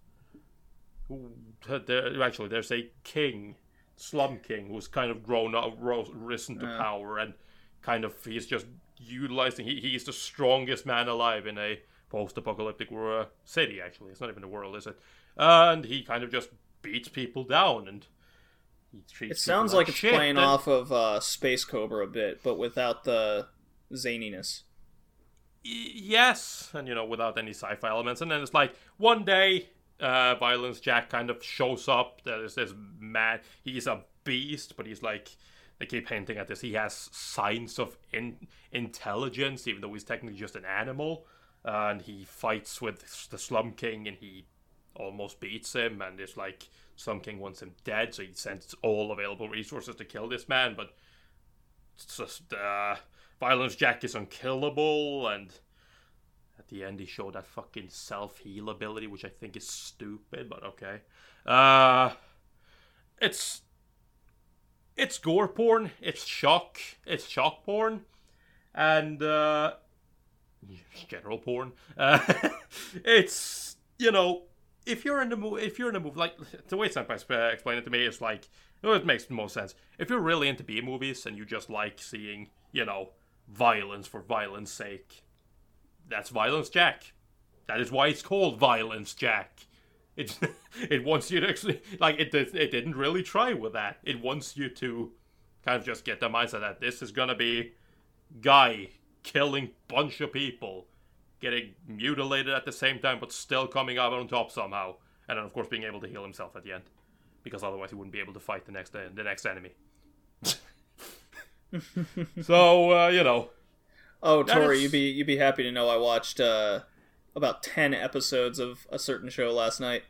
Who there, actually there's a king, Slum King, who's kind of grown up, risen to Yeah. power, and kind of he's just utilizing. He, he's the strongest man alive in a post-apocalyptic uh, city. Actually, it's not even a world, is it? and he kind of just beats people down and. He treats It sounds like it's playing and- off of uh, Space Cobra a bit, but without the zaniness. Y- yes, and you know, without any sci-fi elements. And then it's like one day, uh, Violence Jack kind of shows up. There's this man. He's a beast, but he's like they keep hinting at this. He has signs of in- intelligence, even though he's technically just an animal. And he fights with the Slum King, and he almost beats him. And it's like Slum King wants him dead, so he sends all available resources to kill this man. But it's just uh, Violence Jack is unkillable, and at the end he showed that fucking self heal ability, which I think is stupid, but okay. Uh, it's it's gore porn, it's shock, it's shock porn, and uh, general porn. Uh, it's you know if you're in the movie, if you're in the movie, like the way Senpai explained it to me is like, well, it makes most sense. If you're really into B movies and you just like seeing, you know, violence for violence sake, that's Violence Jack. That is why it's called Violence Jack. It it wants you to actually like it. It didn't really try with that. It wants you to kind of just get the mindset that this is gonna be guy killing bunch of people, getting mutilated at the same time, but still coming out on top somehow, and then of course being able to heal himself at the end, because otherwise he wouldn't be able to fight the next the next enemy. so uh, you know, Oh, Tori, you'd be you'd be happy to know I watched uh, about ten episodes of a certain show last night.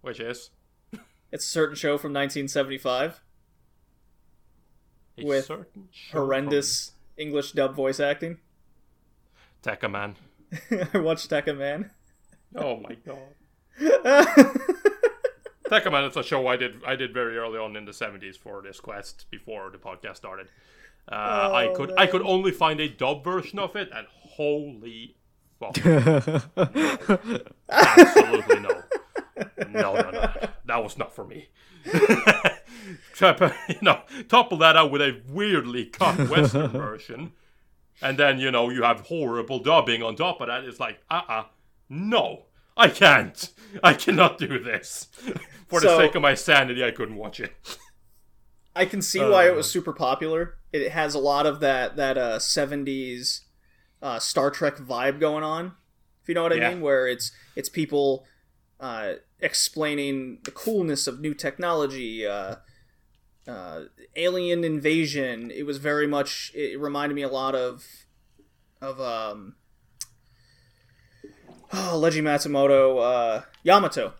which is? It's a certain show from 1975, a With certain show horrendous English dub voice acting. Tekka Man. I watched Tekka Man. Oh my god. Tekka Man, it's a show I did I did very early on in the seventies for this quest before the podcast started. Uh, I Oh, could I could only find a dub version of it, and holy fuck, absolutely no, no, no, no, that was not for me. you know, topple that out with a weirdly cut Western version, and then you know you have horrible dubbing on top of that. It's like, uh, uh no, I can't, I cannot do this. For the sake of my sanity, I couldn't watch it. I can see why it was Uh. super popular. It has a lot of that that uh, 70s uh, Star Trek vibe going on. If you know what I Yeah. mean, where it's it's people uh, explaining the coolness of new technology, uh, uh, alien invasion. It was very much. It reminded me a lot of of um, oh, Leiji Matsumoto, uh, Yamato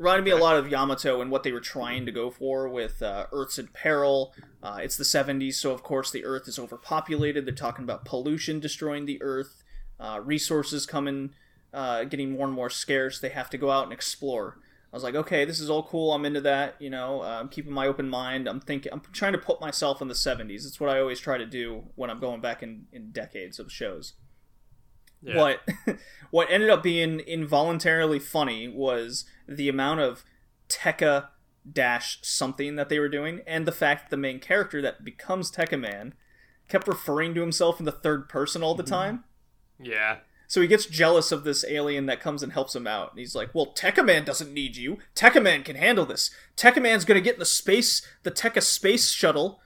reminded me a lot of Yamato and what they were trying to go for with uh, Earth's in peril. Uh, it's the 70s, so of course the Earth is overpopulated. They're talking about pollution destroying the Earth, uh, resources coming, uh, getting more and more scarce. They have to go out and explore. I was like, okay, this is all cool. I'm into that. You know, uh, I'm keeping my open mind. I'm thinking. I'm trying to put myself in the 70s. It's what I always try to do when I'm going back in, in decades of shows. Yeah. What what ended up being involuntarily funny was the amount of Tekka dash something that they were doing, and the fact that the main character that becomes Tekka Man kept referring to himself in the third person all the time. Yeah. So he gets jealous of this alien that comes and helps him out. And he's like, Well, Tekka Man doesn't need you. Tekka Man can handle this. Tekka Man's gonna get in the space the Tekka space shuttle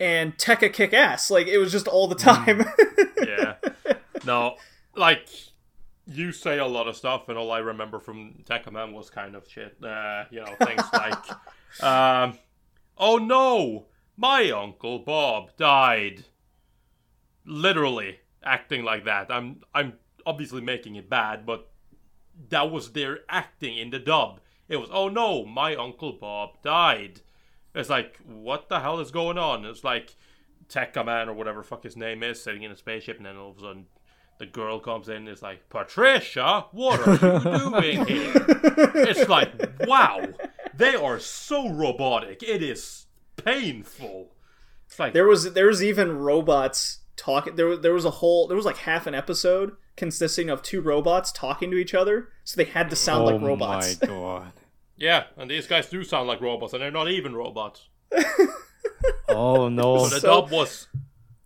and Tekka kick ass. Like it was just all the time. yeah. No, like you say a lot of stuff, and all I remember from Tekkaman was kind of shit. Uh, you know, things like, um, "Oh no, my uncle Bob died." Literally acting like that. I'm I'm obviously making it bad, but that was their acting in the dub. It was, oh no, my uncle Bob died. It's like, what the hell is going on? It's like Tekka Man or whatever fuck his name is sitting in a spaceship, and then all of a sudden the girl comes in. and is like, Patricia, what are you doing here? it's like, wow, they are so robotic. It is painful. It's like, There was there was even robots talking. There there was a whole there was like half an episode consisting of two robots talking to each other, so they had to sound oh like robots. Oh my god. yeah, and these guys do sound like robots, and they're not even robots. Oh no. So the So- dub was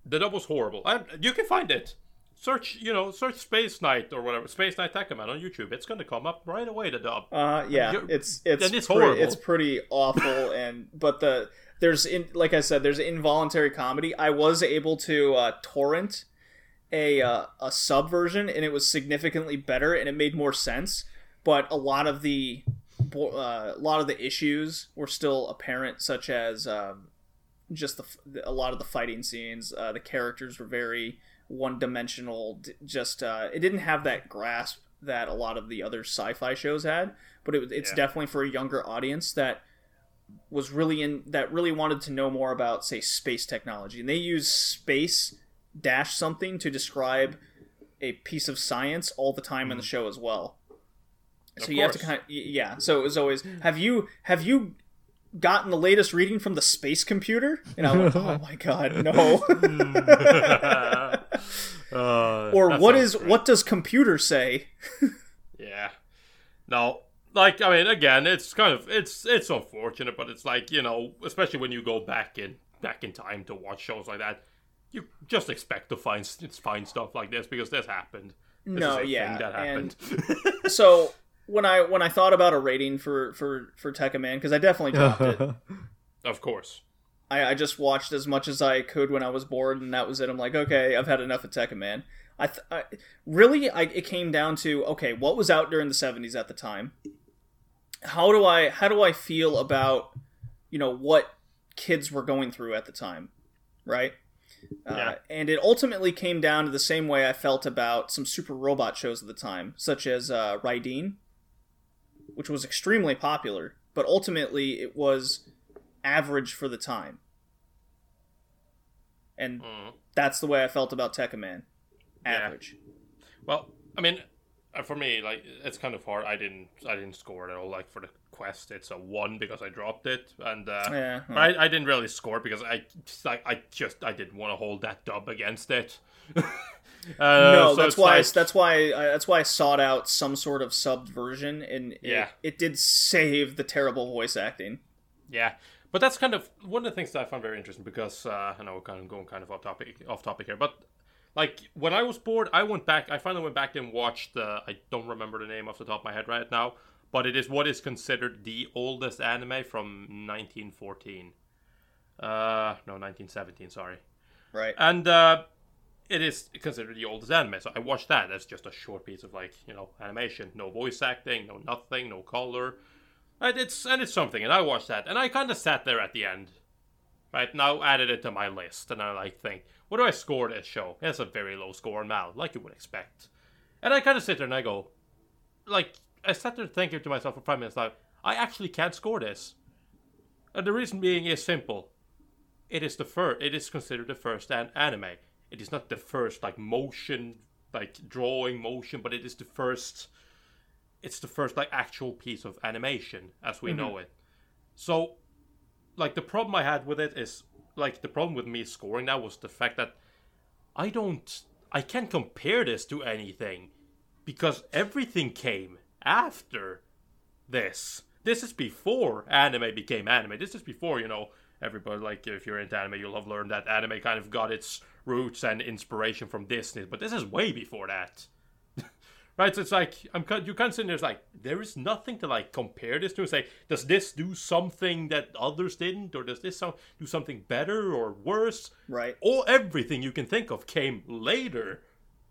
the dub was horrible. I, you can find it. Search, you know, search Space Knight or whatever, Space Knight Tekkaman on YouTube. It's gonna come up right away. The dub. Uh, yeah, You're- it's it's and it's pretty, horrible. it's pretty awful, and but the there's in like I said, there's involuntary comedy. I was able to uh, torrent a uh, a sub version, and it was significantly better, and it made more sense. But a lot of the uh, a lot of the issues were still apparent, such as um, just the a lot of the fighting scenes. Uh, the characters were very one dimensional. Just uh, it didn't have that grasp that a lot of the other sci-fi shows had. But it, it's Yeah. definitely for a younger audience that was really in that really wanted to know more about say space technology, and they use space dash something to describe a piece of science all the time in the show as well. So Of you have to kind of yeah. So it was always have you have you gotten the latest reading from the space computer? And I went, oh my god, no. Uh, or what is what great. what does computer say? Yeah. No, like I mean, again, it's kind of it's it's unfortunate, but it's like you know, especially when you go back in back in time to watch shows like that, you just expect to find s- find stuff like this because this happened. This No, is a yeah, thing that and- happened. so when I when I thought about a rating for for for Tekka Man because I definitely dropped it. of course. I, I just watched as much as I could when I was bored, and that was it. I'm like, okay, I've had enough of Tekka Man. I, th- I really, I, it came down to okay, what was out during the '70s at the time? How do I how do I feel about you know what kids were going through at the time, right? Uh, Yeah. and it ultimately came down to the same way I felt about some super robot shows at the time, such as uh, Raideen, which was extremely popular, but ultimately it was average for the time. And Mm. that's the way I felt about Tekka Man. Yeah. Average. Well, I mean, for me, like it's kind of hard. I didn't I didn't score it at all. Like for the quest, it's a one because I dropped it, and uh, Yeah. But I, I didn't really score because I like I just I didn't want to hold that dub against it. uh, no, so that's why. like- that's why. I, that's why I sought out some sort of subbed version, and it, Yeah. it did save the terrible voice acting. Yeah, but that's kind of one of the things that I found very interesting because uh, I know we're kind of going kind of off topic off topic here, but like when I was bored, I went back. I finally went back and watched. Uh, I don't remember the name off the top of my head right now, but it is what is considered the oldest anime from 1914. Uh, no, 1917. Sorry. Right. and uh, it is considered the oldest anime. So I watched that. That's just a short piece of like you know animation, no voice acting, no nothing, no color. And it's and it's something. And I watched that, and I kind of sat there at the end. Right now, added it to my list, and I like think, what do I score this show? It's a very low score on Mal, like you would expect. And I kind of sit there and I go, like I sat there thinking to myself for five minutes, like I actually can't score this. And the reason being is simple it is the first it is considered the first an- anime it is not the first like motion like drawing motion but it is the first it's the first like actual piece of animation as we mm-hmm. know it so like the problem i had with it is like the problem with me scoring that was the fact that i don't i can't compare this to anything because everything came after this. This is before anime became anime. This is before, you know, everybody, like, if you're into anime, you'll have learned that anime kind of got its roots and inspiration from Disney. But this is way before that. Right? So it's like, I'm kind- you of sitting there, it's like, there is nothing to, like, compare this to and say, does this do something that others didn't? Or does this so- do something better or worse? Right. All everything you can think of came later.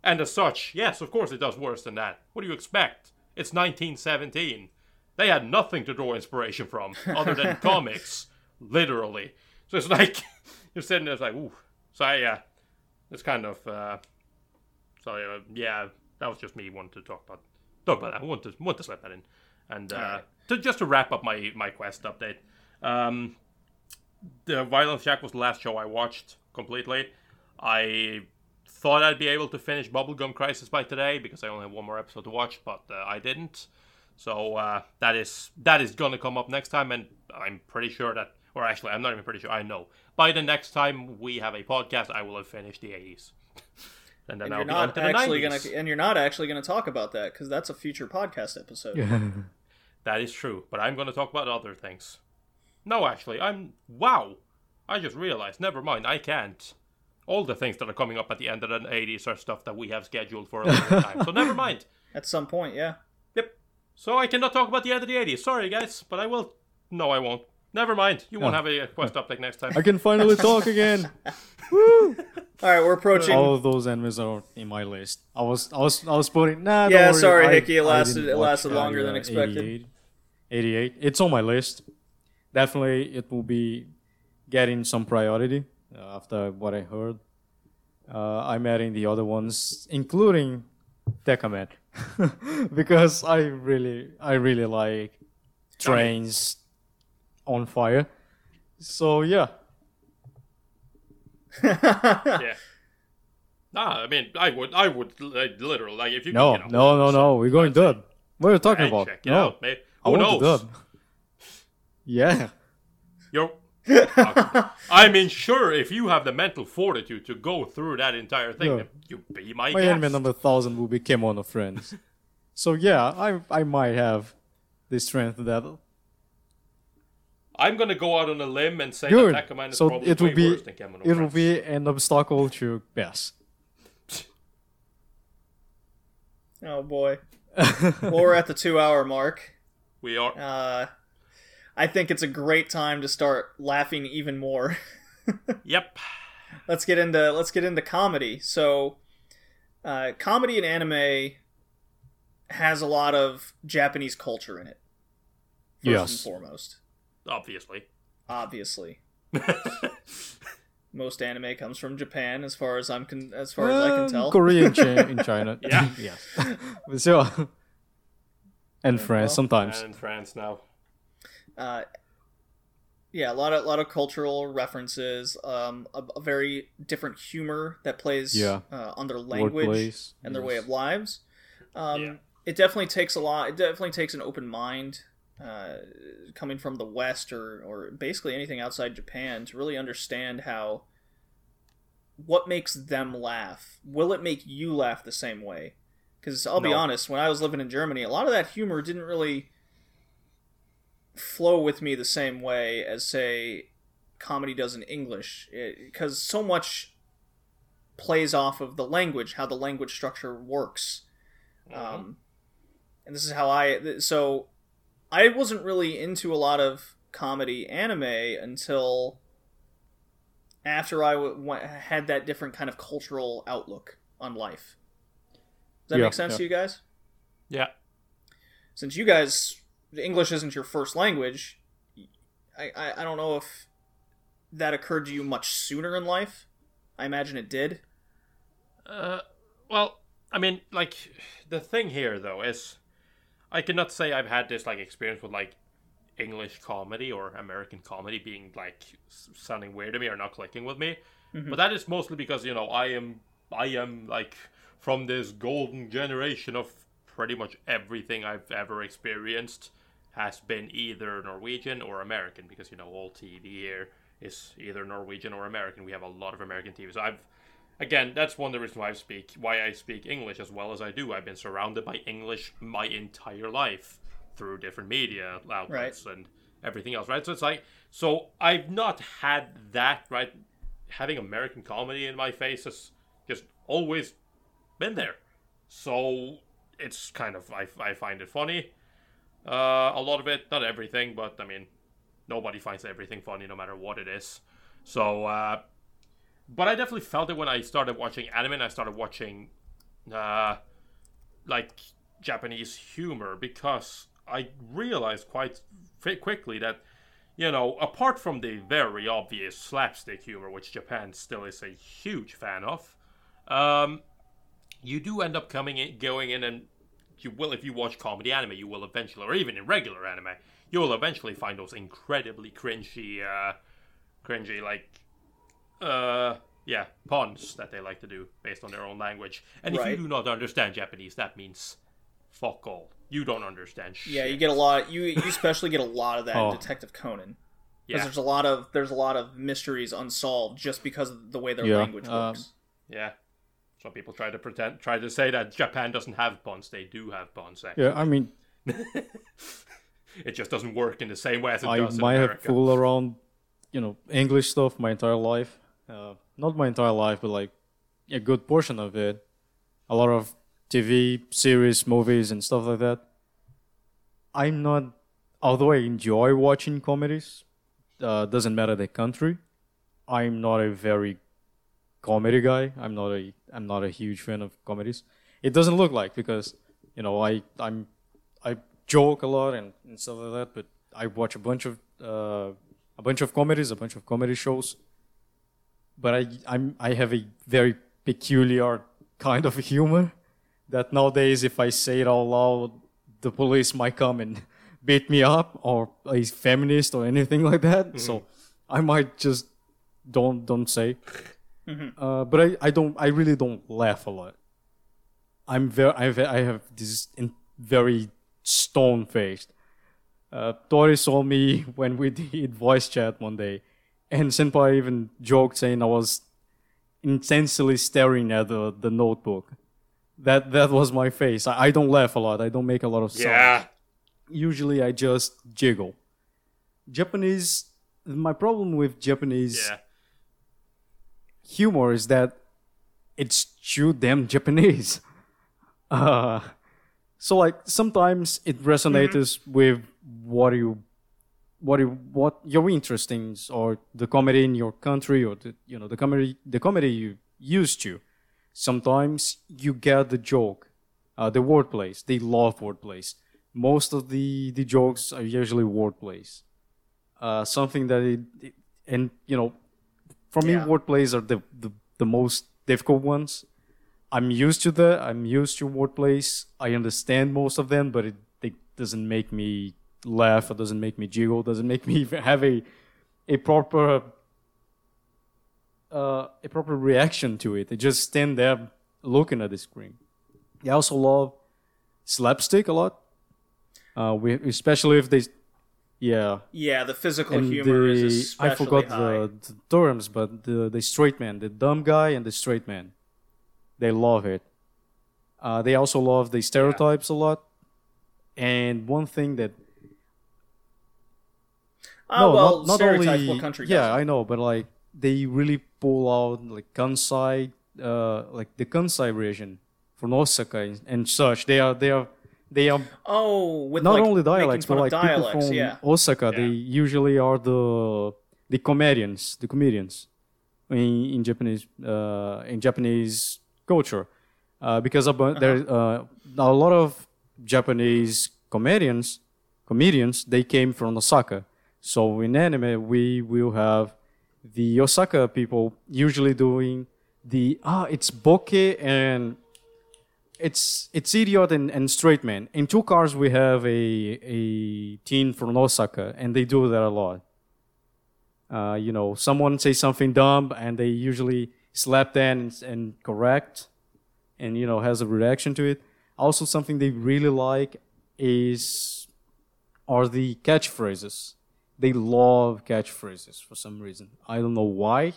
And as such, yes, of course it does worse than that. What do you expect? It's 1917. They had nothing to draw inspiration from other than comics, literally. So it's like you're sitting there, it's like, ooh. So yeah, it's kind of. Uh, so uh, yeah, that was just me wanting to talk about talk about that. I want to want to slip that in, and uh, Alright. to just to wrap up my my quest update. Um, the Violence Jack was the last show I watched completely. I thought I'd be able to finish Bubblegum Crisis by today because I only have one more episode to watch, but uh, I didn't. So uh, that is that is gonna come up next time, and I'm pretty sure that, or actually, I'm not even pretty sure. I know by the next time we have a podcast, I will have finished the 80s, and then And I'll you're be on not to the actually 90s. gonna, and you're not actually gonna talk about that because that's a future podcast episode. That is true, but I'm gonna talk about other things. No, actually, I'm. Wow! I just realized. Never mind, I can't. All the things that are coming up at the end of the 80s are stuff that we have scheduled for a later time. So never mind. At some point, yeah. Yep. So I cannot talk about the end of the 80s. Sorry, guys, but I will. No, I won't. Never mind. You won't have a quest update next time. I can finally talk again. All right, we're approaching. All of those enemies are in my list. I was, I was, I was putting. Nah, don't Yeah, worry, sorry, I- Hickey, it lasted- it lasted longer than expected. 88. 88. It's on my list. Definitely, it will be getting some priority uh, after what I heard. Uh, I'm adding the other ones, including Decamet, because I really, I really like trains on fire. So yeah, yeah. Nah, I mean, I would, I would, like, literally, like, if you no, could get a no, no, no, we're going dub. What are you talking about? check it no, out, mate. I Who want knows? dub. Yeah. You're. I mean, sure, if you have the mental fortitude to go through that entire thing, Yeah. then you be my, My guest. enemy number thousand will be Kemono friends. so yeah, I I might have the strength that I'm gonna go out on a limb and say good. that Takamine is So probably it will way be worse than Kemono it will be an obstacle to pass. oh boy. well, we're at the two-hour mark. We are. Uh, I think it's a great time to start laughing even more. Yep. let's get into let's get into comedy. So, uh, comedy and anime has a lot of Japanese culture in it. First Yes. and foremost, Obviously. obviously, most anime comes from Japan, as far as I'm con- as far as I can Um, tell. Korea in, Chi- in China. Yeah. yes. So and France well, sometimes. And in France now. uh, yeah, a lot of a lot of cultural references, um, a, a very different humor that plays Yeah. uh, on their language Workplace, and their way of lives. Um, Yeah. It definitely takes a lot. It definitely takes an open mind, uh, coming from the West or or basically anything outside Japan to really understand how what makes them laugh. Will it make you laugh the same way? Because I'll be honest, when I was living in Germany, a lot of that humor didn't really flow with me the same way as say comedy does in English because so much plays off of the language how the language structure works um, and this is how I th- so I wasn't really into a lot of comedy anime until after I w- w- had that different kind of cultural outlook on life does that Yeah, make sense yeah. to you guys Yeah. since you guys English isn't your first language, I, I, I don't know if that occurred to you much sooner in life. I imagine it did. Uh, well, I mean, like, the thing here, though, is I cannot say I've had this, like, experience with, like, English comedy or American comedy being, like, sounding weird to me or not clicking with me. Mm-hmm. But that is mostly because, you know, I am, I am, like, from this golden generation of pretty much everything I've ever experienced has been either Norwegian or American because, you know, all TV here is either Norwegian or American. We have a lot of American TV. So I've again, that's one of the reasons why I speak why I speak English as well as I do. I've been surrounded by English my entire life through different media outlets and everything else, right? So it's like so I've not had that, right? Having American comedy in my face has just always been there. So it's kind of I, I find it funny. Uh, a lot of it, not everything, but I mean, nobody finds everything funny no matter what it is. So, uh, but I definitely felt it when I started watching anime and I started watching, uh, like Japanese humor because I realized quite quickly that, you know, apart from the very obvious slapstick humor, which Japan still is a huge fan of, um, you do end up coming in, going in and you will if you watch comedy anime, you will eventually, or even in regular anime, you will eventually find those incredibly cringy, uh, cringy like, uh, yeah, puns that they like to do based on their own language. And if you do not understand Japanese, that means fuck all. You don't understand shit. Yeah, you get a lot. You you especially get a lot of that Oh. in Detective Conan. Because Yeah. there's a lot of there's a lot of mysteries unsolved just because of the way their Yeah, language um, works. Yeah. Some people try to pretend, try to say that Japan doesn't have puns. They do have puns. Actually. Yeah, I mean, It just doesn't work in the same way as it I does in might America. have fooled around, you know, English stuff my entire life. Uh, not my entire life, but like a good portion of it. A lot of TV series, movies, and stuff like that. I'm not, although I enjoy watching comedies, uh, doesn't matter the country. I'm not a very comedy guy. I'm not a I'm not a huge fan of comedies. It doesn't look like because you know I I'm I joke a lot and, and stuff like that, but I watch a bunch of uh, a bunch of comedies, a bunch of comedy shows. But I I'm I have a very peculiar kind of humor that nowadays if I say it out loud, the police might come and beat me up or a feminist or anything like that. So I might just don't don't say. Uh, but I, I don't I really don't laugh a lot. I'm very I have, I have this in very stone faced. Uh, Tori saw me when we did voice chat one day, and Senpai even joked saying I was intensely staring at the, the notebook. That that was my face. I, I don't laugh a lot. I don't make a lot of sounds. Yeah. Usually I just jiggle. Japanese. My problem with Japanese Yeah. humor is that it's too damn Japanese. Uh, so like sometimes it resonates with what you, what what your interests in or the comedy in your country or the you know the comedy the comedy you used to. Sometimes you get the joke, uh, the wordplays. They love wordplays. Most of the the jokes are usually wordplays. Uh, something that it, it and you know for me Yeah. wordplays are the, the the most difficult ones i'm used to that i'm used to wordplays i understand most of them but it, it doesn't make me laugh it doesn't make me jiggle doesn't make me even have a a proper uh, a proper reaction to it. I just stand there looking at the screen. I also love slapstick a lot. Uh, we, especially if they yeah. Yeah, the physical and humor the, is especially I forgot the, the terms, but the, the straight man, the dumb guy and the straight man, they love it. Uh, they also love the stereotypes a lot. And one thing that Oh no, well, not, not stereotype only what country yeah, doesn't. I know, but like they really pull out like Kansai, uh, like the Kansai region from Osaka and, and such. They are they are they are Oh, with not like, only dialects, but of like people from yeah. Osaka, they usually are the the comedians, the comedians in, in Japanese uh, in Japanese culture, uh, because a, bu- there uh, a lot of Japanese comedians comedians they came from Osaka. So in anime, we will have the Osaka people usually doing the ah, it's boke and it's it's idiot and, and straight man. In two cars we have a a teen from Osaka and they do that a lot. Uh, you know, someone say something dumb and they usually slap that and, and correct and you know has a reaction to it. Also something they really like is are the catchphrases. They love catchphrases for some reason. I don't know why.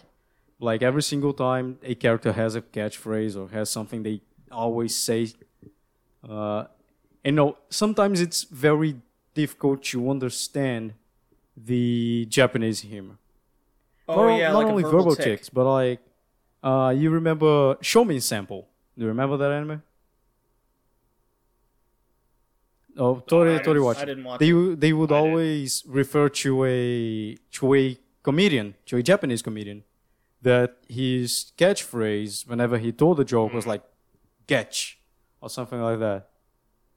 Like every single time a character has a catchphrase or has something they always say. Uh, and no, sometimes it's very difficult to understand the Japanese humor. Oh not, yeah, not like only verbal, verbal tick. ticks, but like, uh, you remember Shomin Sample? Do you remember that anime? Oh, Tori, I Tori watch. I didn't watch They it. would- they would I didn't. always refer to a to a comedian, to a Japanese comedian, that his catchphrase whenever he told a joke Hmm. was like "getch" or something like that,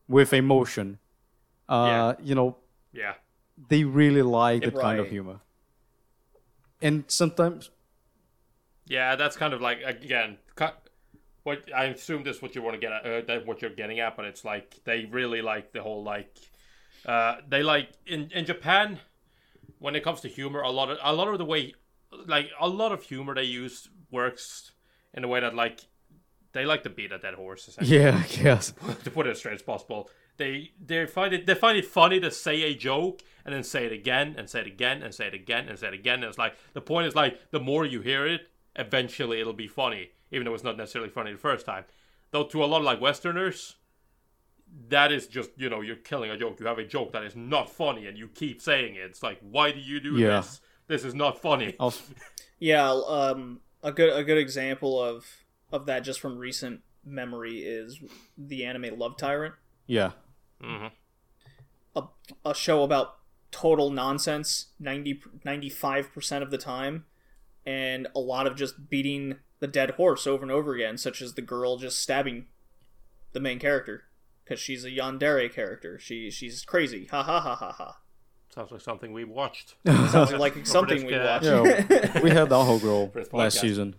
with emotion. Uh, You know, Yeah. they really like Yeah, that kind of humor. And sometimes Yeah, that's kind of like again, cu- what I assume this is what you want to get at, uh, what you're getting at, but it's like they really like the whole like, uh, they like in in Japan, when it comes to humor, a lot of a lot of the way, like a lot of humor they use works in a way that like they like to beat a dead horse. Yeah, yes. to put it as straight as possible. They they find it they find it funny to say a joke and then say it again and say it again and say it again and say it again. And it's like the point is like the more you hear it, eventually it'll be funny, even though it's not necessarily funny the first time. Though to a lot of like Westerners, that is just you know you're killing a joke. You have a joke that is not funny and you keep saying it. It's like why do you do Yeah. this? This is not funny. Yeah, um, a good a good example of of that just from recent memory is the anime Love Tyrant, yeah. hmm a, a show about total nonsense 90 95 percent of the time, and a lot of just beating the dead horse over and over again, such as the girl just stabbing the main character because she's a yandere character. She she's crazy. Ha ha ha ha ha. Sounds like something we watched. Sounds like something we watched. Yeah, we had Aho Girl last season.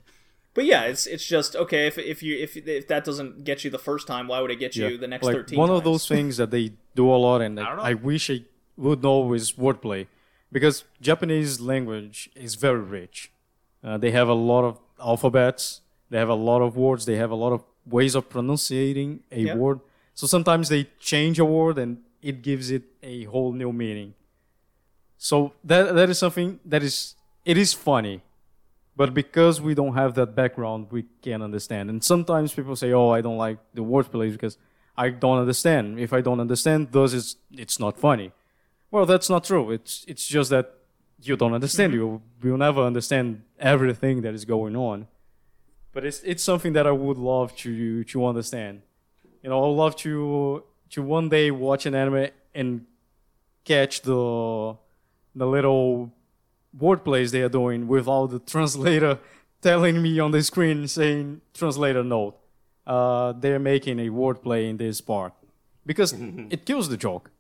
But yeah, it's it's just okay if if you if if that doesn't get you the first time, why would it get you Yeah. the next like thirteen? one of those things that they do a lot, and I like. I, wish I would know is wordplay, because Japanese language is very rich. Uh, they have a lot of alphabets. They have a lot of words. They have a lot of ways of pronouncing a Yeah. word. So sometimes they change a word, and it gives it a whole new meaning. So that that is something that is it is funny, but because we don't have that background, we can't understand. And sometimes people say, "Oh, I don't like the wordplay because I don't understand." If I don't understand, thus it's it's not funny. Well, that's not true. It's it's just that you don't understand. You will never understand everything that is going on. But it's it's something that I would love to to understand. You know, I would love to to one day watch an anime and catch the the little wordplays they are doing without the translator telling me on the screen saying translator note. Uh, they're making a wordplay in this part because it kills the joke.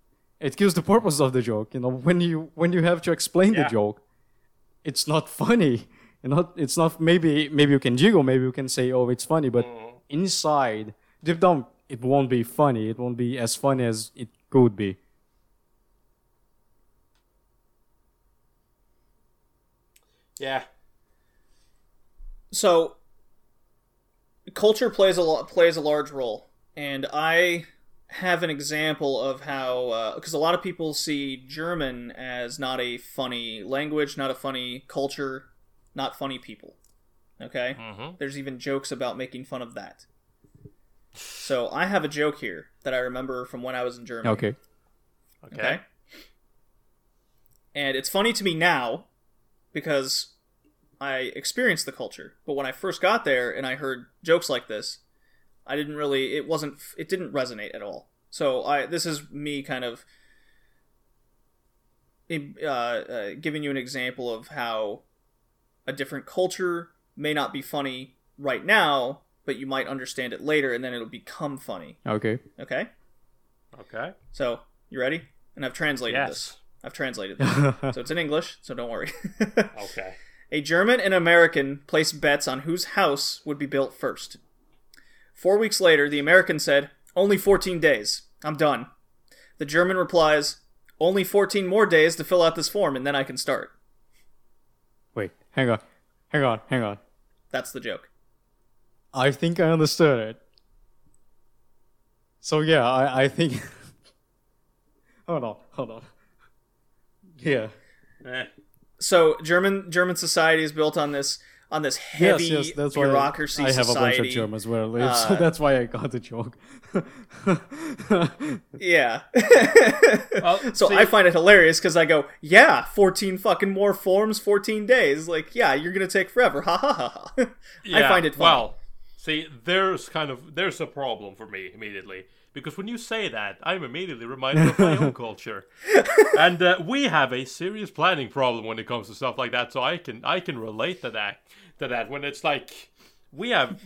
It kills the purpose of the joke. You know, when you when you have to explain Yeah. the joke, it's not funny. You know, it's not maybe maybe you can jiggle, maybe you can say, oh, it's funny, but mm. inside, deep down, it won't be funny. It won't be as funny as it could be. Yeah. so culture plays a lot plays a large role, and I have an example of how because a lot of people see German as not a funny language, not a funny culture, not funny people. Okay, Mm-hmm. there's even jokes about making fun of that. So I have a joke here that I remember from when I was in Germany. Okay. Okay. Okay. And it's funny to me now because I experienced the culture. But when I first got there and I heard jokes like this, I didn't really it wasn't it didn't resonate at all. So I this is me kind of uh, uh, giving you an example of how a different culture may not be funny right now, but you might understand it later and then it'll become funny. Okay. Okay? Okay. So, you ready? And I've translated Yes. this. I've translated this. so it's in English, so don't worry. Okay. a German and American placed bets on whose house would be built first. Four weeks later, the American said, Only 14 days. I'm done. The German replies, Only 14 more days to fill out this form, and then I can start. Wait, hang on. Hang on, hang on. That's the joke. I think I understood it. So yeah, I, I think Hold on, hold on. Yeah. Eh. So German German society is built on this on this heavy yes, yes, that's why bureaucracy I, I have society. a bunch of Germans where I live, so Uh, that's why I got the joke. Yeah. Well, So see, I find it hilarious because I go, yeah, 14 fucking more forms, 14 days. Like, yeah, you're going to take forever. Ha ha ha ha. I find it funny. Well, see, there's kind of there's a problem for me immediately because when you say that, I'm immediately reminded of my own culture, and uh, we have a serious planning problem when it comes to stuff like that. So I can I can relate to that to that when it's like we have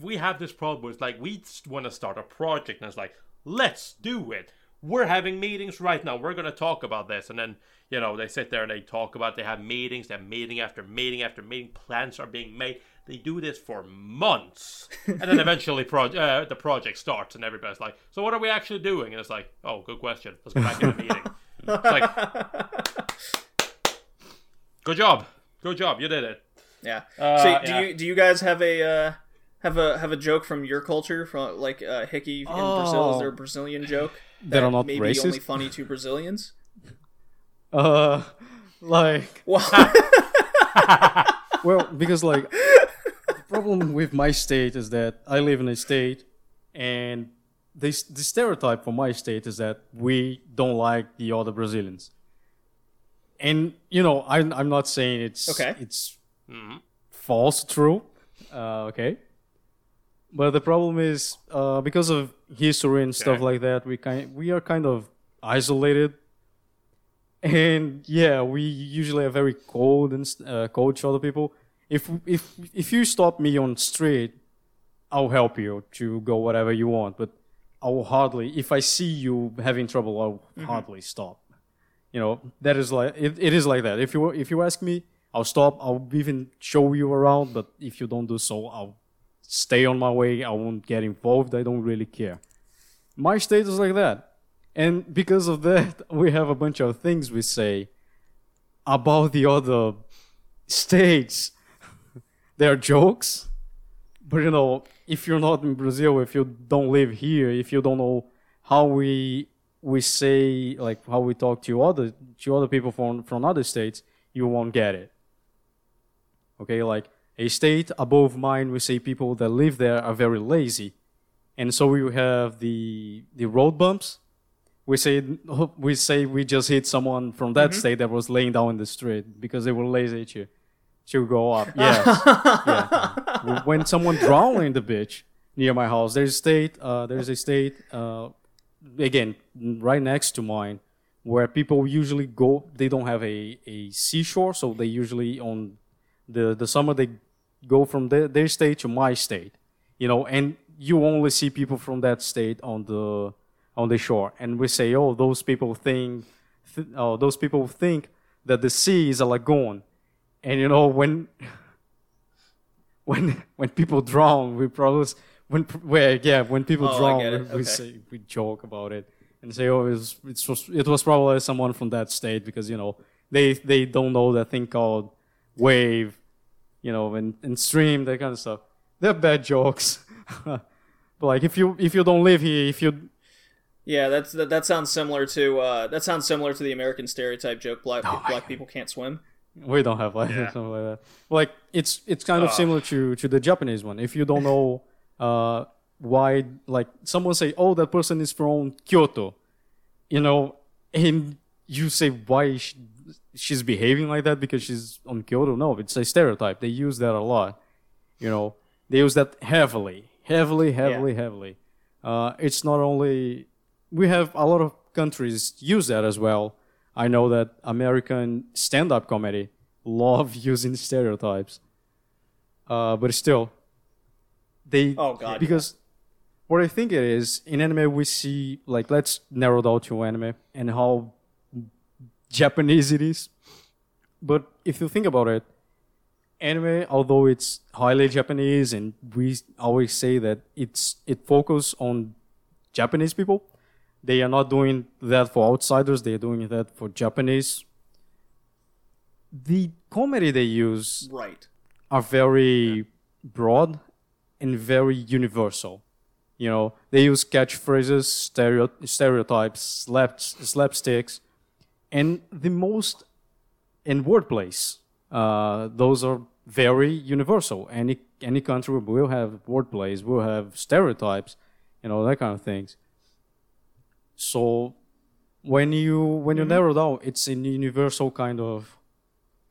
we have this problem where it's like we want to start a project and it's like let's do it. We're having meetings right now. We're gonna talk about this, and then you know they sit there and they talk about. it. They have meetings. They have meeting after meeting after meeting. Plans are being made. They do this for months, and then eventually pro- uh, the project starts, and everybody's like, "So what are we actually doing?" And it's like, "Oh, good question. Let's go back to the meeting." It's like, good job, good job, you did it. Yeah. Uh, so do yeah. you do you guys have a uh, have a have a joke from your culture from like uh, Hickey in Brazil? Is there a Oh. Brazilian joke That are not maybe racist? only funny to Brazilians? Uh, like Well, well, because like the problem with my state is that I live in a state, and this the stereotype for my state is that we don't like the other Brazilians. And you know, I'm I'm not saying it's Okay. it's false true, uh, okay. But the problem is uh, because of history and stuff like that, we kind we are kind of isolated and yeah, we usually are very cold and uh, cold to other people. If if if you stop me on street, I'll help you to go whatever you want. But I will hardly, if I see you having trouble, I'll mm-hmm. hardly stop. You know, that is like it, it is like that. If you if you ask me, I'll stop. I'll even show you around. But if you don't do so, I'll stay on my way. I won't get involved. I don't really care. My state is like that. And because of that, we have a bunch of things we say about the other states. They're jokes. But you know, if you're not in Brazil, if you don't live here, if you don't know how we we say like how we talk to other to other people from from other states, you won't get it. Okay, like a state above mine, we say people that live there are very lazy, and so we have the the road bumps. We say we say we just hit someone from that mm-hmm. state that was laying down in the street because they were lazy to to go up. Yes, yeah. When someone drowning in the beach near my house, there's a state. Uh, there's a state. Uh, again, right next to mine, where people usually go. They don't have a, a seashore, so they usually on the the summer they go from their, their state to my state, you know, and you only see people from that state on the on the shore, and we say, oh, those people think, th- oh, those people think that the sea is a lagoon, and you know when when when people drown, we probably when where yeah when people Oh, drown, we, Okay. say we joke about it and say, oh, it was, it was it was probably someone from that state because you know they they don't know that thing called wave, you know, and, and stream that kind of stuff. They're bad jokes. but like if you if you don't live here, if you yeah, that's that, that sounds similar to uh, that sounds similar to the American stereotype joke. Black black people can't swim. We don't have like Yeah. something like that. Like it's it's kind of similar to to the Japanese one. If you don't know uh why like someone say, oh, that person is from Kyoto, you know, and you say why she, she's behaving like that because she's on Kyoto. No, it's a stereotype. They use that a lot. You know, they use that heavily, heavily, heavily, heavily. Uh, it's not only we have a lot of countries use that as well. I know that American stand-up comedy love using stereotypes, uh, but still, they Oh, God, because what I think it is in anime we see like let's narrow down to anime and how Japanese it is. But if you think about it, anime, although it's highly Japanese and we always say that it's it focuses on Japanese people, they are not doing that for outsiders, they are doing that for Japanese. The comedy they use Right. are very broad and very universal. You know, they use catchphrases, stereo- stereotypes, slap- slapsticks, and the most in wordplays. Uh, those are very universal. Any any country will have wordplays, will have stereotypes, you know that kind of things. So when you when you narrow down, it's a universal kind of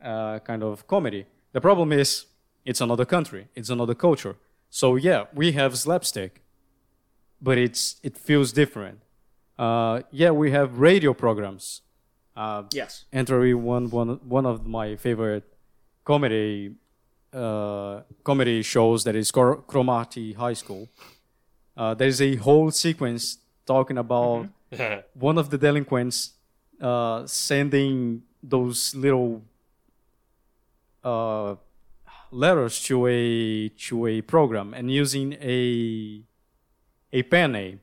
uh, kind of comedy. The problem is it's another country, it's another culture. So yeah, we have slapstick, but it's it feels different. Uh, yeah, we have radio programs. Uh, Yes. Entry one one one of my favorite comedy uh, comedy shows that is Cor- Cromartie High School. Uh, there is a whole sequence talking about one of the delinquents uh, sending those little uh, letters to a to a program and using a a pen name.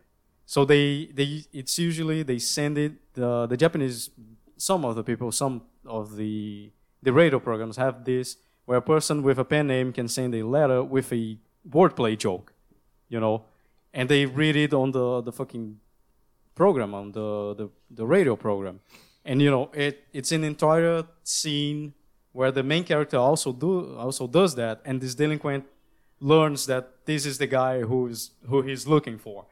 So they they it's usually they send it the the Japanese some of the people some of the the radio programs have this where a person with a pen name can send a letter with a wordplay joke, you know, and they read it on the the fucking program on the the, the radio program, and you know it it's an entire scene where the main character also do also does that, and this delinquent learns that this is the guy who is who he's looking for,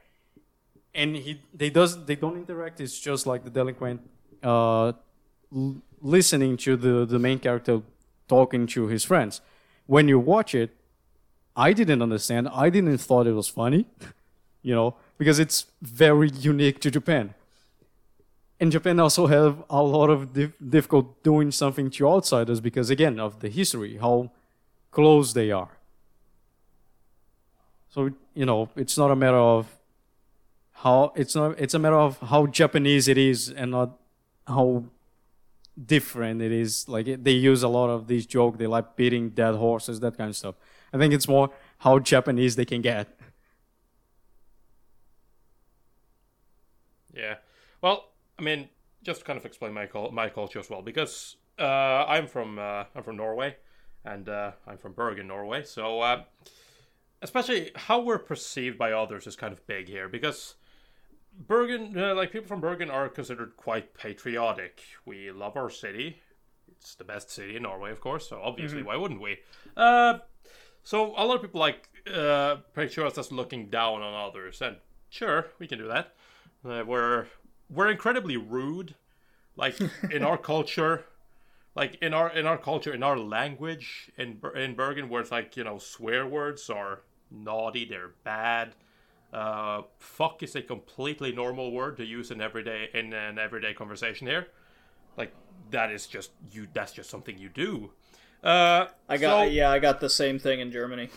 and he they does they don't interact. It's just like the delinquent uh, l- listening to the the main character talking to his friends. When you watch it, I didn't understand. I didn't thought it was funny, you know, because it's very unique to Japan. And Japan also have a lot of dif- difficult doing something to outsiders because again of the history, how close they are. So you know, it's not a matter of how it's not. It's a matter of how Japanese it is and not how different it is. Like they use a lot of these jokes. They like beating dead horses, that kind of stuff. I think it's more how Japanese they can get. Yeah. Well, I mean, just to kind of explain my my culture as well, because uh, I'm from uh, I'm from Norway, and uh, I'm from Bergen, Norway. So, uh, especially how we're perceived by others is kind of big here, because Bergen, uh, like people from Bergen, are considered quite patriotic. We love our city. It's the best city in Norway, of course. So obviously, why wouldn't we? Uh, so a lot of people like uh, picture us as looking down on others, and sure, we can do that. Uh, we're we're incredibly rude, like in our culture, like in our in our culture, in our language in in Bergen, where it's like you know swear words are naughty, they're bad. Uh, fuck is a completely normal word to use in everyday in an everyday conversation here. Like that is just you. That's just something you do. Uh, I got so- yeah, I got the same thing in Germany.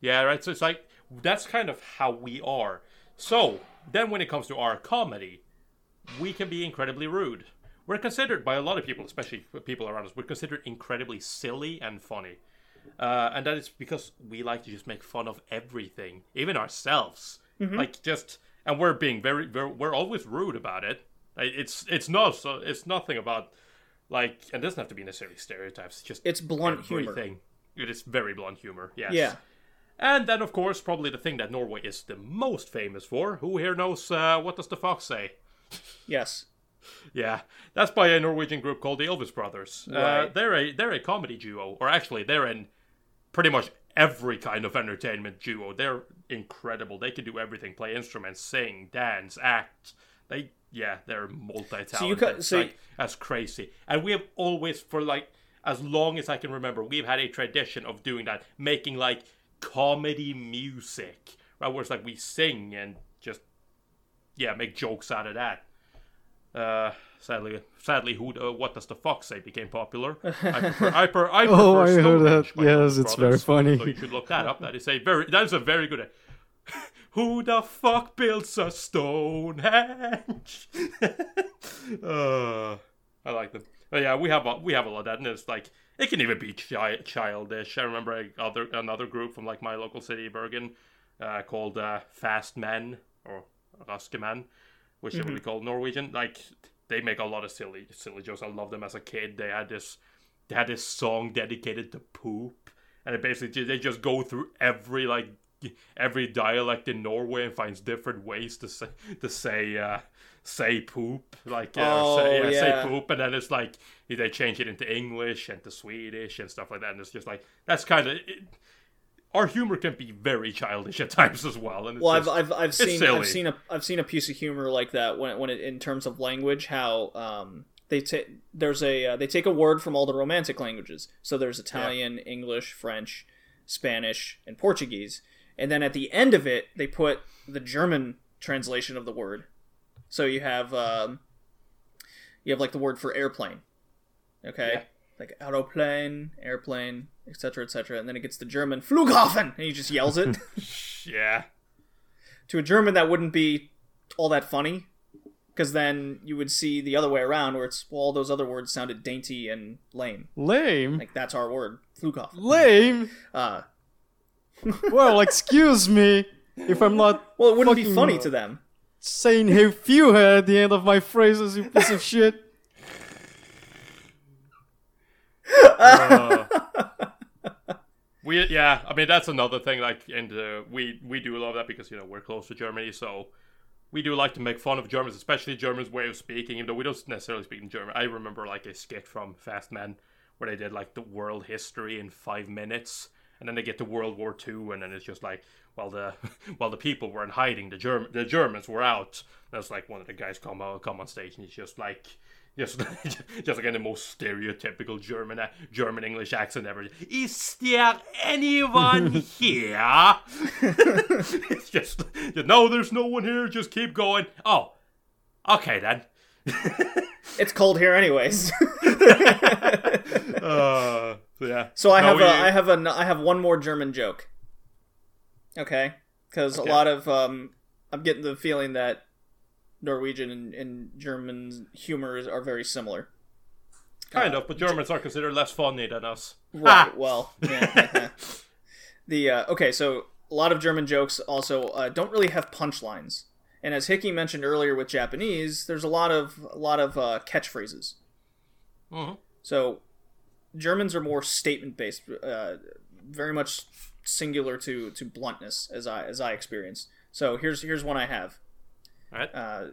yeah, right. So it's like that's kind of how we are. So then, when it comes to our comedy, we can be incredibly rude. We're considered by a lot of people, especially people around us, we're considered incredibly silly and funny, uh, and that is because we like to just make fun of everything, even ourselves. Like just, and we're being very, very, we're always rude about it. It's it's not so it's nothing about like, and it doesn't have to be necessarily stereotypes. Just It's blunt humor. It is very blunt humor. Yes. Yeah. And then, of course, probably the thing that Norway is the most famous for. Who here knows uh, what does the fox say? Yes. Yeah, that's by a Norwegian group called the Ylvis Brothers. Uh, Right. they're a they're a comedy duo, or actually, they're in pretty much every kind of entertainment duo. They're incredible. They can do everything: play instruments, sing, dance, act. They yeah, they're multi-talented. So you ca- so- like, that's crazy. And we have always, for like as long as I can remember, we've had a tradition of doing that, making like comedy music, right? Where it's like we sing and just yeah, make jokes out of that. Uh, sadly, sadly, who uh, what does the fox say became popular. I prefer, I, per, I Oh, prefer I heard that. Yes, it's Brothers. very funny. So you should look that up. That is a very that is a very good. Who the fuck builds a Stonehenge? uh, I like them. But yeah, we have a, we have a lot of that, and it's like it can even be chi- childish. I remember other another group from like my local city, Bergen, uh, called uh, Fast Men or Raske Menn, which they would be called Norwegian. Like they make a lot of silly silly jokes. I love them as a kid. They had this they had this song dedicated to poop, and it basically they just go through every like every dialect in Norway and finds different ways to say to say uh, say poop, like uh, Oh, say, yeah, yeah. say poop, and then it's like they change it into English and to Swedish and stuff like that, and it's just like that's kind of. Our humor can be very childish at times as well, and it's Well, I've, just- I've, I've seen silly. I've seen a I've seen a piece of humor like that when when it, in terms of language how um they take there's a uh, they take a word from all the romantic languages so there's Italian English French Spanish and Portuguese and then at the end of it they put the German translation of the word so you have um you have like the word for airplane okay Yeah. like autoplane airplane etc etc and then it gets the German Flughafen and he just yells it yeah. to a German that wouldn't be all that funny. because then you would see the other way around where it's well, all those other words sounded dainty and lame. Lame. Like that's our word, Flughafen. Lame. Uh, well, excuse me if I'm not well, it wouldn't be funny to them. Saying "hey Fuhrer" at the end of my phrases, you piece of shit. Uh, we yeah, I mean that's another thing. Like, and uh, we we do love that because you know we're close to Germany, so we do like to make fun of Germans, especially Germans' way of speaking. Even though we don't necessarily speak in German, I remember like a skit from Fast Men where they did like the world history in five minutes, and then they get to World War Two, and then it's just like, well, the while the people were in hiding, the Germ the Germans were out. That's like one of the guys come out come on stage, and he's just like. Just, just like in the most stereotypical German, German English accent ever. Is there anyone here? it's just, no, there's no one here. Just keep going. Oh, okay then. It's cold here, anyways. Uh, so yeah. so I No, have we- a, I have a, I have one more German joke. Okay, because Okay. a lot of um, I'm getting the feeling that Norwegian and, and German humors are very similar. kind of, but Germans are considered less funny than us. Right. Ah! Well, yeah. the uh, okay, so a lot of German jokes also uh, don't really have punchlines, and as Hickey mentioned earlier with Japanese, there's a lot of a lot of uh, catchphrases. Mhm. So Germans are more statement based, uh, very much singular to to bluntness, as I as I experience. So here's here's one I have. Right? Uh,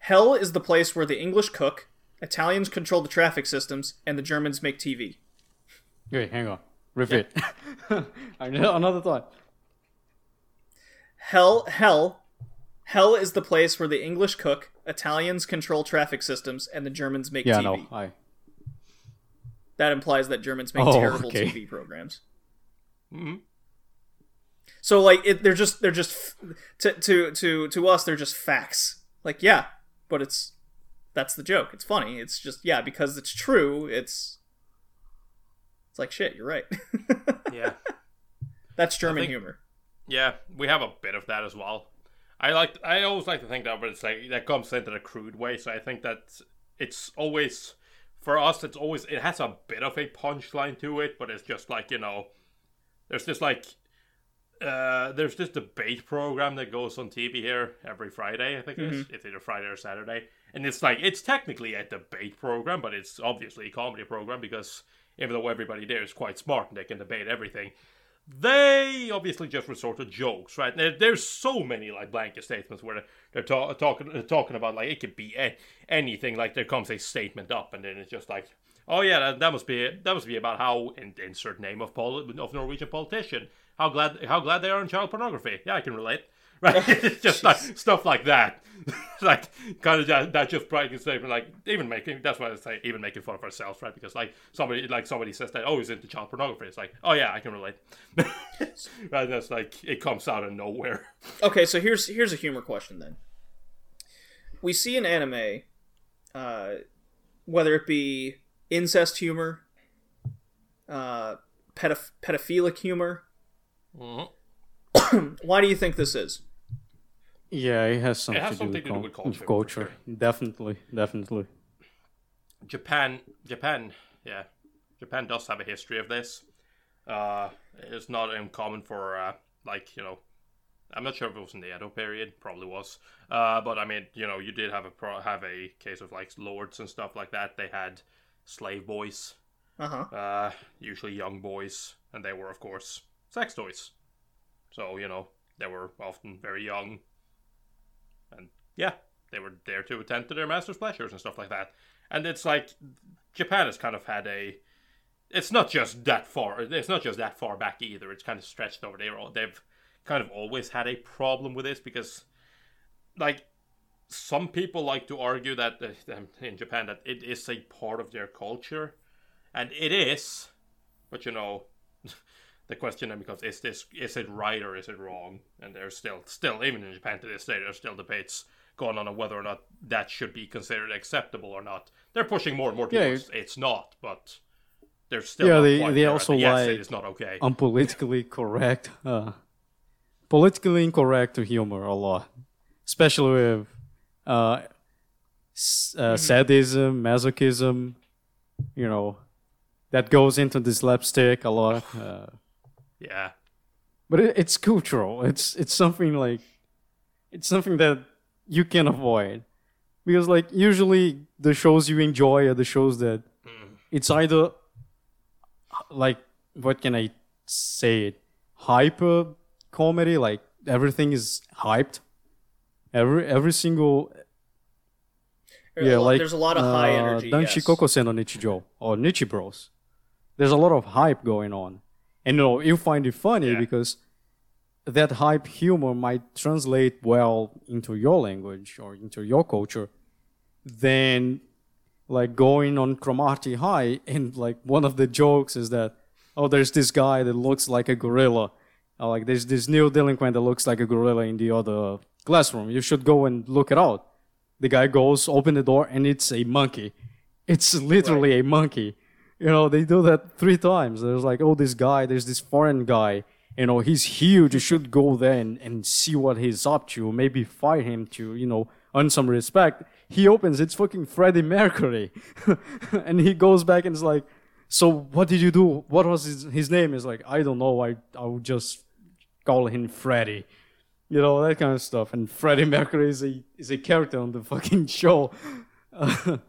Hell is the place where the English cook, Italians control the traffic systems, and the Germans make TV. Wait, hang on. Repeat. I need another thought. Hell, hell, hell is the place where the English cook, Italians control traffic systems, and the Germans make Yeah, TV. no, I. That implies that Germans make Oh, terrible okay. TV programs. Mhm. So like it, they're just they're just to to to to us they're just facts. Like yeah, but it's that's the joke. It's funny. It's just yeah because it's true. It's it's like shit. You're right. Yeah. that's German think- humor. Yeah, we have a bit of that as well. I like I always like to think that, but it's like that comes into the crude way. So I think that it's always for us. It's always it has a bit of a punchline to it, but it's just like you know, there's this like uh, there's this debate program that goes on TV here every Friday. I think it is. It's either Friday or Saturday, and it's like it's technically a debate program, but it's obviously a comedy program because even though everybody there is quite smart and they can debate everything, they obviously just resort to jokes, right? There, there's so many like blanket statements where they're ta- talking uh, talking about like it could be a- anything. Like there comes a statement up, and then it's just like, oh yeah, that, that must be that must be about how in, insert name of pol- of Norwegian politician. How glad how glad they are in child pornography. Yeah, I can relate. Right, it's just like stuff like that, like kind of that, that just breaking statement, like even making. That's why I say even making fun of ourselves, right? Because like somebody, like somebody says that, oh, he's into child pornography. It's like, oh yeah, I can relate. right, that's like it comes out of nowhere. Okay, so here's here's a humor question then. We see in anime, uh, whether it be incest humor, uh, pedoph- pedophilic humor. Mhm. Why do you think this is? Yeah, it has something, has to, something do to do with, with cul- with culture, for culture. Definitely, definitely. Japan, Japan, yeah, Japan does have a history of this. Uh, it's not uncommon for uh, like you know, I'm not sure if it was in the Edo period, probably was. Uh, but I mean, you know, you did have a pro- have a case of like lords and stuff like that. They had slave boys, Uh huh. uh, usually young boys, and they were of course sex toys. So you know, they were often very young, and yeah, they were there to attend to their master's pleasures and stuff like that. And it's like Japan has kind of had a. It's not just that far. It's not just that far back either. It's kind of stretched over there. They've kind of always had a problem with this because, like, some people like to argue that uh, in Japan that it is a part of their culture, and it is. But you know, the question then becomes: Is this is it right or is it wrong? And there's still still even in Japan to this day there's still debates going on on whether or not that should be considered acceptable or not. They're pushing more and more Yeah, it's not, but there's still Yeah, they- they also yes, it like- is not okay. Unpolitically correct. Uh, politically incorrect humor a lot, especially with uh, uh, sadism, masochism, you know, that goes into the slapstick a lot. Uh, Yeah. but it, it's cultural. It's it's something like it's something that you can avoid because like usually the shows you enjoy are the shows that it's either like what can I say it hyper comedy like everything is hyped every every single There's yeah a lot- like there's a lot of high uh, energy. Danshi yes. Kokosei no Nichijou or Nichi Bros. There's a lot of hype going on, and you know you find it funny Yeah. because that hype humor might translate well into your language or into your culture. Then, like going on Cromartie High, and like one of the jokes is that oh, there's this guy that looks like a gorilla. Uh, like there's this new delinquent that looks like a gorilla in the other classroom. You should go and look it out. The guy goes, open the door, and it's a monkey. It's literally a monkey. You know, they do that three times. There's like, oh, this guy, there's this foreign guy. You know, he's huge. You should go there and, and see what he's up to. Maybe fight him to, you know, earn some respect. He opens, it's fucking Freddie Mercury. and he goes back and is like, so what did you do? What was his, his name? Is like, I don't know. I, I would just call him Freddie you know that kind of stuff. And Freddie Mercury is a is a character on the fucking show.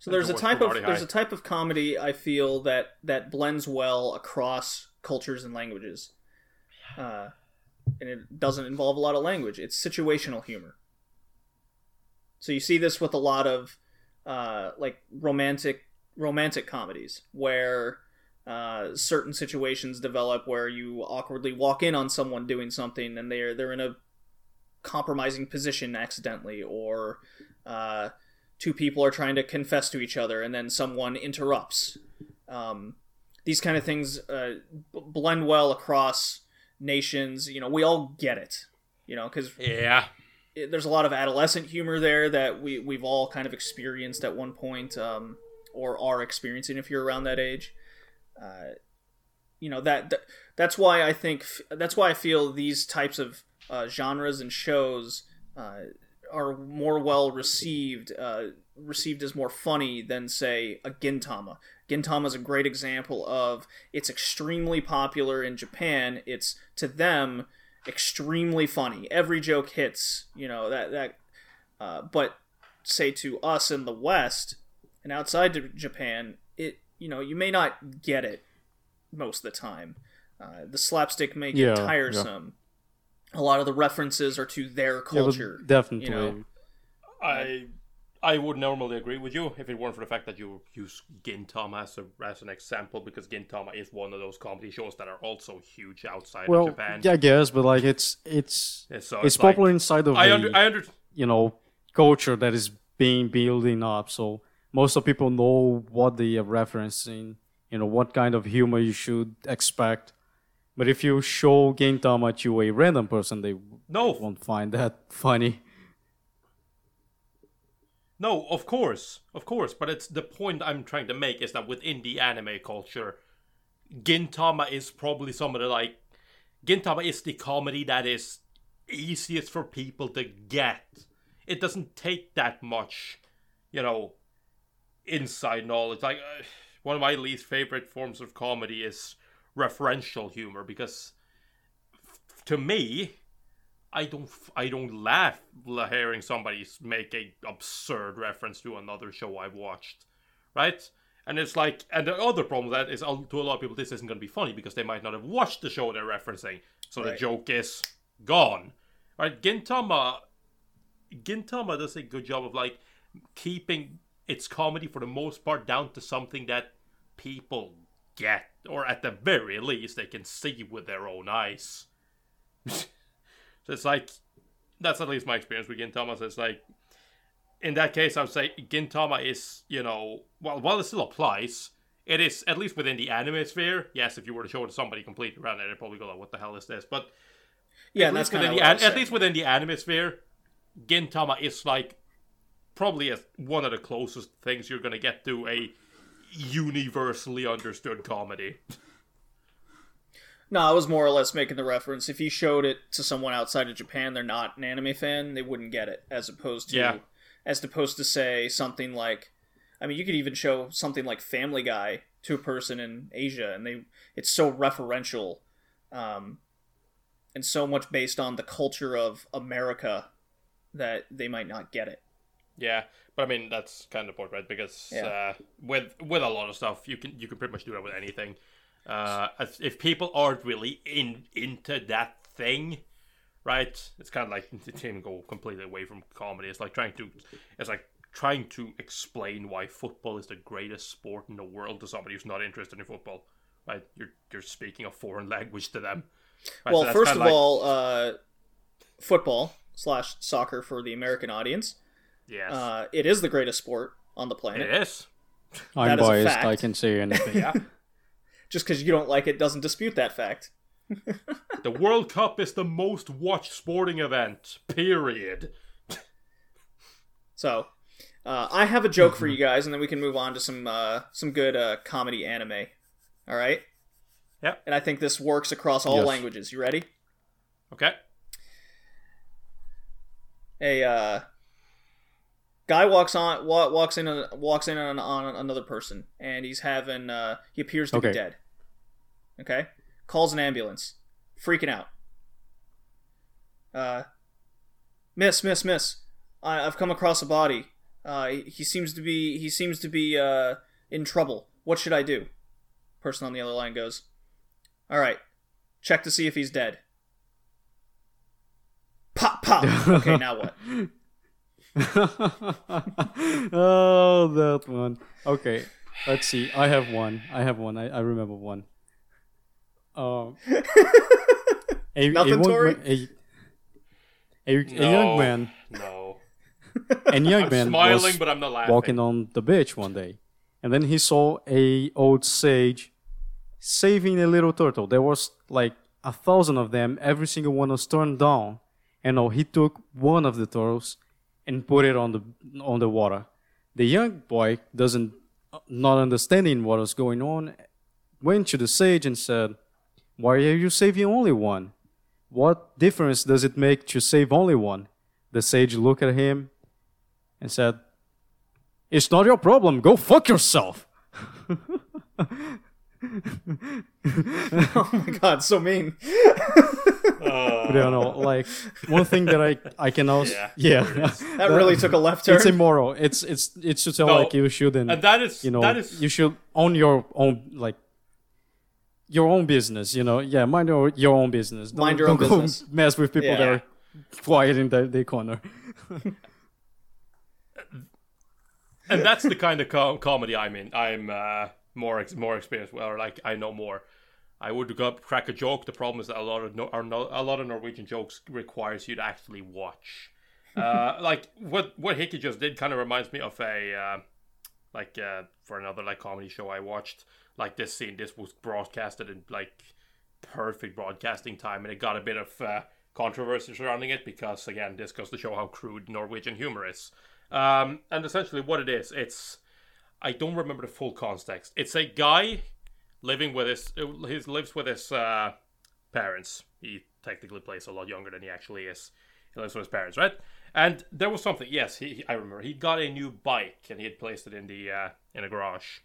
So there's a type of there's a type of comedy I feel that that blends well across cultures and languages, uh, and it doesn't involve a lot of language. It's situational humor. So you see this with a lot of uh, like romantic romantic comedies where uh, certain situations develop where you awkwardly walk in on someone doing something and they're they're in a compromising position accidentally or uh, two people are trying to confess to each other and then someone interrupts um, these kind of things uh, b- blend well across nations you know we all get it you know because yeah. there's a lot of adolescent humor there that we, we've all kind of experienced at one point um, or are experiencing if you're around that age you know that, that that's why I think that's why I feel these types of uh, genres and shows uh, are more well received uh, received as more funny than say a Gintama. Gintama is a great example of it's extremely popular in Japan. It's to them extremely funny. Every joke hits. You know that that. Uh, but say to us in the West and outside Japan, it you know you may not get it most of the time. Uh, the slapstick may get Yeah, yeah. tiresome. A lot of the references are to their Yeah, culture. definitely. you know. I I would normally agree with you if it weren't for the fact that you use Gintama as, a, as an example, because Gintama is one of those comedy shows that are also huge outside well, of Japan. yeah, I guess, but like it's it's Yeah, so it's, it's like- popular inside of I the I under, you know culture that is being building up. So most of people know what they are referencing. You know what kind of humor you should expect. But if you show Gintama to a random person, they no, won't find that funny. No, of course, of course, but it's the point I'm trying to make is that within the anime culture, Gintama is probably some of the like Gintama is the comedy that is easiest for people to get. It doesn't take that much, you know, inside knowledge. Like uh, one of my least favorite forms of comedy is referential humor because f- to me, I don't f- I don't laugh la- hearing somebody make a absurd reference to another show I've watched, right? And it's like, and the other problem with that is, uh, to a lot of people, this isn't going to be funny because they might not have watched the show they're referencing, so the joke is gone, right? Gintama, Gintama does a good job of like keeping its comedy for the most part down to something that people get, or at the very least they can see with their own eyes. So it's like that's at least my experience with Gintama. So it's like in that case, I would say Gintama is you know well while it still applies, it is at least within the anime sphere. Yes, if you were to show it to somebody completely around it, they'd probably go like, "What the hell is this?" But yeah, at that's least within the at least within the anime sphere, Gintama is like probably a, one of the closest things you're gonna get to a universally understood comedy. No, I was more or less making the reference. If you showed it to someone outside of Japan, they're not an anime fan, they wouldn't get it. As opposed to, Yeah. as opposed to say something like, I mean, you could even show something like Family Guy to a person in Asia, and they, it's so referential, um, and so much based on the culture of America that they might not get it. Yeah, but I mean that's kind of the point, right? Because Yeah. uh, with with a lot of stuff, you can you can pretty much do that with anything. Uh, if, people aren't really in into that thing, right? It's kind of like it can go completely away from comedy. It's like trying to it's like trying to explain why football is the greatest sport in the world to somebody who's not interested in football. Right? You're you're speaking a foreign language to them. Right, well, that's first of like- all, uh, football slash soccer for the American audience. Yes, Uh, it is the greatest sport on the planet. it is. I'm is a biased. fact. I can say anything. Yeah. Just because you don't like it doesn't dispute that fact. The World Cup is the most watched sporting event. Period. So, uh, I have a joke for you guys, and then we can move on to some uh, some good uh, comedy anime. All right. Yep. And I think this works across all Yes. languages. You ready? Okay. A uh, guy walks on wa- walks in on, walks in on, on another person, and he's having uh, he appears to be dead. Okay. Calls an ambulance, freaking out. Uh, miss, miss, miss. I, I've come across a body. Uh, he, he seems to be he seems to be uh, in trouble. What should I do? Person on the other line goes, "All right, check to see if he's dead." Pop, pop. Okay, now what? oh, that one. Okay, let's see. I have one. I have one. I, I remember one. Um, a, Nothing, a, young Tori? man- a, a, a No. young man, No. a young I'm man smiling, was but I'm not laughing. walking on the beach one day, and then he saw a old sage saving a little turtle. There was like a thousand of them. Every single one was turned down, and oh, he took one of the turtles and put it on the on the water. The young boy doesn't not understanding what was going on, went to the sage and said, "Why are you saving only one? What difference does it make to save only one?" The sage looked at him and said, It's not your problem. Go fuck yourself. oh my god, so mean. But, you know, like one thing that I I can also Yeah, yeah, That really took a left turn. it's immoral. It's it's it's to tell No, like you shouldn't and that is you know that is you should own your own like your own business. You know, yeah, mind your your own business. Don't, Mind your don't own go business. mess with people that are quiet in the, the corner. and that's the kind of co- comedy I'm in. I'm uh, more ex- more experienced, or like I know more. I would go crack a joke. The problem is that a lot of no- no- a lot of Norwegian jokes requires you to actually watch. Uh, like what what Hickey just did kind of reminds me of a uh, like uh, for another like comedy show I watched. Like this scene, this was broadcasted in like perfect broadcasting time, and it got a bit of uh, controversy surrounding it because again, this goes to show how crude Norwegian humor is. Um, and essentially, what it is, it's I don't remember the full context. It's a guy living with his he lives with his uh, parents. He technically plays a lot younger than he actually is. He lives with his parents, right? And there was something. Yes, he, he- I remember. He got a new bike and he had placed it in the uh, in a garage.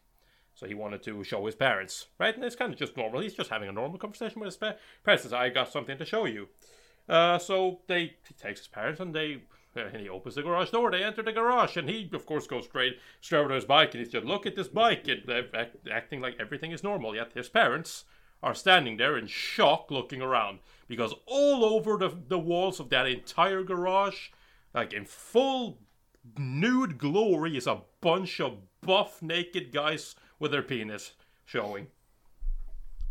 So he wanted to show his parents, right? And it's kind of just normal. He's just having a normal conversation with his pa- parents. Says, "I got something to show you." Uh, so they he takes his parents and they and he opens the garage door. They enter the garage and he of course goes straight straight over to his bike and he's just look at this bike and uh, act, acting like everything is normal. Yet his parents are standing there in shock, looking around because all over the the walls of that entire garage, like in full nude glory, is a bunch of buff naked guys with their penis showing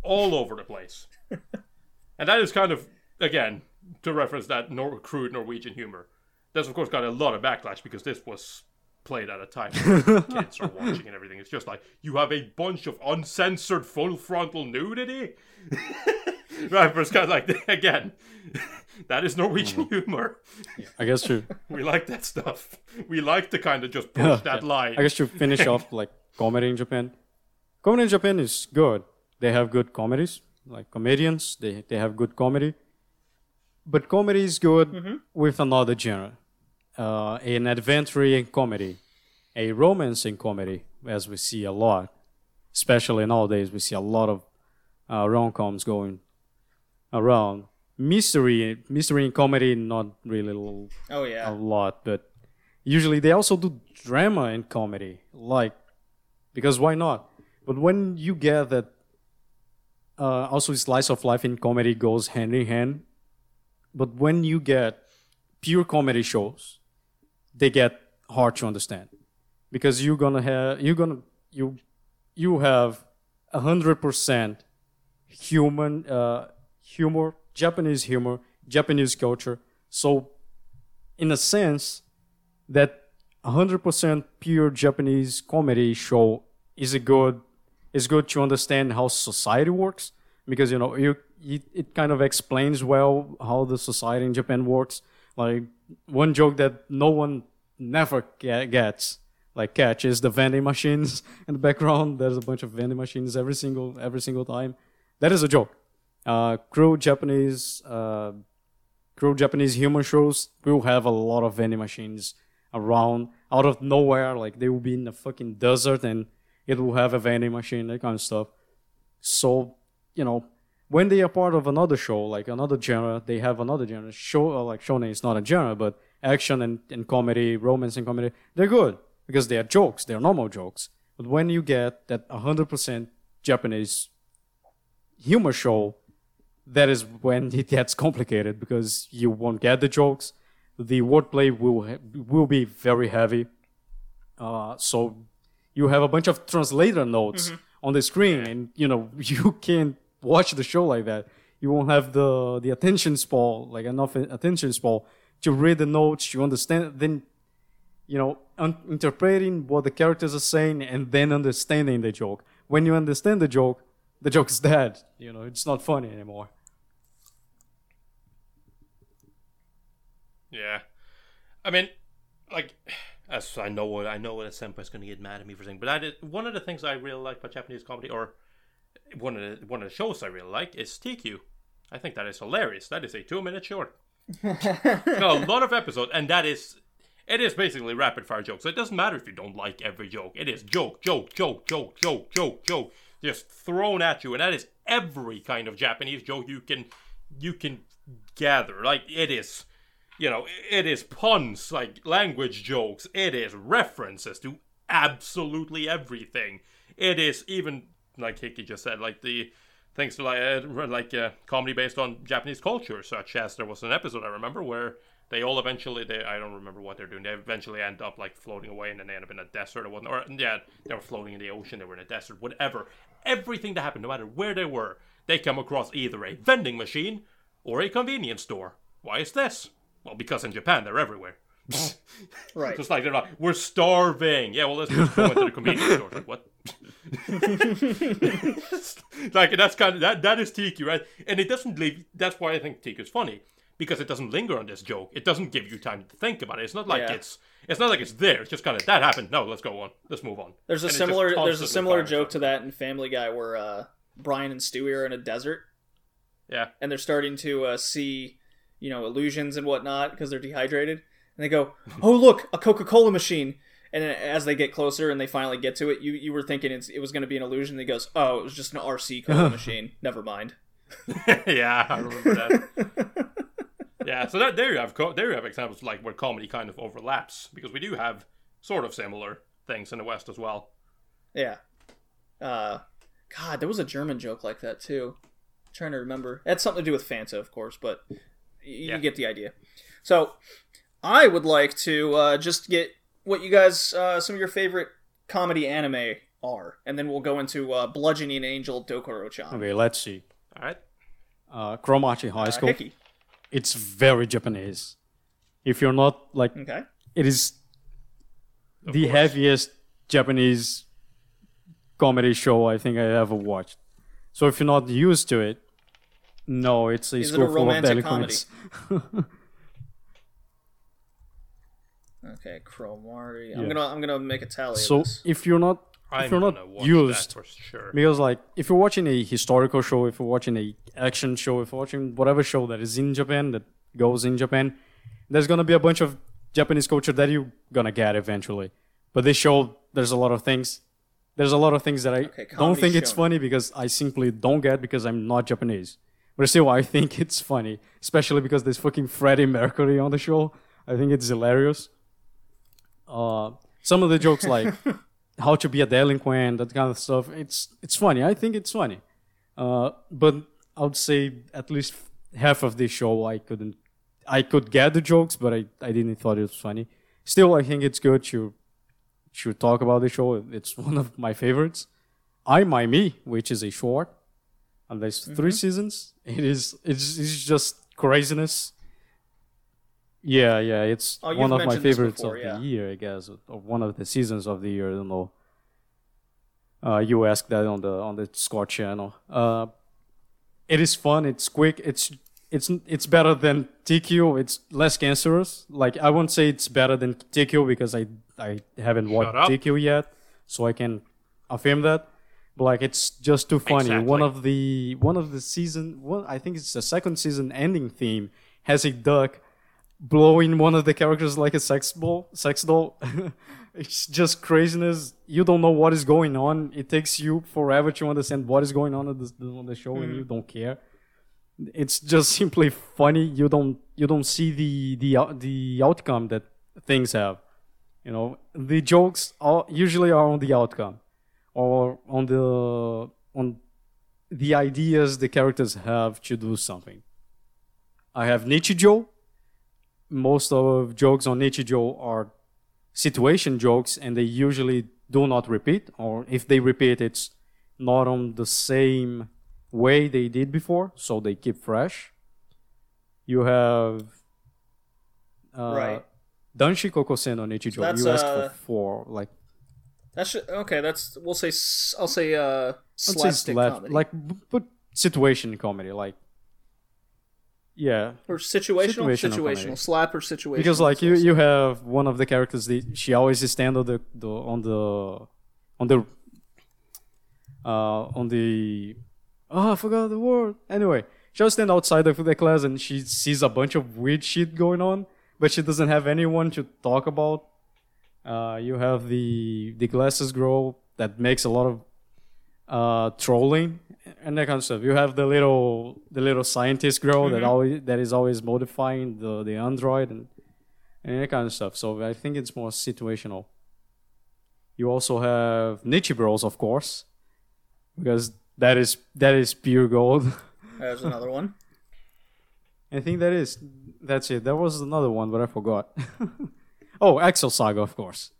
all over the place. and that is kind of again to reference that Nor- crude Norwegian humor. That's of course got a lot of backlash because this was played at a time kids are watching and everything. It's just like you have a bunch of uncensored full frontal nudity. right, but it's kind of like again, that is Norwegian mm-hmm. humor. I guess to We like that stuff. We like to kind of just push that line. I guess to finish off like comedy in Japan. Comedy in Japan is good. They have good comedies. like comedians. They they have good comedy, but comedy is good mm-hmm. with another genre, uh, an adventure in comedy, a romance in comedy, as we see a lot, especially nowadays. We see a lot of uh, rom coms going around. Mystery, mystery in comedy, not really l- Oh a lot, but usually they also do drama in comedy, like because why not? But when you get that, uh, also slice of life in comedy goes hand in hand. But when you get pure comedy shows, they get hard to understand because you're gonna have you're gonna you you have a hundred percent human uh, humor, Japanese humor, Japanese culture. So, in a sense, that 100% pure Japanese comedy show is a good is good to understand how society works because you know you it kind of explains well how the society in Japan works. Like one joke that no one never ge- gets like catch is the vending machines in the background. There's a bunch of vending machines every single every single time. That is a joke. Uh, crew Japanese uh, crew Japanese humor shows will have a lot of vending machines around out of nowhere. Like they will be in the fucking desert and it will have a vending machine, that kind of stuff. So, you know, when they are part of another show, like another genre, they have another genre. Show uh, like shonen is not a genre, but action and, and comedy, romance and comedy, they're good because they are jokes. They are normal jokes. But when you get that 100% Japanese humor show, that is when it gets complicated because you won't get the jokes. The wordplay will ha- will be very heavy. Uh, so you have a bunch of translator notes on the screen, and you know you can't watch the show like that. You won't have the the attention span, like enough attention span to read the notes, to understand. Then you know, un- interpreting what the characters are saying and then understanding the joke. When you understand the joke, the joke is dead. You know, it's not funny anymore. Yeah, I mean, like, as I know, what I know what a senpai's going to get mad at me for saying, but I did, one of the things I really like about Japanese comedy, or one of the one of the shows I really like, is TQ. I think that is hilarious. That is a two-minute short, Got a lot of episodes, and that is. It is basically rapid fire jokes. So it doesn't matter if you don't like every joke. It is joke, joke, joke, joke, joke, joke, joke, just thrown at you, and that is every kind of Japanese joke you can you can gather. Like it is you know, it is puns, like language jokes. It is references to absolutely everything. It is even like Hickey just said, like the things like uh, like uh, comedy based on Japanese culture, such as there was an episode I remember where they all eventually they I don't remember what they're doing. They eventually end up like floating away, and then they end up in a desert or whatnot. Or yeah, they were floating in the ocean. They were in a desert. Whatever. Everything that happened, no matter where they were, they come across either a vending machine or a convenience store. Why is this? Well, because in Japan they're everywhere. Right. Just like they're like, we're starving. Yeah, well, let's just go into the convenience store. Like, what? like that's kind of that. That is TQ, right? And it doesn't leave. That's why I think TQ is funny because it doesn't linger on this joke. It doesn't give you time to think about it. It's not like Yeah. it's. It's not like it's there. It's just kind of that happened. No, let's go on. Let's move on. There's a And similar there's a similar joke to that in Family Guy where uh, Brian and Stewie are in a desert Yeah. and they're starting to uh, see you know illusions and whatnot because they're dehydrated and they go oh look a Coca-Cola machine and then as they get closer and they finally get to it you you were thinking it's, it was going to be an illusion. He goes oh it was just an RC cola machine. Never mind. Yeah, I remember that. yeah, so that there you have co- there you have examples like where comedy kind of overlaps because we do have sort of similar things in the West as well. yeah. Uh god there was a German joke like that too. I'm trying to remember. It had something to do with Fanta of course but y- you Yeah. get the idea. So I would like to uh, just get what you guys uh, some of your favorite comedy anime are, and then we'll go into uh, Bludgeoning Angel Dokuro-chan. Okay, let's see. All right. Uh, Cromartie High Uh, School. Hickey. It's very Japanese. If you're not like, Okay. it is Of the course. heaviest Japanese comedy show I think I ever watched. So if you're not used to it, no, it's a Is it a full of romantic comedy? delinquents. Okay, Cromartie. I'm gonna I'm gonna make a tally. so of this. if you're not I'm you're not used- for sure. because like if you're watching a historical show, if you're watching a action show, if you're watching whatever show that is in Japan that goes in Japan, there's gonna be a bunch of Japanese culture that you're gonna get eventually. But this show, there's a lot of things. There's a lot of things that I Okay, don't comedy think it's funny because I simply don't get because I'm not Japanese. But still, I think it's funny, especially because there's fucking Freddie Mercury on the show. I think it's hilarious. Uh, some of the jokes like how to be a delinquent, that kind of stuff. It's it's funny. I think it's funny. Uh, but I would say at least half of this show I couldn't. I could get the jokes, but I, I didn't thought it was funny. Still, I think it's good to to talk about the show. It's one of my favorites. Ai Mai Mi, which is a short, and there's three seasons. It is it's, it's just craziness. Yeah, yeah, it's Oh, you've one of my favorites before, of yeah. the year, I guess, or one of the seasons of the year. I don't know. Uh, you asked that on the on the Scott channel. Uh, it is fun. It's quick. It's it's it's better than TQ. It's less cancerous. Like I won't say it's better than TQ because I I haven't watched up. TQ yet, so I can affirm that. But like it's just too funny. One of the one of the season one I think it's the second season ending theme has a duck blowing one of the characters like a sex ball sex doll. it's just craziness. You don't know what is going on. It takes you forever to understand what is going on on the, on the show, and you mm. don't care. It's just simply funny. You don't you don't see the the the outcome that things have. You know, the jokes are usually are on the outcome or on the on the ideas the characters have to do something. I have Nichijou. Most of jokes on Nichijou are situation jokes and they usually do not repeat or if they repeat it's not on the same way they did before so they keep fresh you have uh, Right. Danshi Kokosei no Nichijou That's, you asked uh, for four like That's okay. That's we'll say. i'll say uh, I'd say slap- comedy, like but situation comedy like yeah. Or situational, situational situational, comedy. slap or situational. because like you you have one of the characters the, she always stand on the, the on the on the uh on the oh I forgot the word. Anyway she always stand outside of the class and she sees a bunch of weird shit going on but she doesn't have anyone to talk about. Uh you have the the glasses girl that makes a lot of uh trolling and that kind of stuff. You have the little the little scientist girl that mm-hmm. always that is always modifying the the android and and that kind of stuff. So i think it's more situational. You also have Nichibros of course because that is that is pure gold. There's another one. i think that is that's it. There was another one but i forgot. Oh excel saga of course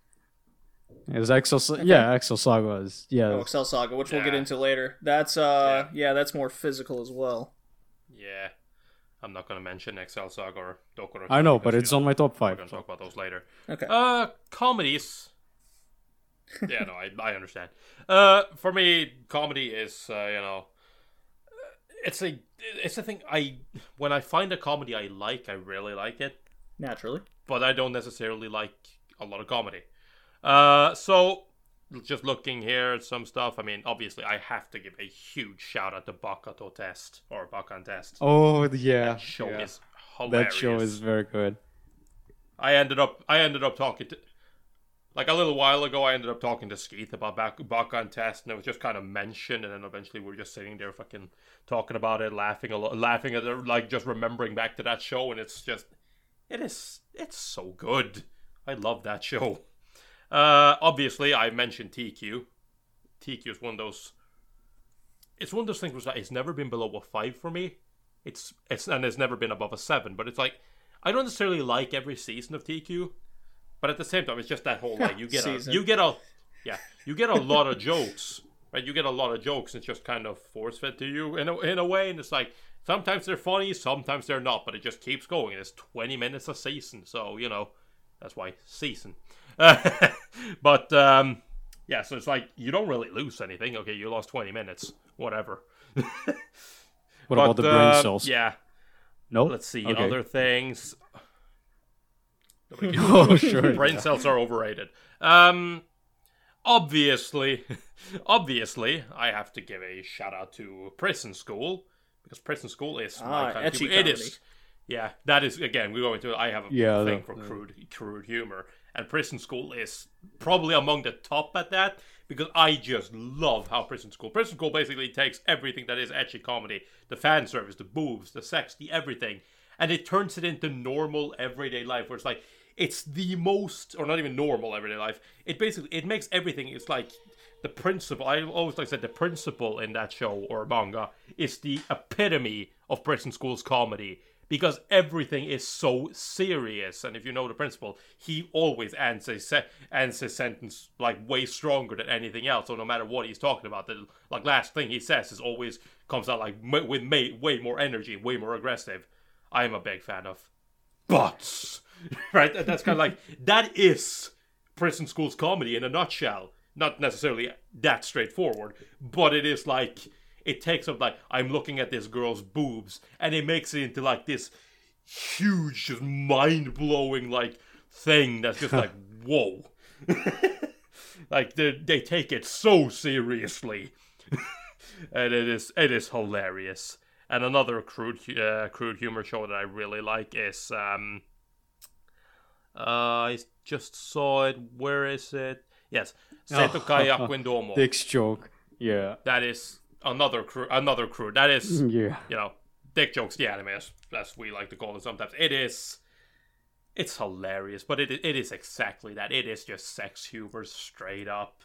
is excel Sa- yeah excel saga is yeah Oh, Excel Saga, which we'll get into later. That's uh, yeah. that's more physical as well. Yeah. I'm not gonna mention Excel Saga or Dokuro. i know but you it's on my top five. We're five gonna talk about those later. Okay. Uh, comedies. yeah, no, I, I understand. Uh, for me, comedy is uh, you know, it's a it's a thing. I when I find a comedy I like, I really like it, Naturally. but I don't necessarily like a lot of comedy. Uh, so just looking here at some stuff. I mean, obviously, I have to give a huge shout out to Baka to Test or Bakan Test. oh yeah that show yeah. is hilarious. that show is very good I ended up I ended up talking to like a little while ago I ended up talking to Skeeth about back Bakan test and it was just kind of mentioned and then eventually we were just sitting there fucking talking about it, laughing a lot laughing at it, like just remembering back to that show and it's just it is it's so good. I love that show. Uh obviously I mentioned TQ. TQ is one of those it's one of those things where it's never been below a five for me. It's it's and it's never been above a seven, but it's like I don't necessarily like every season of TQ, but at the same time, it's just that whole like you get a you get a yeah you get a lot of jokes, right? You get a lot of jokes. It's just kind of force fed to you in a in a way, and it's like sometimes they're funny, sometimes they're not, but it just keeps going. And it's twenty minutes a season, so you know that's why season. but um, yeah, so it's like you don't really lose anything. Okay, you lost twenty minutes, whatever. what about the brain uh, cells Yeah, no Let's see Okay. other things. Nobody gives a oh sure Brain cells are overrated. Um, obviously, obviously, I have to give a shout out to Prison School because Prison School is my Ah, kind of ecchi humor. Comedy. is, yeah, that is again. We go into. I have a Yeah, thing the- for crude, crude humor, and Prison School is probably among the top at that because I just love how Prison School. Prison School basically takes everything that is ecchi comedy, the fan service, the boobs, the sex, the everything, and it turns it into normal everyday life. Where it's like it's the most, or not even normal everyday life. It basically it makes everything. It's like the principle. I always like said the principle in that show or manga is the epitome of Prison School's comedy because everything is so serious. And if you know the principal, he always ends his, se- ends his sentence like way stronger than anything else. So no matter what he's talking about, the like last thing he says is always comes out like m- with way more energy, way more aggressive. I am a big fan of butts, right? That- That's kind of like that is prison school's comedy in a nutshell. Not necessarily that straightforward, but it is like it takes up like I'm looking at this girl's boobs, and it makes it into like this huge, just mind blowing like thing that's just like whoa. like they they take it so seriously, and it is it is hilarious. And another crude uh, crude humor show that I really like is um. Uh, I just saw it. Where is it? Yes, Seitokai Yakuindomo. Dick's joke. Yeah. That is another crew. Another crew. That is Yeah. you know, dick jokes, the anime, as, as we like to call it sometimes. It is, it's hilarious, but it it is exactly that. It is just sex humor straight up,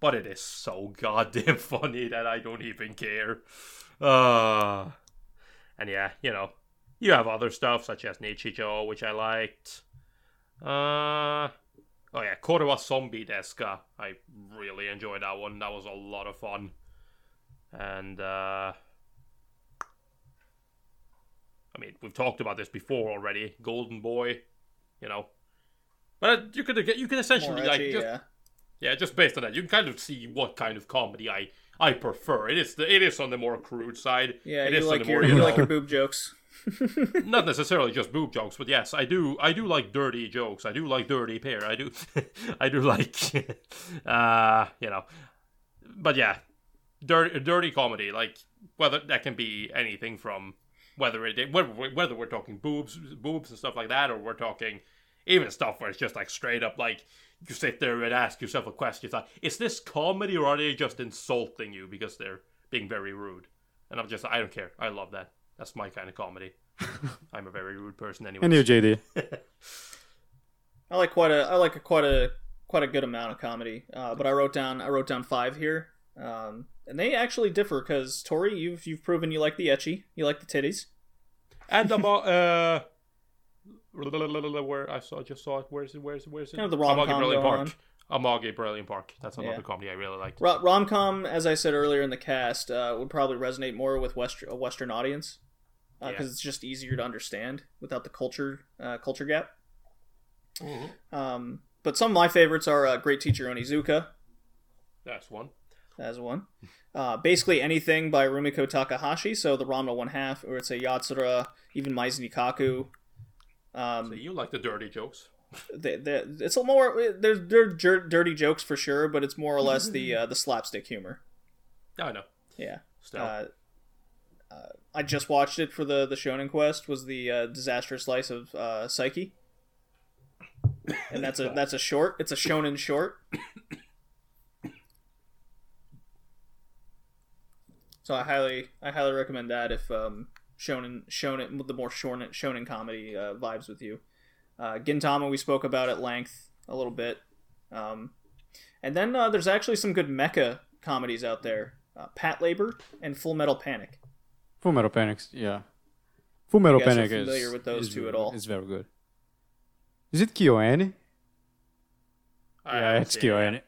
but it is so goddamn funny that I don't even care. Uh, and yeah, you know, you have other stuff such as Nichijou, which I liked. Uh. Oh yeah, Kore wa Zombie Desu ka. I really enjoyed that one. That was a lot of fun. And uh I mean, we've talked about this before already. Golden Boy, you know. But you could get you can More essentially like edgy, just, yeah. yeah, just based on that, you can kind of see what kind of comedy I I prefer. It is the it is on the more crude side. Yeah, it you is on like the your more you know, like your boob jokes. not necessarily just boob jokes, but yes, I do. I do like dirty jokes. I do like dirty pair. I do. I do like, uh, you know, but yeah, dirty, dirty comedy. Like whether that can be anything from whether it whether we're- whether we're talking boobs, boobs and stuff like that, or we're talking even stuff where it's just like straight up like you sit there and ask yourself a question. It's like, is this comedy or are they just insulting you because they're being very rude? And I'm just, I don't care. I love that. That's my kind of comedy. I'm a very rude person anyway. And you, JD. I like quite a I like a, quite a quite a good amount of comedy. Uh, but I wrote down I wrote down five here, um, and they actually differ because Tori, you've you've proven you like the ecchi, you like the titties. And the about uh, where I saw just saw it. Where's it? Where's it? Where's it? Kind of the Amagi Brilliant going Park. Amagi Brilliant Park. That's another Yeah. comedy I really liked. Ro- Rom com, as I said earlier in the cast, uh, would probably resonate more with West- a Western audience because Yeah. it's just easier to understand without the culture uh, culture gap. Um, but some of my favorites are uh, Great Teacher Onizuka That's one. As one. Uh, basically anything by Rumiko Takahashi, so the Ranma One Half, or Urusei Yatsura, even Maison Ikkoku. Um, So you like the dirty jokes? they, they, it's a more there's they're jer- dirty jokes for sure, but it's more or less the uh, the slapstick humor. I know. Yeah. Still, Uh, uh, I just watched it for the the Shonen Quest. Was the uh, disastrous slice of uh, Saiki, and that's a that's a short. It's a Shonen short. So I highly I highly recommend that if um, Shonen Shonen the more Shonen Shonen comedy uh, vibes with you. Uh, Gintama we spoke about at length a little bit, um, and then uh, there's actually some good mecha comedies out there. Uh, Patlabor and Full Metal Panic. Full Metal Panics, yeah. Full Metal You guys are Panic is familiar with those is two at all? It's very good. Is it KyoAni? I Yeah, it's seen it. KyoAni.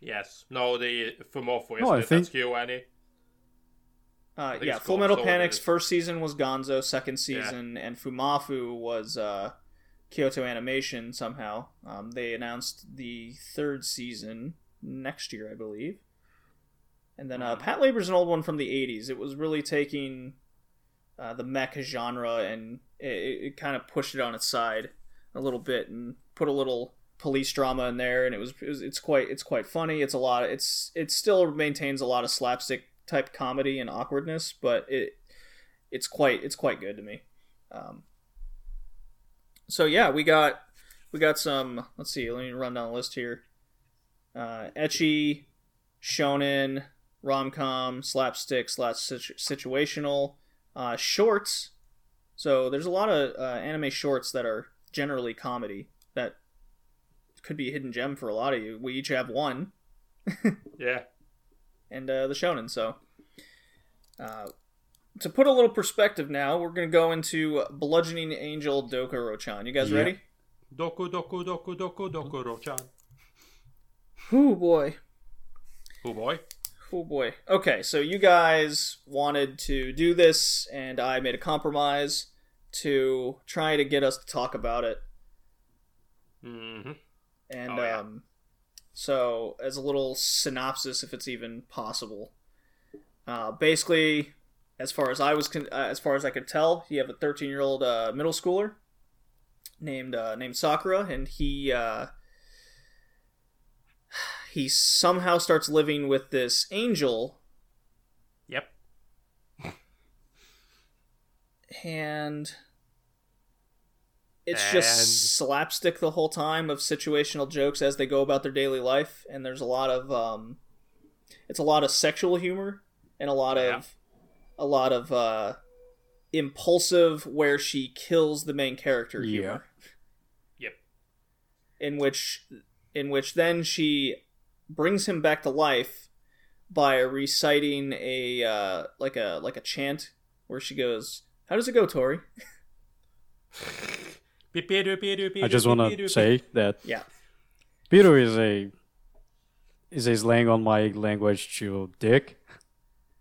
Yes. No, the Fumoffu. No, I Yes, that's think- KyoAni. Uh, yeah, Full Metal Panic's first season was Gonzo, second Yeah. season, and Fumoffu was uh, Kyoto Animation somehow. Um, they announced the third season next year, I believe. And then Mm-hmm. uh, Patlabor's an old one from the 80s. It was really taking uh, the mecha genre and it, it kind of pushed it on its side a little bit and put a little police drama in there, and it was, it was it's quite it's quite funny. It's a lot. of, It's it still maintains a lot of slapstick type comedy and awkwardness, but it it's quite it's quite good to me. Um, so yeah, we got we got some. Let's see. Let me run down the list here. Uh, ecchi, shonen, rom com, slapstick, slash situational, uh, shorts. So there's a lot of uh, anime shorts that are generally comedy that could be a hidden gem for a lot of you. We each have one, Yeah. And uh, the shonen. So, uh, to put a little perspective now, we're gonna go into Bludgeoning Angel Dokuro-chan. You guys Yeah. ready? Doku doku doku doku doku rochan. Oh boy. Oh boy. Oh boy. Okay, so you guys wanted to do this, and I made a compromise to try to get us to talk about it. hmm And Oh, yeah. um, so, as a little synopsis, if it's even possible, uh, basically, as far as I was, con- uh, as far as I could tell, you have a 13 year old uh, middle schooler named uh, named Sakura, and he uh, he somehow starts living with this angel Yep. and it's And- just slapstick the whole time of situational jokes as they go about their daily life and there's a lot of um it's a lot of sexual humor and a lot Yeah. of a lot of uh impulsive where she kills the main character Yeah. Yep. in which in which then she brings him back to life by reciting a uh, like a like a chant where she goes how does it go tori I just want to say that yeah Peter is a is a slang on my language to dick.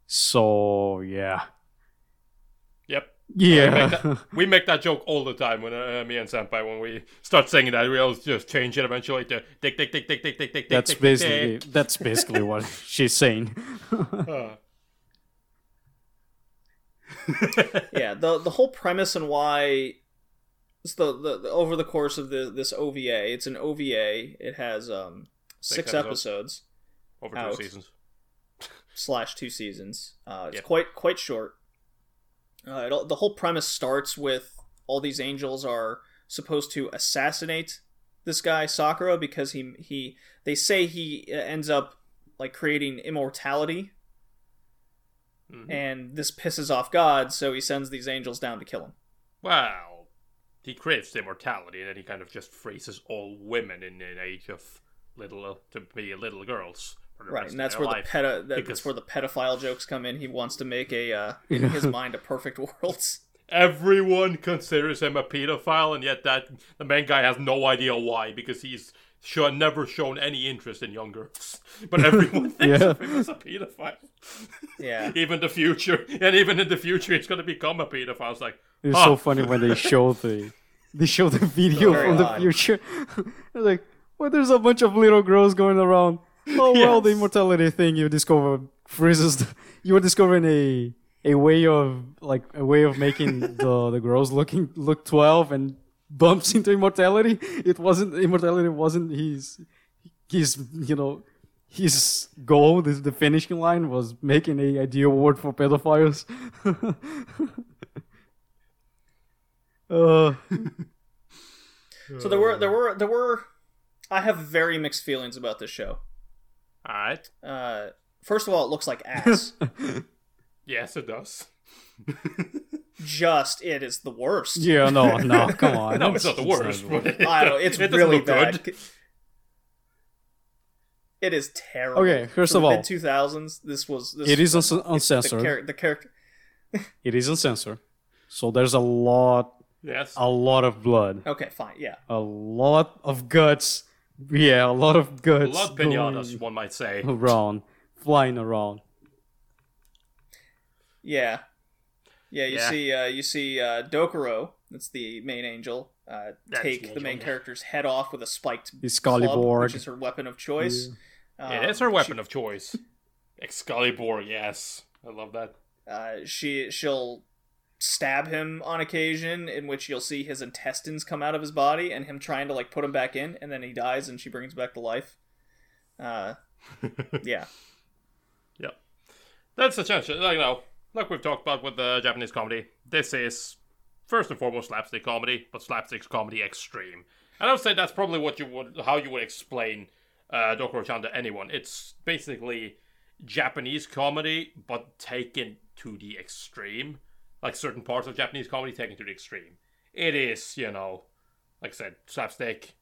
So yeah, Yep. We make, yeah, that, we make that joke all the time when uh, me and Senpai when we start saying that we always just change it eventually to dick dick dick dick dick dick dick that's dick, dick, basically dick. that's basically what she's saying. Uh, yeah the the whole premise and why it's the, the, over the course of the this OVA it's an OVA it has um six, Six episodes. episodes. over two Out. seasons. slash two seasons. Uh, it's Yep. quite quite short. Uh, it, all- the whole premise starts with all these angels are supposed to assassinate this guy Sakura because he he they say he uh, ends up like creating immortality Mhm. and this pisses off God so he sends these angels down to kill him. Well, he craves immortality, and then he kind of just freezes all women in an age of little to be little girls. For the Right, rest and of that's their where the life. peta that, Because- that's where the pedophile jokes come in. He wants to make a uh, in his mind a perfect world. everyone considers him a pedophile, and yet that the main guy has no idea why because he's sure never shown any interest in young girls. But everyone thinks Yeah. of him as a pedophile. Yeah. even the future, and even in the future, he's gonna become a pedophile. It's like, It's huh, so funny when they show the they show the video Very from the odd. future. They're like, well, there's a bunch of little girls going around. Oh well, the immortality thing you discover freezes. The, you were discovering a a way of like a way of making the the girls looking look twelve and bumps into immortality. It wasn't immortality. wasn't his his you know his goal. This, the finishing line was making a ideal world for pedophiles. uh, So there were there were there were I have very mixed feelings about this show. all right, Uh, first of all, it looks like ass. yes, it does. Just it is the worst. yeah, no, no, come on. No, it's not the worst. but it- I don't it's it really look bad. good. It is terrible. Okay, first For of the all, mid two thousands. This was this It is was- uns- the, uncensored. char- the character. It is uncensored. So there's a lot, Yes, a lot of blood, Okay, fine. Yeah, a lot of guts. Yeah, a lot of guts. blood pinatas, one might say. around, flying around. yeah, yeah. You Yeah. see, uh, you see uh, Dokuro. That's the main angel. Uh, take the the, main yeah. character's head off with a spiked Excalibur. club, which is her weapon of choice. it is Um, her weapon of choice. Excalibur, yes, I love that. uh, she she'll stab him on occasion, in which you'll see his intestines come out of his body, and him trying to like put him back in, and then he dies, and she brings him back to life. Uh, yeah, Yeah. That's the chance. Like, you know, like we've talked about with the Japanese comedy, this is first and foremost slapstick comedy, but slapstick comedy extreme. And I would say that's probably what you would, how you would explain uh, Dokuro-chan to anyone. It's basically Japanese comedy, but taken to the extreme. Like certain parts of Japanese comedy taken to the extreme. It is, you know, like I said, slapstick,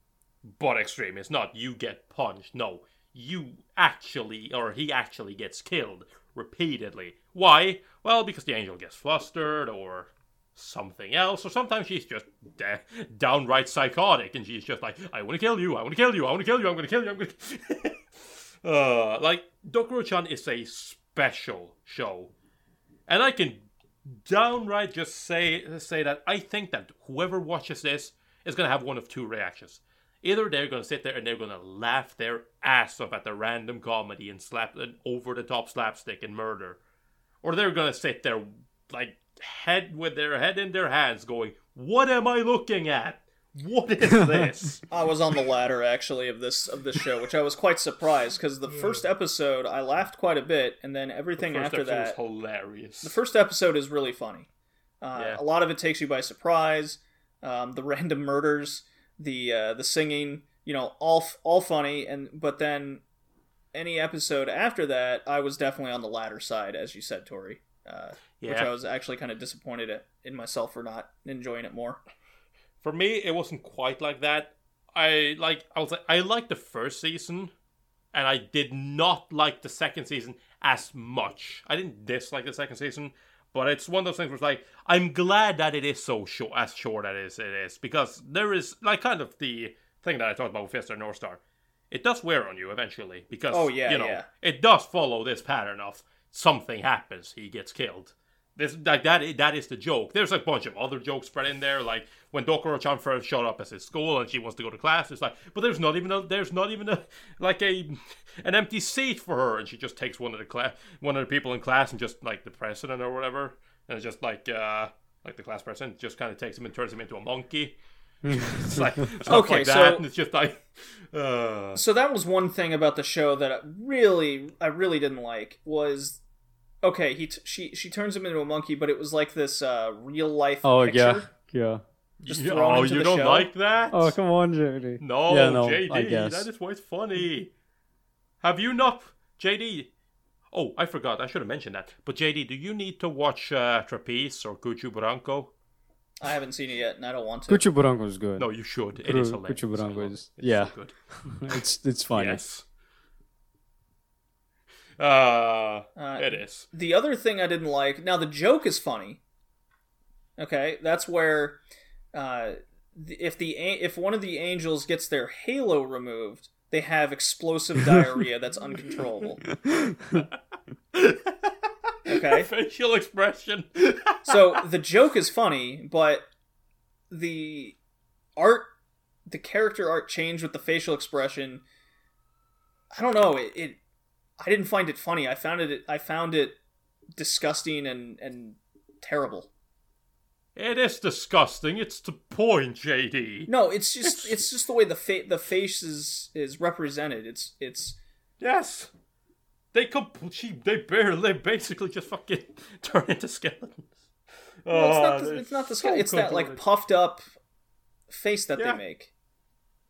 but extreme. It's not you get punched. No, you actually, or he actually gets killed repeatedly. Why? Well, because the angel gets flustered, or something else, or sometimes she's just da- downright psychotic, and she's just like, "I want to kill you. I want to kill you. I want to kill you. I'm going to kill you. I'm going to." uh, like Dokuro-chan is a special show, and I can downright just say say that I think that whoever watches this is gonna have one of two reactions. Either they're gonna sit there and they're gonna laugh their ass off at the random comedy and slap an over the top slapstick and murder, or they're gonna sit there like head with their head in their hands, going, "What am I looking at? What is this?" I was on the ladder actually of this of this show, which I was quite surprised because the first episode I laughed quite a bit, and then everything First after episode that, was hilarious. the first episode is really funny. Uh, Yeah. A lot of it takes you by surprise. Um, the random murders, the uh, the singing, you know, all f- all funny, and but then any episode after that, I was definitely on the latter side, as you said, Tori. Uh, Which I was actually kind of disappointed at, in myself for not enjoying it more. For me, it wasn't quite like that. I like I was like I liked the first season, and I did not like the second season as much. I didn't dislike the second season, but it's one of those things where it's like I'm glad that it is so short, as short as it is, because there is like kind of the thing that I talked about with Fist of North Star. It does wear on you eventually because Oh, yeah, you know yeah. it does follow this pattern of something happens, he gets killed. This like that that is the joke. There's a bunch of other jokes spread in there, like when Dokuro-chan first showed up at his school and she wants to go to class. It's like, but there's not even a there's not even a like a an empty seat for her, and she just takes one of the class one of the people in class and just like the president or whatever, and it's just like uh like the class president just kind of takes him and turns him into a monkey. it's like stuff Okay, like that, so- and it's just like uh So that was one thing about the show that I really, I really didn't like was, okay, he t- she she turns him into a monkey, but it was like this uh, real life. Oh picture. yeah, yeah. Just you, thrown oh, into you don't show? like that? Oh come on, JD. No, yeah, no, JD, I guess. that is why it's funny. Have you not, JD? Oh, I forgot. I should have mentioned that. But JD, do you need to watch uh, Trapeze or Kuchu Buranko? I haven't seen it yet, and I don't want to. Kuchu Buranko is good. No, you should. It Kuru- is hilarious. Kuchu Buranko I love is- It's yeah. so good. it's it's funny. Yes. Uh, Uh, it is. The other thing I didn't like. Now the joke is funny. Okay, that's where, uh, if the if one of the angels gets their halo removed, they have explosive diarrhea that's uncontrollable. Okay. Facial expression. so the joke is funny, but the art, the character art changed with the facial expression. I don't know. It, it I didn't find it funny. I found it. I found it disgusting and and terrible. it is disgusting. It's the point, JD. No, it's just It's- it's just the way the fa- the face is is represented. It's it's Yes. They com- she, they barely, they basically just fucking turn into skeletons. well, it's Oh, not ah, the, it's not the so. It's that like puffed up face that Yeah. they make.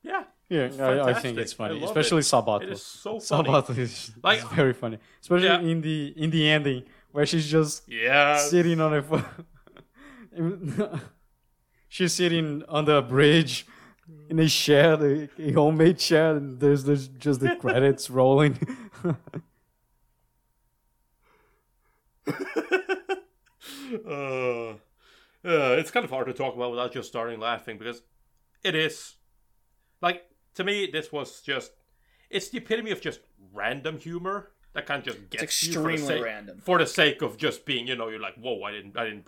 Yeah. Yeah, I, I think it's funny, especially it. Sabato. It is so funny. Sabato is, Like- is very funny, especially Yeah. in the in the ending where she's just Yeah. sitting on a. fo- she's sitting under a bridge in a shed, a, a homemade shed, and there's, there's just the credits rolling. uh, uh, it's kind of hard to talk about without just starting laughing because it is like to me this was just it's the epitome of just random humor that kind of just gets you for the extremely sake, random. for the sake of just being you know you're like whoa I didn't I didn't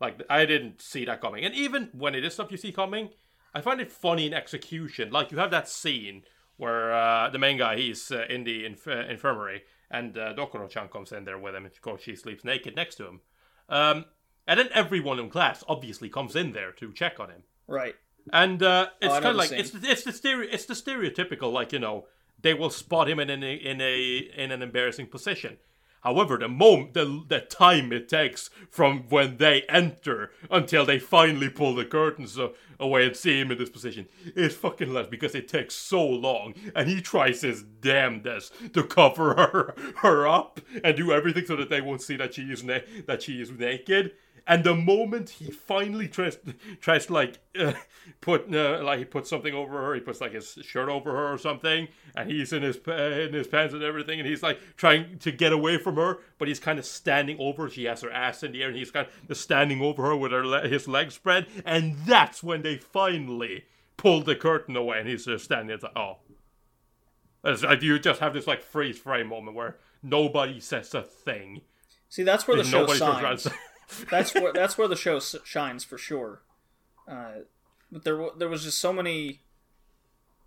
like I didn't see that coming and even when it is stuff you see coming I find it funny in execution like you have that scene where uh, the main guy he's uh, in the inf- uh, infirmary and uh, Dokuro-chan comes in there with him and of course she sleeps naked next to him um, and then everyone in class obviously comes in there to check on him. Right. And uh, it's Oh, kind of like it's the, it's the stereo, it's the stereotypical like you know they will spot him in an in a in an embarrassing position. However, the moment the the time it takes from when they enter until they finally pull the curtains away and see him in this position is fucking less because it takes so long, and he tries his damnedest to cover her her up and do everything so that they won't see that she is na- that she is naked. And the moment he finally tries, tries to like uh, put uh, like he puts something over her, he puts like his shirt over her or something, and he's in his pa- in his pants and everything, and he's like trying to get away from her, but he's kind of standing over. She has her ass in the air, and he's kind of standing over her with her le- his legs spread, and that's when they finally pull the curtain away, and he's just standing. It's like, oh, it's like you just have this like freeze frame moment where nobody says a thing. See, that's where the show nobody turns around shines. that's where that's where the show shines for sure. Uh, but there there was just so many.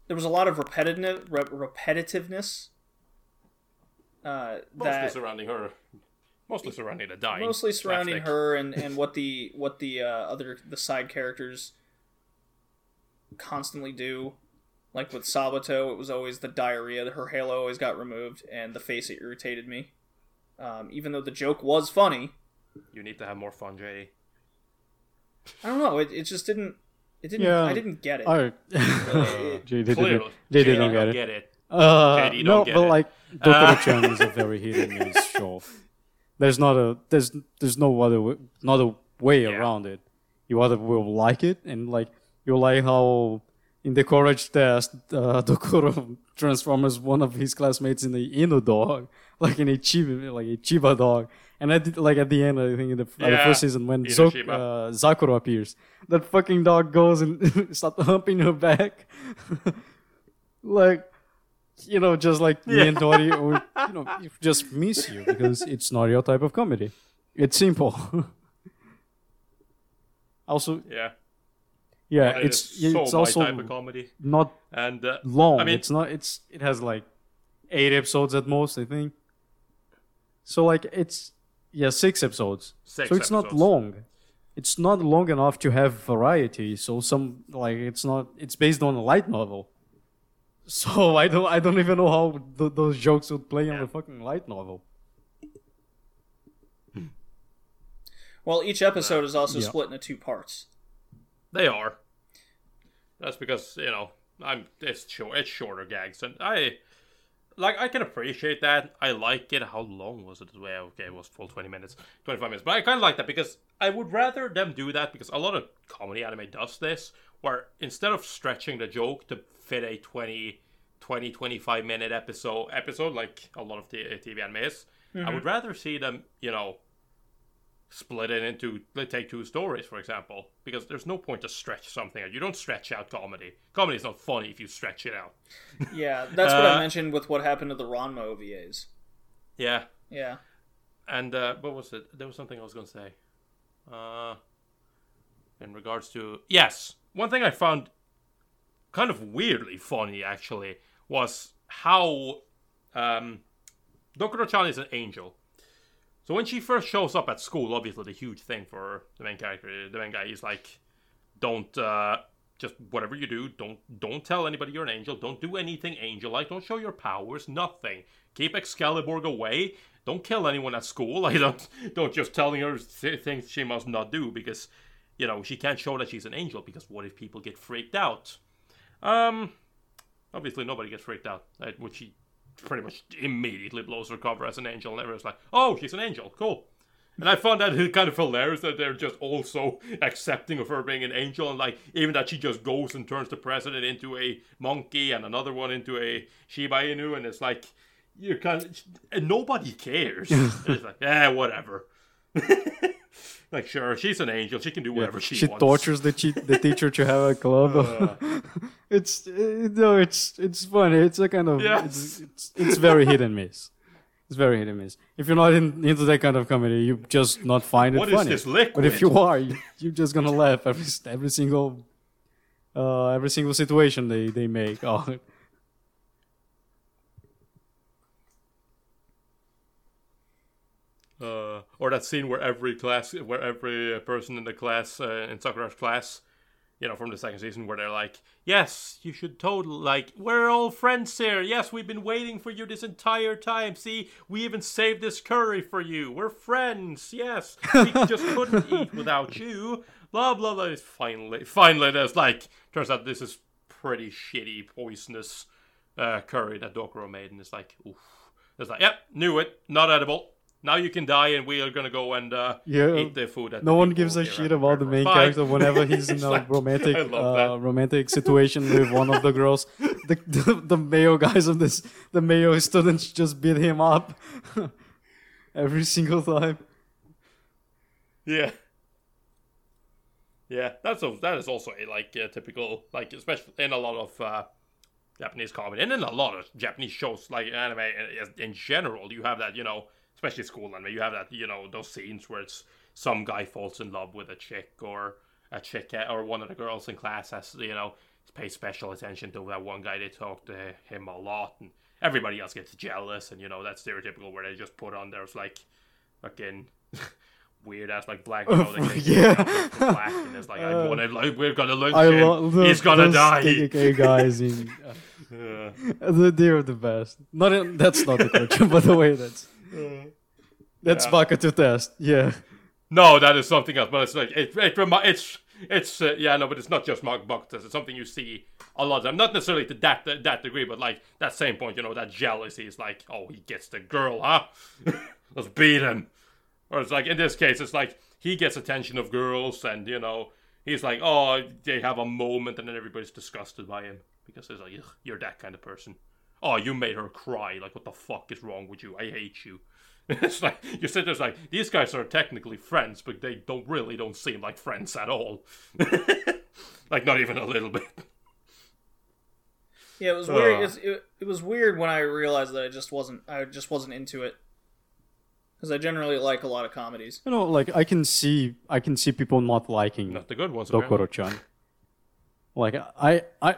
There was a lot of repetitive re- repetitiveness. Uh, mostly that surrounding her, mostly surrounding the dying, mostly surrounding slapstick. her and, and what the what the uh, other the side characters constantly do. Like with Sabato, it was always the diarrhea. Her halo always got removed, and the face it irritated me. Um, even though the joke was funny, You need to have more fun, JD. I don't know. It, it just didn't. It didn't. Yeah. I didn't get it. I, It- Jay, they Clearly, didn't, they JD didn't don't get it. it. Uh, JD don't no, get but it. like Uh, Dokuro-chan is a very hit and show. There's not a there's there's no other way, not a way Yeah. around it. You either will like it and like you like how in the courage test, uh, Dokuro transforms one of his classmates in a Inu dog, like in a Shiba, like a Shiba dog. And I did, like at the end, I think in the, uh, the first season when Zok, uh, Zakuro appears, that fucking dog goes and starts humping her back, like you know, just like me and Tori, or you know, just miss you because it's not your type of comedy. It's simple. also, Yeah, yeah, it's so it's my also type of comedy. not And uh, long. I mean- it's not. It's it has like eight episodes at most, I think. So like it's yeah six episodes. Six so it's not long. It's not long enough to have variety. So some like it's not. It's based on a light novel. So I don't I don't even know how th- those jokes would play on Yeah. the fucking light novel. Hmm. well, each episode is also Yeah. split into two parts. they are. That's because you know I'm it's short. It's shorter gags, and I like I can appreciate that. I like it. How long was it? Well, okay, it was full twenty minutes, twenty five minutes. But I kind of like that because I would rather them do that because a lot of comedy anime does this, where instead of stretching the joke to fit a 20, 20 25 minute episode episode like a lot of t- TV anime is, I mm-hmm. would rather see them, you know, split it into let's take two stories for example because there's no point to stretch something out. You don't stretch out comedy. Comedy is not funny if you stretch it out. Yeah, that's what I Uh, mentioned with what happened to the Ranma OVAs. yeah. Yeah. and uh what was it? There was something i was going to say. Uh in regards to yes one thing i found kind of weirdly funny actually was how um dokuro-chan is an angel so when she first shows up at school obviously the huge thing for the main character the main guy is like don't uh just whatever you do don't don't tell anybody you're an angel. Don't do anything angel like don't show your powers nothing. Keep excalibur away. Don't kill anyone at school. Like don't don't just telling her th- things she must not do because you know she can't show that she's an angel because what if people get freaked out? Um obviously nobody gets freaked out uh, which she pretty much immediately blows her cover as an angel and everyone's like oh she's an angel cool and I found that kind of hilarious that they're just also accepting of her being an angel, and like even that she just goes and turns the president into a monkey and another one into a Shiba Inu, and it's like you kind of and nobody cares. it's like yeah, whatever. like sure, she's an angel; she can do whatever she, wants. she wants. tortures the che- the teacher to have a club. it's uh, no, it's it's funny. It's a kind of Yes. it's, it's it's very hit and miss. It's very hit and miss. If you're not in, into that kind of comedy, you just not find it What is funny. this liquid? But if you are, you, you're just gonna laugh every every single uh, every single situation they they make. Oh, Uh, or that scene where every class, where every person in the class, uh, in Sakura's class, you know, from the second season, where they're like, "Yes, you should totally like, we're all friends here. Yes, we've been waiting for you this entire time. See, we even saved this curry for you. We're friends. Yes, we just couldn't eat without you. Blah blah blah." It's finally, finally, there's like, turns out this is pretty shitty, poisonous uh, curry that Dokuro made, and it's like, oof. It's like, yep, knew it, not edible. Now you can die, and we are gonna go and uh, Yeah, eat their food. No the one gives a shit about the main us. character whenever he's in a like- romantic uh, romantic situation with one of the girls. The, the the Mayo guys of this the Mayo students just beat him up every single time. Yeah. Yeah, that's a, that is also a like a typical like especially in a lot of uh, Japanese comedy and in a lot of Japanese shows like anime in, in general you have that you know especially school anime you have that you know those scenes where it's some guy falls in love with a chick or a chick or one of the girls in class has you know pays special attention to that one guy they talk to him a lot and everybody else gets jealous and you know that's stereotypical where they just put on there's like fucking weird ass like black you know, like, Yeah. get up with black and it's like I wanna like we're gonna lynch I him love those, he's gonna die KKK guys in. Yeah. Uh, they- they're the best. Not in, that's not the culture, by the way. That's that's Yeah. Baka to test. Yeah. no that is something else but it's like it, it remi- it's it's uh, yeah no but it's not just Mark Buckets it's something you see a lot of them not necessarily to that that degree but like that same point you know that jealousy is like oh he gets the girl huh let's beat him or it's like in this case it's like he gets attention of girls and you know he's like oh they have a moment and then everybody's disgusted by him because it's like "Ugh, you're that kind of person oh you made her cry like what the fuck is wrong with you i hate you it's like you sit there's like these guys are technically friends but they don't really don't seem like friends at all like not even a little bit Yeah, it was weird. Uh. It's, it, it was weird when I realized that I just wasn't. I just wasn't into it because I generally like a lot of comedies. You know, like I can see I can see people not liking not the good ones. Dokuro-chan. Like I, I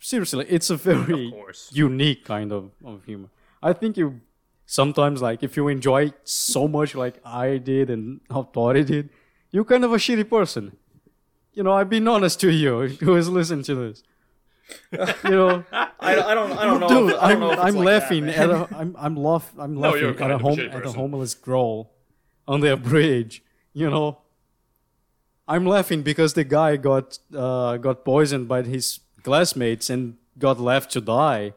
seriously, it's a very unique kind of, of humor. I think you sometimes like if you enjoy so much like I did and how Tori did, you're kind of a shitty person. You know, I've been honest to you who has listened to this. you know, I, I don't. I don't know. dude, if, I I'm don't know if it's I'm like laughing that, at a I'm I'm laugh I'm No, laughing at a home at a homeless girl on the bridge. You know, I'm laughing because the guy got uh, got poisoned by his classmates and got left to die.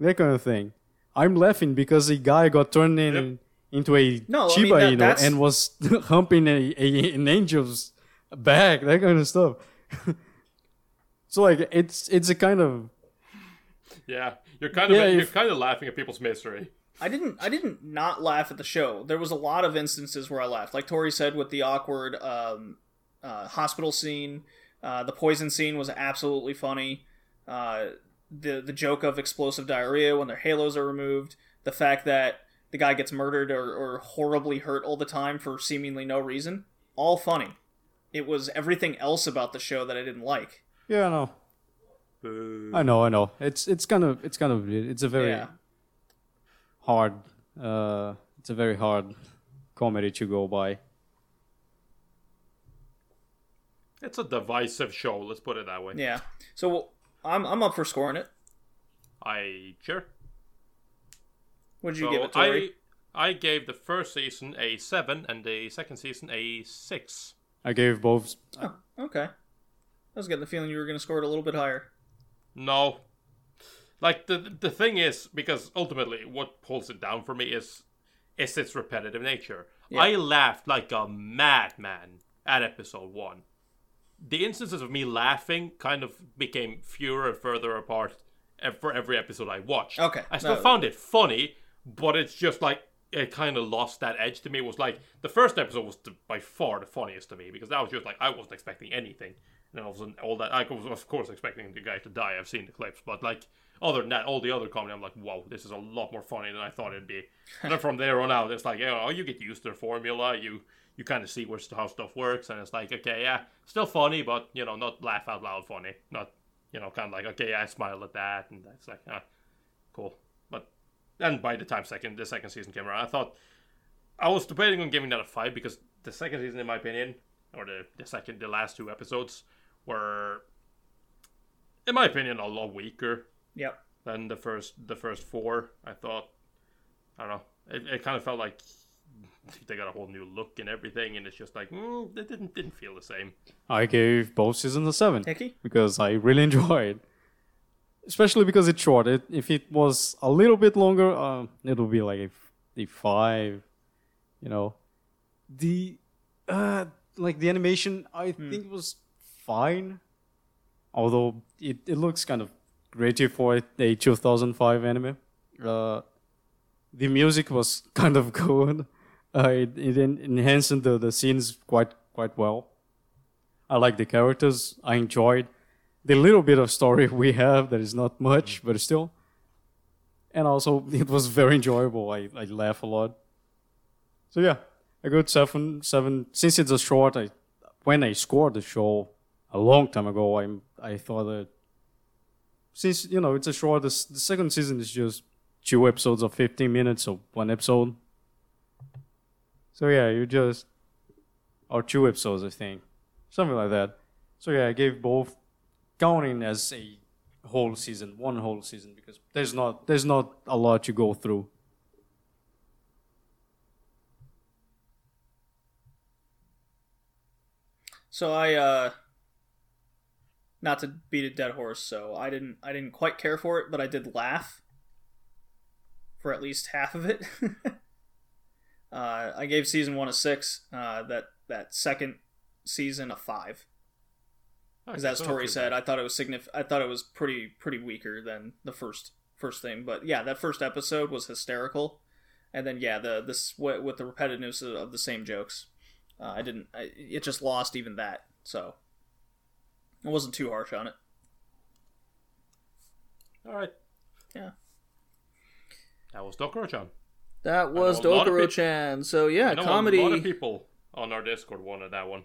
That kind of thing. I'm laughing because a guy got turned in, Yep. into a No, I mean, that- Inu that's- and was humping a, a, an angel's back. That kind of stuff. so like it's it's a kind of yeah you're kind of Yeah, you're if- kind of laughing at people's misery I didn't. I didn't not laugh at the show. There was a lot of instances where I laughed, like Tori said, with the awkward um, uh, hospital scene. Uh, the poison scene was absolutely funny. Uh, the the joke of explosive diarrhea when their halos are removed. The fact that the guy gets murdered or, or horribly hurt all the time for seemingly no reason. All funny. It was everything else about the show that I didn't like. yeah, I know. Boo. I know, I know. It's it's kind of it's kind of it's a very Yeah. hard uh it's a very hard comedy to go by. It's a divisive show let's put it that way Yeah. So I'm I'm up for scoring it. i sure What Would you so give it, Tori? i i gave the first season a 7 and the second season a 6 I gave both Oh, okay. I was getting the feeling you were going to score it a little bit higher. No. Like the the thing is because ultimately what pulls it down for me is is its repetitive nature. Yeah. I laughed like a madman at episode 1. The instances of me laughing kind of became fewer and further apart for every episode I watched. Okay, I still no. found it funny, but it's just like it kind of lost that edge to me. It was like the first episode was the, by far the funniest to me because that was just like I wasn't expecting anything. And all of a sudden all that. I was of course expecting the guy to die. I've seen the clips, but like other than that, all the other comedy, I'm like, whoa, this is a lot more funny than I thought it'd be. and then from there on out, it's like, oh, you get used to the formula. You you kind of see where how stuff works, and it's like, okay, yeah, still funny, but you know, not laugh out loud funny. Not you know, kind of like, okay, yeah, I smile at that, and that's like, ah, cool. But and by the time second the second season came around, I thought I was debating on giving that a five because the second season, in my opinion, or the the second, the last two episodes were, in my opinion, a lot weaker Yep. than the first the first four. I thought, I don't know, it, it kind of felt like they got a whole new look and everything, and it's just like mm, it didn't didn't feel the same. I gave both seasons a seven Hickey? because I really enjoyed, especially because it's short. It, if it was a little bit longer, uh, it would be like a, f- a five. You know, the uh, like the animation, I think was fine, although it, it looks kind of gritty for a 2005 anime. Uh, the music was kind of good. Uh, it it the, the scenes quite quite well. I like the characters. I enjoyed the little bit of story we have. That is not much, but still. And also, it was very enjoyable. I, I laugh a lot. So yeah, a good seven seven. Since it's a short, I when I scored the show a long time ago, I I thought that since you know it's a short, the, the second season is just two episodes of fifteen minutes or one episode. So yeah, you just or two episodes, I think, something like that. So yeah, I gave both counting as a whole season, one whole season, because there's not there's not a lot to go through. So I uh not to beat a dead horse, so I didn't I didn't quite care for it, but I did laugh for at least half of it. uh I gave season 1 a 6, uh that that second season a 5. Because as Tori said. I thought it was signif- I thought it was pretty pretty weaker than the first first thing. But yeah, that first episode was hysterical, and then yeah, the this with, with the repetitiveness of, the same jokes, uh, I didn't. I, it just lost even that. So I wasn't too harsh on it. all right, Yeah. that was Dokuro-chan. That was know a lot of peop- Dokuro-chan. So yeah, I know comedy. a lot of people on our Discord wanted that one.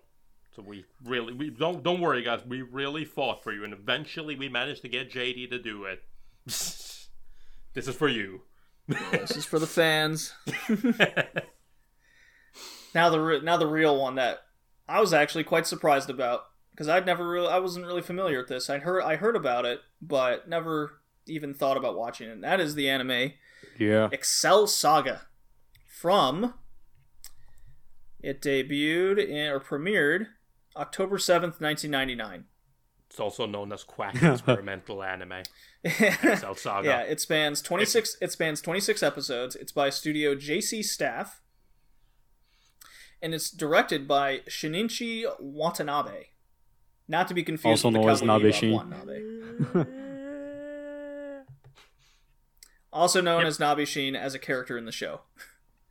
So we really we don't don't worry guys, we really fought for you and eventually we managed to get JD to do it. this is for you. this is for the fans. now the re- now the real one that I was actually quite surprised about because I'd never really I wasn't really familiar with this. I heard I heard about it, but never even thought about watching it. And that is the anime Yeah. Excel Saga from it debuted in, or premiered October 7th, 1999. It's also known as Quack Experimental Anime. Excel Saga. Yeah, it spans 26 it spans 26 episodes. It's by studio JC Staff. And it's directed by Shinichi Watanabe. Not to be confused Also with the known as Cowboy Nabeshi. Bebop Watanabe. Also known as Nabeshin as a character in the show.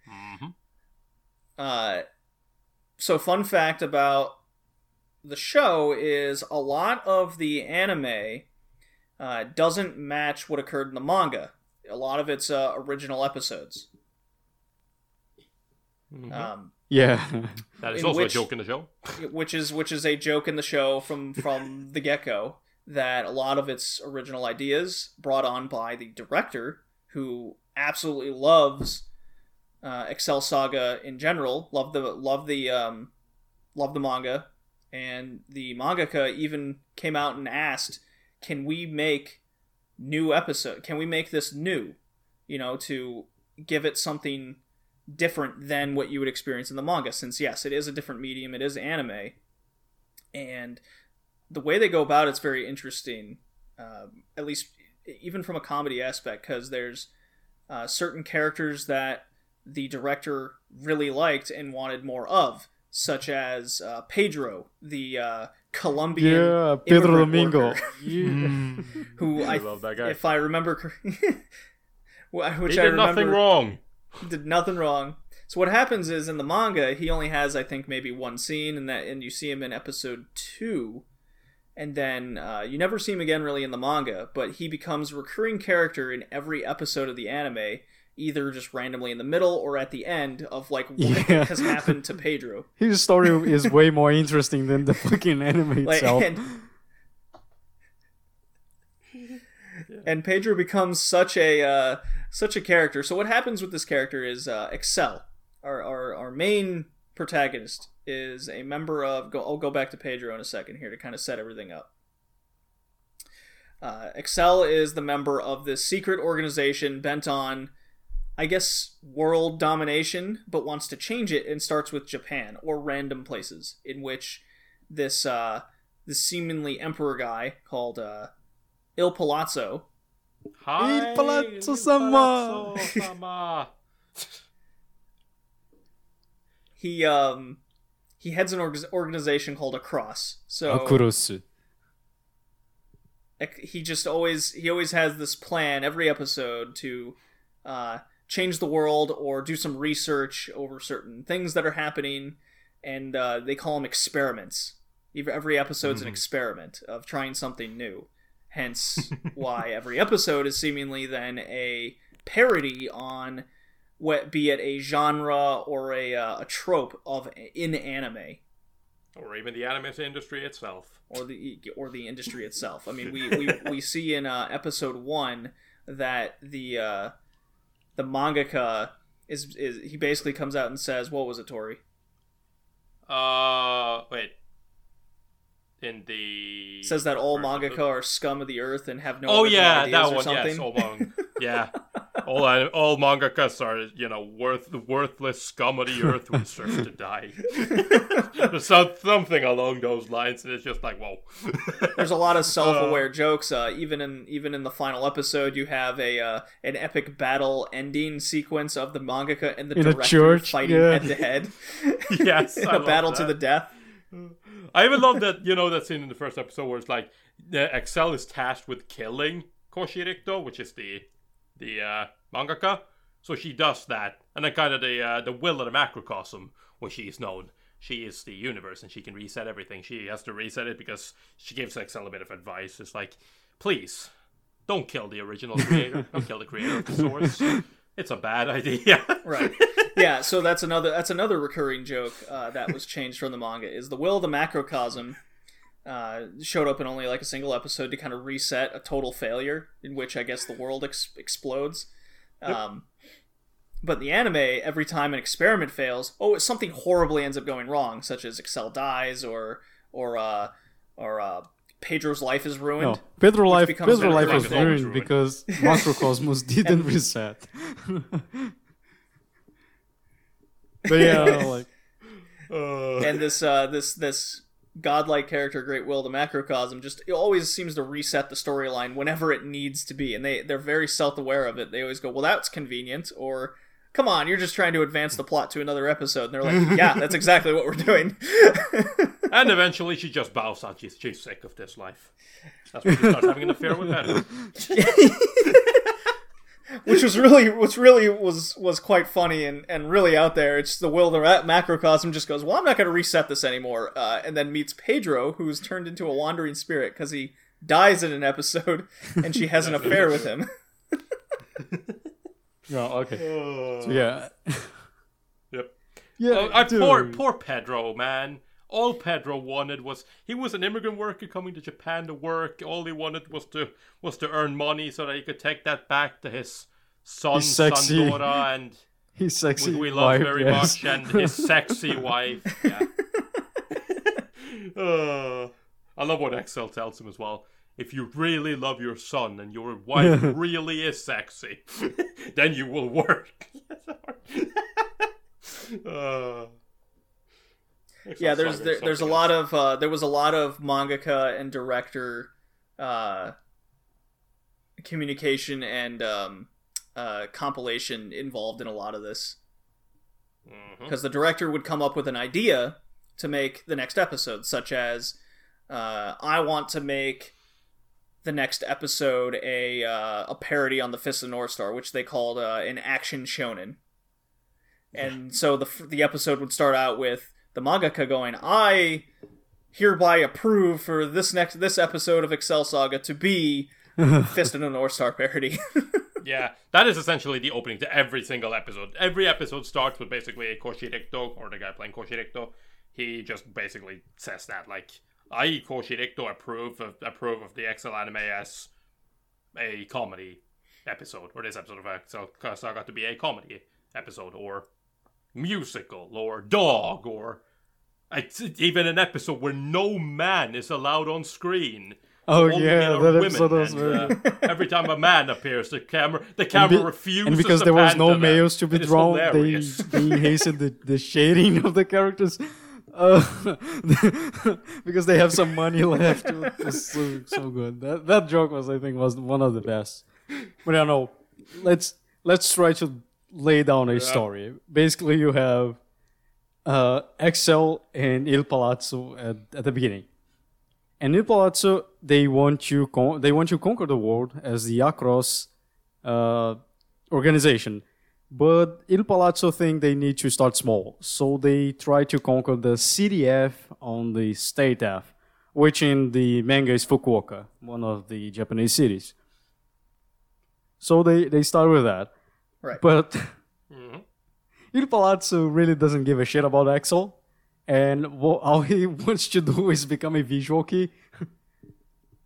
Mhm. Uh, so fun fact about the show is a lot of the anime uh, doesn't match what occurred in the manga. A lot of it's uh, original episodes, Mhm. um, Yeah. that is also which- a joke in the show. which is which is a joke in the show from from the get go that a lot of its original ideas brought on by the director who absolutely loves uh, Excel Saga in general, love the love the um, love the manga, and the mangaka even came out and asked, "Can we make new episode? Can we make this new? You know, to give it something different than what you would experience in the manga since yes it is a different medium it is anime and the way they go about it's very interesting um, at least even from a comedy aspect because there's uh, certain characters that the director really liked and wanted more of such as uh, pedro the uh, colombian yeah, Pedro immigrant Domingo. worker, Yeah. who I, I love that guy. if i remember which He i did remember nothing wrong. did nothing wrong. So what happens is in the manga, he only has I think maybe one scene, and that and you see him in episode two, and then uh, you never see him again really in the manga. But he becomes a recurring character in every episode of the anime, either just randomly in the middle or at the end of like what Yeah. has happened to Pedro. His story is way more interesting than the fucking anime Like itself. and, and Pedro becomes such a uh, such a character. So what happens with this character is uh, Excel. our, our our main protagonist is a member of. Go, I'll go back to Pedro in a second here to kind of set everything up. Uh, Excel is the member of this secret organization bent on, I guess, world domination, but wants to change it and starts with Japan or random places in which this uh, this seemingly emperor guy called uh, Il Palazzo Hi, Il palazzo sama. palazzo sama. he um he heads an org- organization called Across. So ec- he just always he always has this plan every episode to uh, change the world or do some research over certain things that are happening, and uh, they call them experiments. Ev- Every episode's an experiment of trying something new. Hence, why every episode is seemingly then a parody on what be it a genre or a uh, a trope of in anime or even the anime industry itself. or the or the industry itself. I mean, we we, we see in uh, episode one that the uh, the mangaka is is he basically comes out and says, "What was it, Tori?" Uh, wait. In the Says that all mangaka are scum of the earth and have no. Oh yeah, that one. Something. Yes, mang- yeah. All all mangakas are you know worth worthless scum of the earth who deserve to die. so, something along those lines, and it's just like whoa. There's a lot of self-aware jokes. Uh, even in even in the final episode, you have a uh, an epic battle ending sequence of the mangaka and the In director church, fighting yeah. head to head. yes, I a love battle to the death. I even love that you know that scene in the first episode where it's like the Excel is tasked with killing Koshi Rikdo, which is the the uh, mangaka. So she does that, and then kind of the uh, the will of the macrocosm, where she is known. She is the universe, and she can reset everything. She has to reset it because she gives Excel a bit of advice. It's like, please, don't kill the original creator. don't kill the creator of the source. It's a bad idea. right yeah so that's another that's another recurring joke uh, that was changed from the manga is the will of the macrocosm uh, showed up in only like a single episode to kind of reset a total failure in which i guess the world ex- explodes um, but the anime every time an experiment fails oh something horribly ends up going wrong such as excel dies or or uh, or uh, pedro's life is ruined. No, Pedro life, becomes Pedro life was ruined because Macrocosmos didn't reset. but yeah, like Uh, and this uh, this this godlike character, Great Will, the macrocosm, just it always seems to reset the storyline whenever it needs to be, and they they're very self aware of it. They always go, "Well, that's convenient," or "Come on, you're just trying to advance the plot to another episode." And they're like, "Yeah, that's exactly what we're doing." And eventually she just bows out. She's, she's sick of this life. That's when she starts having an affair with Pedro. which was really which really was was quite funny and, and really out there. It's the will the ma- macrocosm just goes, well, I'm not going to reset this anymore, uh, and then meets Pedro, who's turned into a wandering spirit because he dies in an episode, and she has an affair with him. yeah, okay. So yeah, Yep. yeah. Oh, I, poor, poor Pedro, man. All Pedro wanted was he was an immigrant worker coming to Japan to work. All he wanted was to was to earn money so that he could take that back to his son, His sexy Sandora, and He's sexy. who we love wife, very yes. much, and his sexy wife. Yeah. Uh, I love what Excel tells him as well. If you really love your son and your wife really is sexy, then you will work. uh, yeah, there's there, there's a lot of uh, there was a lot of mangaka and director uh, communication and um, uh, compilation involved in a lot of this. Because the director would come up with an idea to make the next episode, such as uh, I want to make the next episode a uh, a parody on the Fist of North Star, which they called uh, an action shonen. And so the the episode would start out with the mangaka going, "I hereby approve for this next this episode of Excel Saga to be Fist of the North Star parody." Yeah, that is essentially the opening to every single episode. Every episode starts with basically a Koshi Rikdo, or the guy playing Koshi Rikdo. He just basically says that, like, I, Koshi Rikdo, approve of, approve of the Excel anime as a comedy episode, or this episode of Excel Saga to be a comedy episode, or musical or dog or it's even an episode where no man is allowed on screen. Oh Only yeah, that women, episode was and, uh, every time a man appears, the camera the camera be- refuses and because there was no males to be drawn, they they hastened the, the shading of the characters. Uh, because they have some money left. It was so, so good. That that joke was, I think, was one of the best. But I don't know. Let's let's try to lay down a story. Basically, you have uh, Excel and Il Palazzo at, at the beginning. And Il Palazzo, they want to con- they want to conquer the world as the Across uh, organization. But Il Palazzo think they need to start small, so they try to conquer the CDF on the state F, which in the manga is Fukuoka, one of the Japanese cities. So they, they start with that. Right. But Il Palazzo really doesn't give a shit about Axel, and what, all he wants to do is become a visual kei.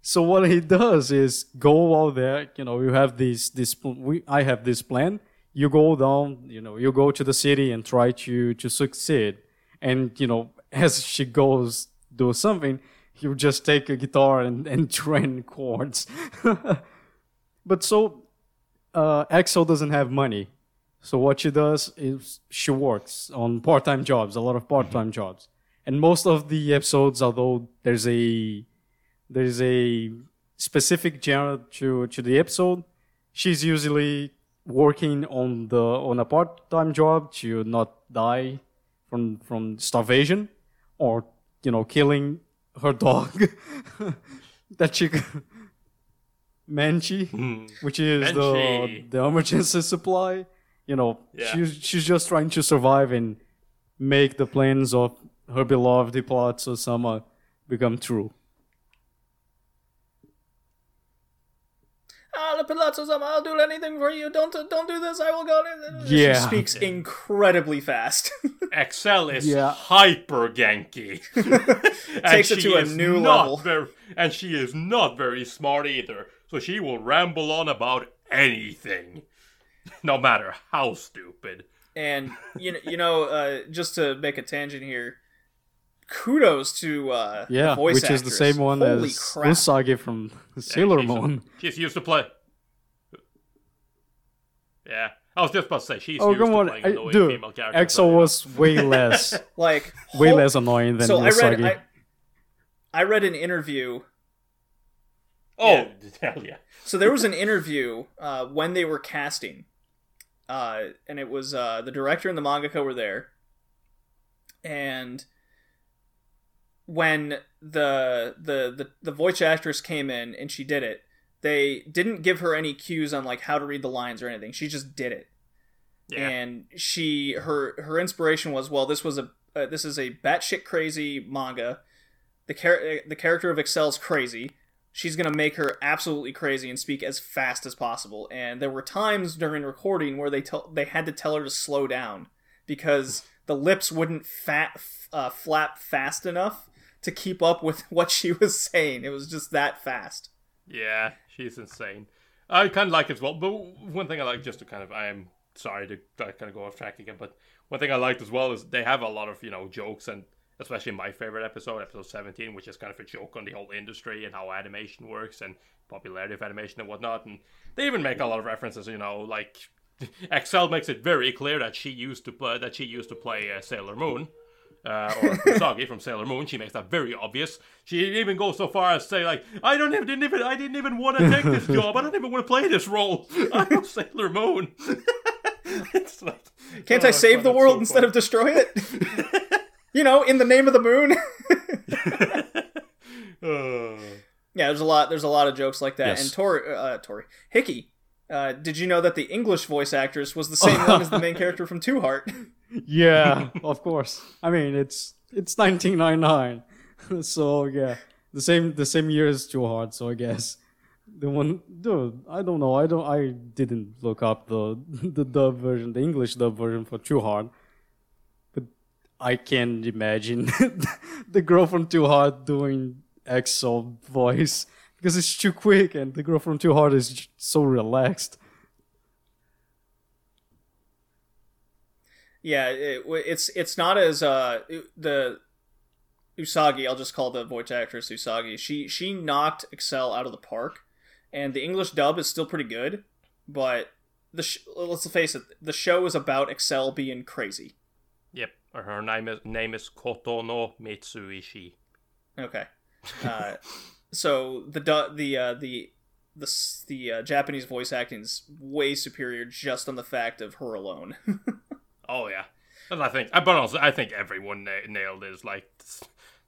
so what he does is go out there. You know, you have this this we I have this plan. You go down. You know, you go to the city and try to to succeed. And you know, as she goes do something, you just take a guitar and and train chords. but so uh, Axel doesn't have money. So what she does is she works on part-time jobs, a lot of part-time jobs. And most of the episodes, although there's a there's a specific genre to, to the episode, she's usually working on the on a part-time job to not die from from starvation or you know killing her dog that she Menchi, hmm. which is the the emergency supply. You know, Yeah. she's she's just trying to survive and make the plans of her beloved Palazzo Sama become true. Ah, the Palazzo Sama, I'll do anything for you. Don't don't do this. I will go. Yeah. She speaks incredibly fast. Excel is Yeah. hyper Genki. Takes it to a is new not level. Very, and she is not very smart either. So she will ramble on about anything, no matter how stupid. and you know, you know, uh, just to make a tangent here, kudos to uh, the Yeah, voice which is the same one Holy as crap. Usagi from Sailor she's, Moon. She's used to play. Yeah, I was just about to say she's Oh used come to on, playing I, annoying dude! female characters. Exo so, was way less, Like way hol- less annoying than So I read I, I read an interview. Oh, hell yeah! So there was an interview uh, when they were casting, uh, and it was uh, the director and the mangaka were there, and when the the the, the voice actress came in and she did it, they didn't give her any cues on like how to read the lines or anything. She just did it. Yeah, and she her her inspiration was well this was a uh, this is a batshit crazy manga the char- the character of Excel's crazy she's gonna make her absolutely crazy and speak as fast as possible and there were times during recording where they they had to tell her to slow down because the lips wouldn't fat uh, flap fast enough to keep up with what she was saying it was just that fast yeah, she's insane. I kind of like as well. But one thing I like, just to kind of, I am sorry to kind of go off track again, but one thing I liked as well is they have a lot of you know jokes and especially my favorite episode, episode 17, which is kind of a joke on the whole industry and how animation works and popularity of animation and whatnot. And they even make a lot of references, you know, like Excel makes it very clear that she used to play that she used to play uh, Sailor Moon. Uh, or Usagi from Sailor Moon, she makes that very obvious. She even goes so far as to say, like, I don't even didn't even I didn't even want to take this job. I don't even want to play this role. I'm Sailor Moon. it's like, can't i save the world so instead of destroy it you know in the name of the moon Uh, Yeah, there's a lot. There's a lot of jokes like that. Yes. And Tori, uh, Tori Hickey. Uh, did you know that the English voice actress was the same one as the main character from To Heart? Yeah, of course. I mean, it's it's 1999, so yeah, the same the same year as To Heart. So I guess the one, dude. I don't know. I don't. I didn't look up the the dub version, the English dub version for To Heart, but I can't imagine the girl from To Heart doing EXO voice because it's too quick, and the girl from To Heart is so relaxed. Yeah, it, it's it's not as uh the Usagi. I'll just call the voice actress Usagi. She she knocked Excel out of the park, and the English dub is still pretty good, but the sh- let's face it, the show is about Excel being crazy. Yep. Her name is name is Kotono Mitsuishi. Okay, uh, so the the uh, the the the uh, Japanese voice acting is way superior just on the fact of her alone. Oh yeah, and I think, but also I think everyone na- nailed his like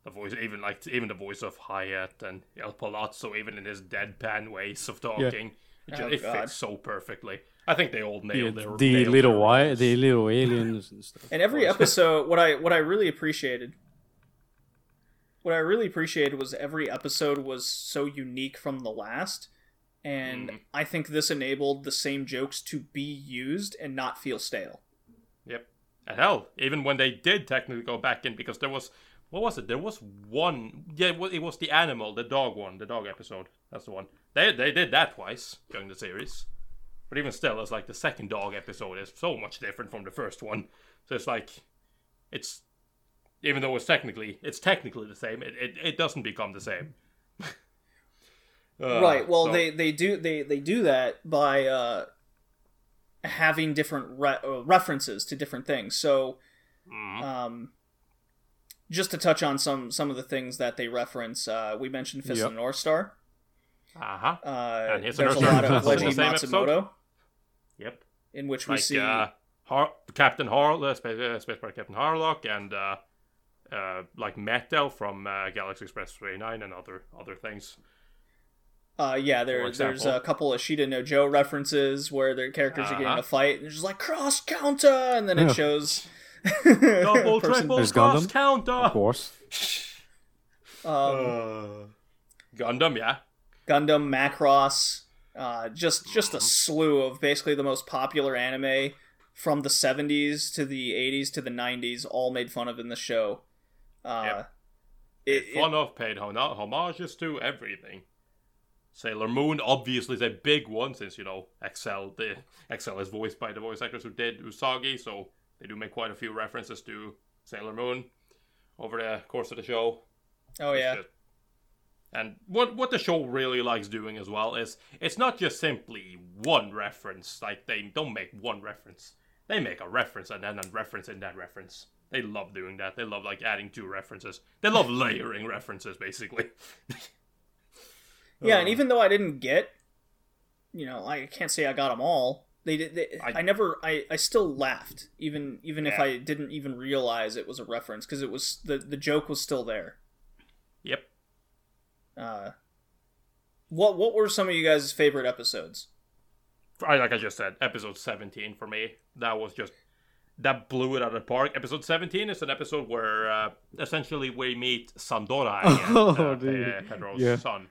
the voice, even like even the voice of Hyatt and Il Palazzo, even in his deadpan ways of talking, it, ju- Oh, it fits so perfectly. I think they all Yeah, nailed their the nailed little their wi- the little aliens and stuff. And every episode, what I what I really appreciated, what I really appreciated was every episode was so unique from the last, and Mhm. I think this enabled the same jokes to be used and not feel stale. Yep. And hell, even when they did technically go back in, because there was, what was it? There was one. Yeah, it was, it was the animal, the dog one, the dog episode. That's the one. They they did that twice during the series. But even still, it's like the second dog episode is so much different from the first one. So it's like, it's even though it's technically it's technically the same, it it, it doesn't become the same. Uh, right. Well, so- they they do they they do that by uh, having different re- uh, references to different things. So, Mhm. um, just to touch on some some of the things that they reference, uh, we mentioned Fist Yep. of the North Star. Uh-huh. Uh, And his there's a North lot of the Leiji same episode? Matsumoto, Yep. in which we like see. uh, Har- Captain Har, uh, Space, uh, Space Pirate Captain Harlock, and uh, uh, like Metal from uh, Galaxy Express 39 and other other things. Uh, yeah, there, there's a couple of Ashita no Joe references where their characters are getting Uh-huh. a fight, and it's just like cross counter, and then it shows Double, triple, There's cross Gundam. counter. Of course. um, Uh, Gundam, yeah. Gundam, Macross, uh, just just a Mm-hmm. slew of basically the most popular anime from the 70s to the 80s to the 90s, all made fun of in the show. Uh, Yep. it- it- Fun of paid hom- homages to everything. Sailor Moon obviously is a big one since you know Excel the Excel is voiced by the voice actors who did Usagi, so they do make quite a few references to Sailor Moon over the course of the show. oh yeah, And what what the show really likes doing as well is it's not just simply one reference. Like they don't make one reference. They make a reference and then a reference in that reference. They love doing that. They love like adding two references. They love layering references basically. yeah, Uh, and even though I didn't get, you know, I can't say I got them all. They did. They, I, I- never. I, I still laughed, even even if I didn't even realize it was a reference because it was the the joke was still there. Yep. Uh, what what were some of you guys' favorite episodes? I like I just said, episode seventeen for me. That was just that blew it out of the park. Episode seventeen is an episode where uh, essentially we meet Sandora again, Oh, uh, dude. Pedro's Yeah. son,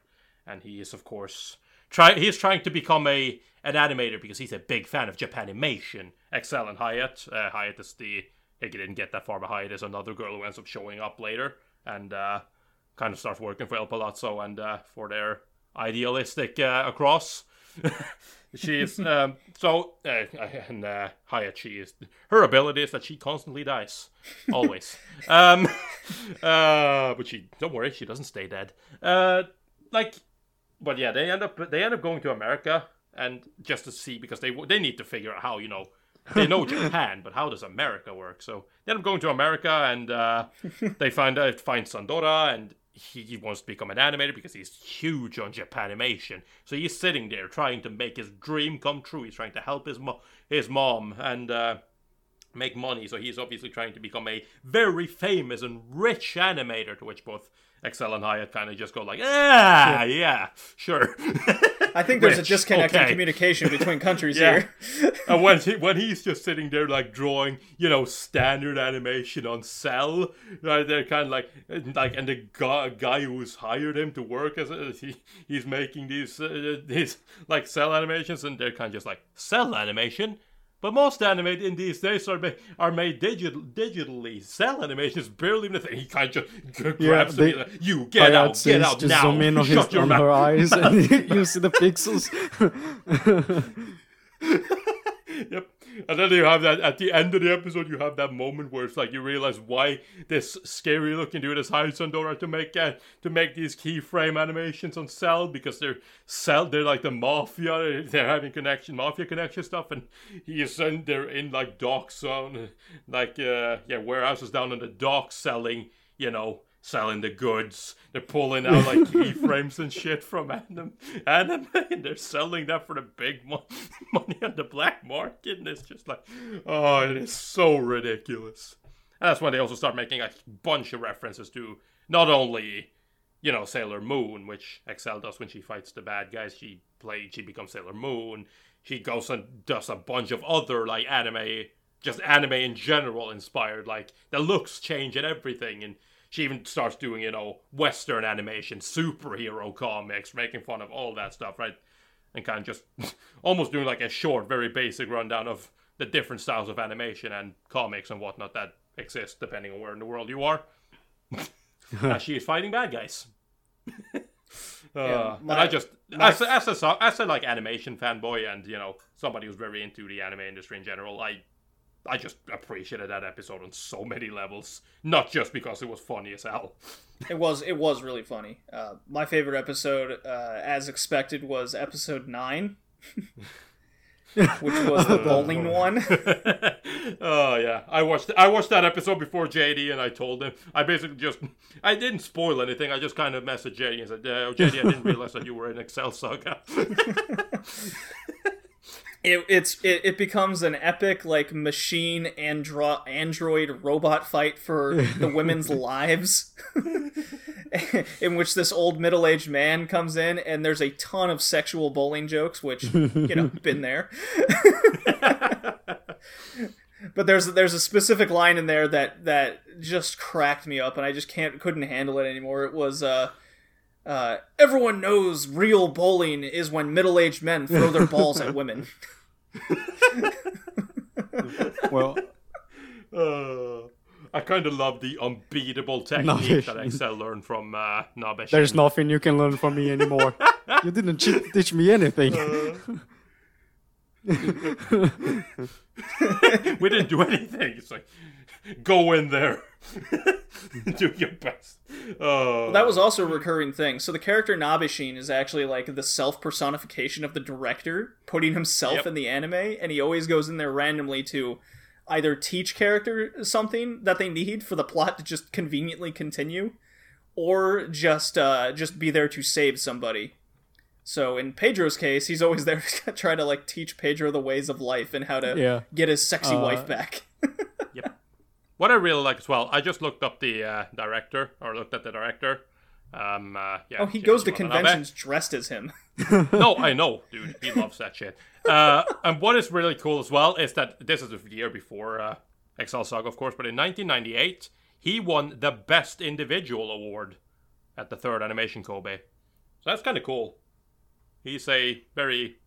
and he is of course try. He's trying to become a an animator because he's a big fan of Japanimation. Excel and Hyatt. Uh, Hyatt is the he didn't get that far, but Hyatt is another girl who ends up showing up later and uh, kind of starts working for Il Palazzo and uh, for their idealistic uh, Across. she's um, so uh, and uh. She is her ability is that she constantly dies, always. um, uh, but she don't worry, she doesn't stay dead. Uh, like, but yeah, they end up they end up going to America and just to see because they they need to figure out how you know they know Japan, but how does America work? So they end up going to America and uh, they find out find Sandora and he, wants to become an animator because he's huge on Japanimation. So he's sitting there trying to make his dream come true. He's trying to help his mo- his mom and uh, make money. So he's obviously trying to become a very famous and rich animator. To which both Excel and Hyatt kind of just go like, ah, yeah, sure. I think there's a disconnect in communication between countries Yeah. here. and when he, when he's just sitting there like drawing, you know, standard animation on cel, right? They're kind of like like, and the guy, guy who's hired him to work as he he's making these uh, these like cel animations, and they're kind of just like Cel animation. But most anime in these days are made, are made digital, digitally. Cel animation is barely even a thing. He kind of grabs they- him. Like, you get out, get out just now. zoom in on, his, Shut your on mouth. her eyes and you see the pixels. yep. And then you have that at the end of the episode, you have that moment where it's like you realize why this scary looking dude is hired Sandora to make uh, to make these keyframe animations on cel because they're cel they're like the mafia they're having connection mafia connection stuff and he's in they're in like docks zone like uh, yeah warehouses down in the docks selling you know selling the goods. They're pulling out like keyframes and shit from anime, anime, and they're selling that for the big mo- money on the black market. And it's just like, oh, it is so ridiculous. And that's when they also start making a bunch of references to not only, you know, Sailor Moon, which Excel does when she fights the bad guys. She played, she becomes Sailor Moon. She goes and does a bunch of other like anime, just anime in general inspired. Like the looks change and everything, and she even starts doing, you know, Western animation, superhero comics, making fun of all that stuff, right? And kind of just almost doing like a short, very basic rundown of the different styles of animation and comics and whatnot that exist depending on where in the world you are. As she is fighting bad guys. uh, my- I just my- as a, as a as a like animation fanboy and you know somebody who's very into the anime industry in general, I I just appreciated that episode on so many levels. Not just because it was funny as hell. It was it was really funny. Uh, my favorite episode, uh, as expected, was episode nine, which was the bowling one. oh yeah, I watched I watched that episode before JD, and I told him I basically just I didn't spoil anything. I just kind of messaged JD and said, uh, "JD, I didn't realize that you were in Excel Saga." It, it's it, it becomes an epic like machine andro- android robot fight for the women's lives, in which this old middle aged man comes in and there's a ton of sexual bowling jokes, which you know been there. but there's there's a specific line in there that that just cracked me up, and I just can't couldn't handle it anymore. It was uh. Uh, everyone knows real bowling is when middle-aged men throw their balls at women. Well, Uh, I kind of love the unbeatable technique that Nabe. Excel learned from uh, Nabe. there's nothing you can learn from me anymore. you didn't teach me anything. we didn't do anything. It's like, go in there, do your best. Uh, That was also a recurring thing. So the character Nabeshin is actually like the self personification of the director, putting himself Yep. in the anime, and he always goes in there randomly to either teach character something that they need for the plot to just conveniently continue, or just uh, just be there to save somebody. So in Pedro's case, he's always there to try to like teach Pedro the ways of life and how to Yeah. get his sexy Uh, wife back. What I really like as well, I just looked up the uh, director, or looked at the director. Um, uh, yeah, oh, he goes to Watanabe. conventions dressed as him. no, I know, dude. He loves that shit. Uh, and what is really cool as well is that this is a year before uh, Excel Saga, of course, but in 1998, he won the Best Individual Award at the third Animation Kobe. So that's kind of cool. He's a very.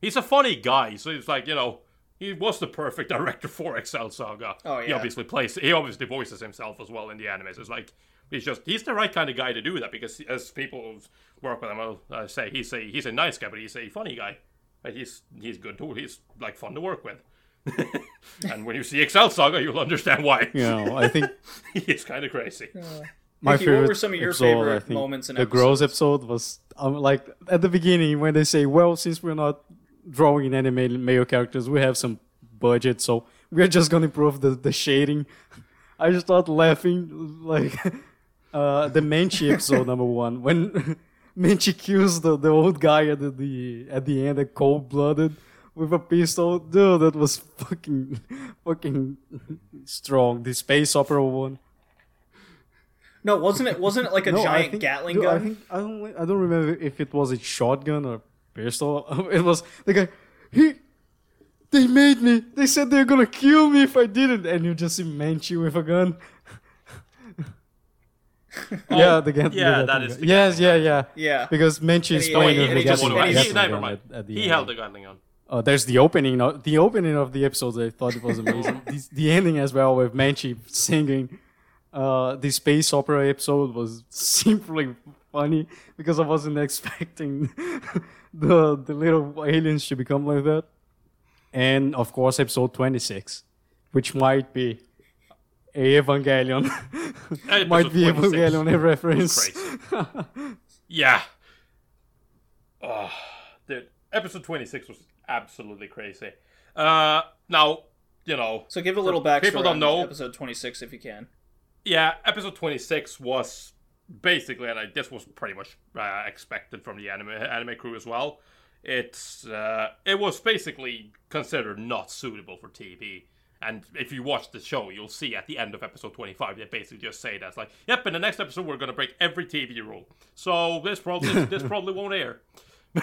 He's a funny guy, so it's like, you know, he was the perfect director for Excel Saga. Oh, yeah. He obviously plays. He obviously voices himself as well in the anime. So it's like he's just he's the right kind of guy to do that because as people who work with him I'll uh, say, he's a he's a nice guy, but he's a funny guy. Like, he's he's good too. He's like fun to work with. and when you see Excel Saga, you'll understand why. You know, I think he's kind of crazy. my Nikki, what were some of your episode, favorite I think, moments and the Grows episode was um, like at the beginning when they say, "Well, since we're not drawing in animated male characters, we have some budget, so we're just gonna improve the, the shading." I just started laughing like uh, the Menchi episode number one when Menchi kills the, the old guy at the, the at the end, a cold blooded with a pistol. Dude, that was fucking fucking strong. The space opera one. No, wasn't it? Wasn't it like a No, giant think- Gatling dude, gun? I think I don't I don't remember if it was a shotgun or pistol. It was the guy. He. They made me. They said they're gonna kill me if I didn't, and you just see Menchi with a gun. yeah, the gun. Oh, yeah, the that Gatling is the Yes, yeah, yeah. Yeah. Because Menchi is And he- pointing and with he the just- Gatling he- never gun mind. at, at the He end. held the Gatling gun. Oh, there's the opening. No, the opening of the episode. I thought it was amazing. the, the ending as well with Menchi singing. Uh, the space opera episode was simply funny because I wasn't expecting the the little aliens to become like that. and of course episode 26, which might be a Evangelion, might be 26 Evangelion a reference. crazy. yeah. Oh, dude, episode 26 was absolutely crazy. Uh, now, you know, So give a little For backstory people don't know- episode 26 if you can. yeah, episode 26 was basically, and I, this was pretty much uh, expected from the anime anime crew as well. It's uh, it was basically considered not suitable for TV. And if you watch the show, you'll see at the end of episode 25, they basically just say that. It's like, yep, in the next episode, we're going to break every TV rule. So this probably this probably won't air.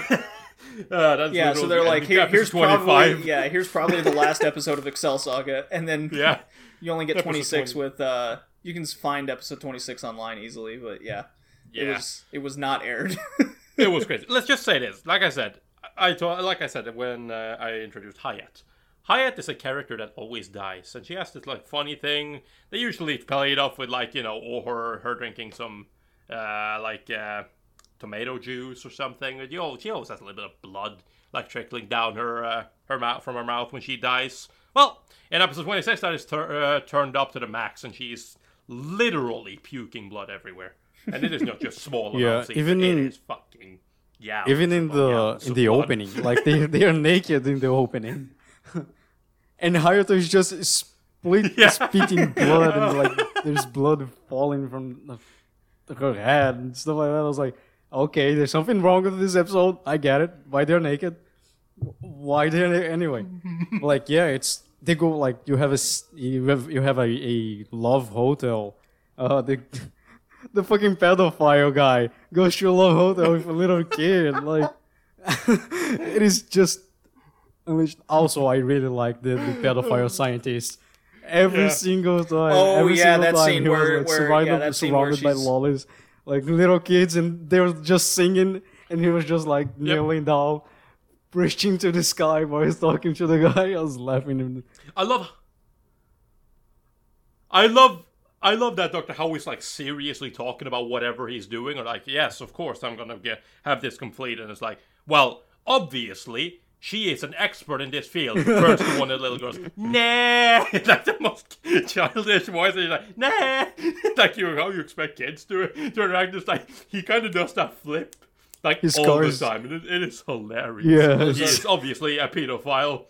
uh, that's Yeah, so they're like, Here, here's probably yeah, here's probably the last episode of Excel Saga, and then Yeah. you only get Episode 26 20. with uh, you can find episode 26 online easily, but yeah, it was it was not aired. it was crazy. Let's just say this. Like I said, I told, like I said when uh, I introduced Hyatt. Hyatt is a character that always dies, and she has this like funny thing. They usually play it off with like you know, or her her drinking some uh, like uh, tomato juice or something. You know, she always has a little bit of blood like trickling down her uh, her mouth from her mouth when she dies. Well, in episode twenty six, that is tur- uh, turned up to the max, and she's literally puking blood everywhere. And it is not just small Yeah, amounts. even It in- is fucking yeah. Even in the in the opening, like they they are naked in the opening, and Hayato is just split Yeah. spitting blood and like there's blood falling from the, her head and stuff like that. I was like, okay, there's something wrong with this episode. I get it. Why they're naked? Why they're na- anyway? like yeah, it's they go like you have a you have you have a, a love hotel. Uh, the the fucking pedophile guy goes to a love hotel with a little kid. Like, it is just. Also, I really like the, the pedophile scientist. Every Yeah. single time. Oh, every yeah, single that time scene he was, where- like, where- surrounded, yeah, that scene where surrounded by lollies, like little kids, and they were just singing, and he was just like kneeling down, reaching to the sky while he's talking to the guy. I was laughing. in- I love. I love. I love that Doctor How is like seriously talking about whatever he's doing, or like, yes, of course, I'm gonna get have this complete, and it's like, well, obviously, she is an expert in this field. Turns to one of the little girls, nah, like the most childish voice, and he's like, nah, like you how you expect kids to to interact. It's like he kind of does that flip. Like His all scars- the time, it, it is hilarious. Yes. he is obviously a pedophile.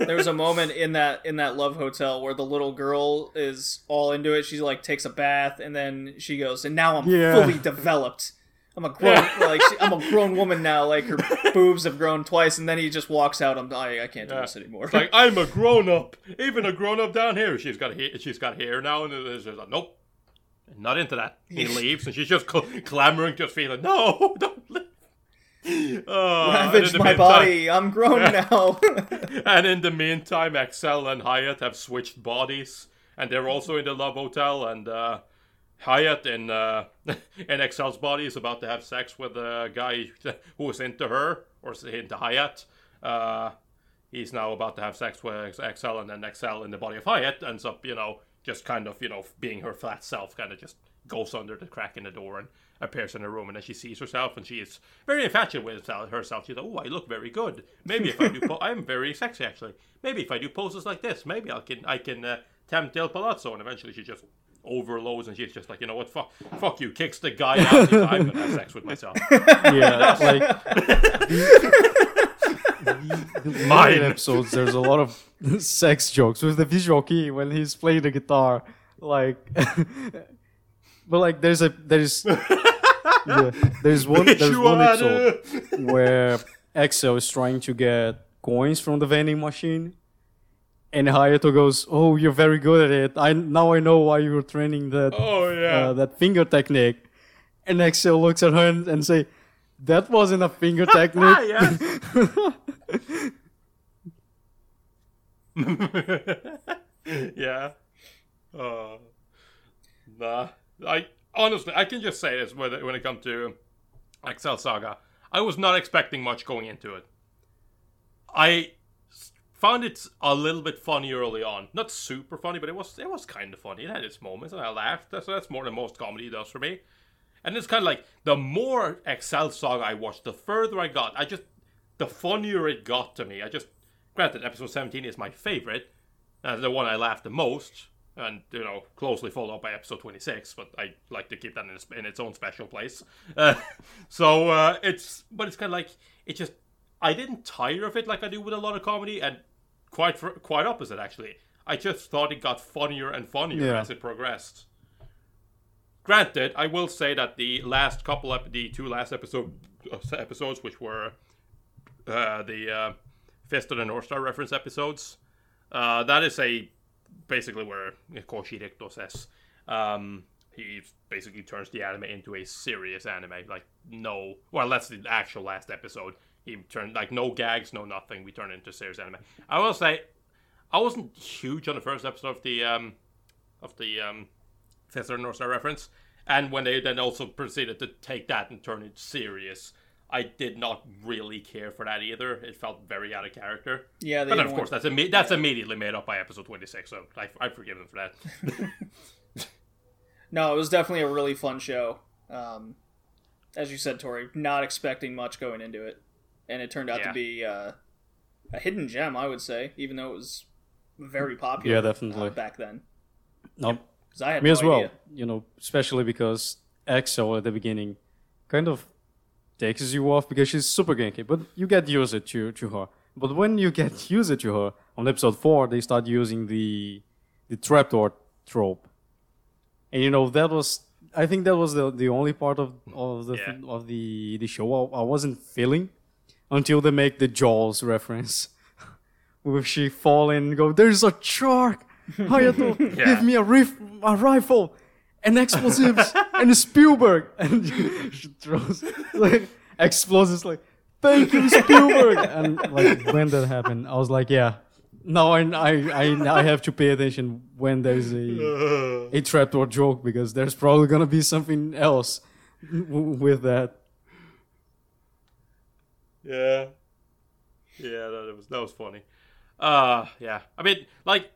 there was a moment in that in that love hotel where the little girl is all into it. She like takes a bath and then she goes, and now I'm Yeah. fully developed. I'm a grown like she, I'm a grown woman now. Like her boobs have grown twice, and then he just walks out. I'm I, I can't do Yeah. this anymore. It's like I'm a grown up, even a grown up down here. She's got hair, she's got hair now, and it's just like, nope, not into that. He leaves, and she's just cl- clamoring, just feeling, no, don't leave. Uh, Ravage my meantime- body. I'm grown now. And in the meantime, Excel and Hyatt have switched bodies, and they're also in the love hotel. And uh, Hyatt in uh, in Excel's body is about to have sex with a guy who was into her or is into Hyatt. Uh, he's now about to have sex with Excel, and then Excel in the body of Hyatt ends up, you know, just kind of, you know, being her flat self, kind of just goes under the crack in the door and appears in her room, and then she sees herself, and she is very infatuated with herself. She's like, "Oh, I look very good. Maybe if I do, po- I'm very sexy actually. Maybe if I do poses like this, maybe I can, I can uh, tempt Il Palazzo." And eventually, she just overloads, and she's just like, "You know what? Fuck, fuck you." Kicks the guy out. She's like, I'm gonna have sex with myself. Yeah, like Mine. Mine episodes, there's a lot of sex jokes with the visual kei when he's playing the guitar. Like, but like, there's a there's yeah, there's one there's one episode where Excel is trying to get coins from the vending machine, and Hayato goes, "Oh, you're very good at it. I now I know why you were training that Oh yeah. uh, that finger technique." And Excel looks at her and, and say, "That wasn't a finger technique." Ah, yeah. yeah. Uh, nah. I honestly, I can just say this when it, when it comes to Excel Saga. I was not expecting much going into it. I found it a little bit funny early on. Not super funny, but it was it was kind of funny. It had its moments, and I laughed. That's that's more than most comedy does for me. And it's kind of like the more Excel Saga I watched, the further I got. I just the funnier it got to me. I just granted, episode 17 is my favorite, uh, the one I laughed the most, and you know, closely followed by episode 26. But I like to keep that in, its, in its own special place. Uh, so uh, it's, but it's kind of like it just. I didn't tire of it like I do with a lot of comedy, and quite for, quite opposite actually. I just thought it got funnier and funnier Yeah. as it progressed. Granted, I will say that the last couple of the two last episode uh, episodes, which were uh, the uh, Fist of the North Star reference episodes, uh, that is a basically where Koshi Rikdo says um, he basically turns the anime into a serious anime. Like no, well, that's the actual last episode. He turned like no gags, no nothing. We turn it into serious anime. I will say, I wasn't huge on the first episode of the um, of the um, Fist of the North Star reference, and when they then also proceeded to take that and turn it serious. I did not really care for that either. It felt very out of character. Yeah, they But of course, want- that's imme- that's immediately made up by episode 26, so I, I forgive them for that. No, it was definitely a really fun show. Um, as you said, Tori, not expecting much going into it, and it turned out Yeah. to be uh, a hidden gem, I would say, even though it was very popular. Yeah, definitely. uh, back then. No, 'Cause I had me no as well. idea. You know, especially because EXO at the beginning kind of takes you off because she's super genki, but you get used to to her. But when you get used to her on episode four, they start using the the trapdoor trope, and you know that was I think that was the the only part of of the Yeah. of the the show I, I wasn't feeling until they make the Jaws reference. Where she fall in and go, there's a shark! Hayato, Yeah. give me a, rif- a rifle and explosives and a Spielberg! And she throws like explosives like, thank you, Spielberg! and like when that happened, I was like, yeah, now I, I, I, I have to pay attention when there's a, a trapdoor joke because there's probably gonna be something else w- with that. Yeah. Yeah, that was that was funny. Uh yeah. I mean, like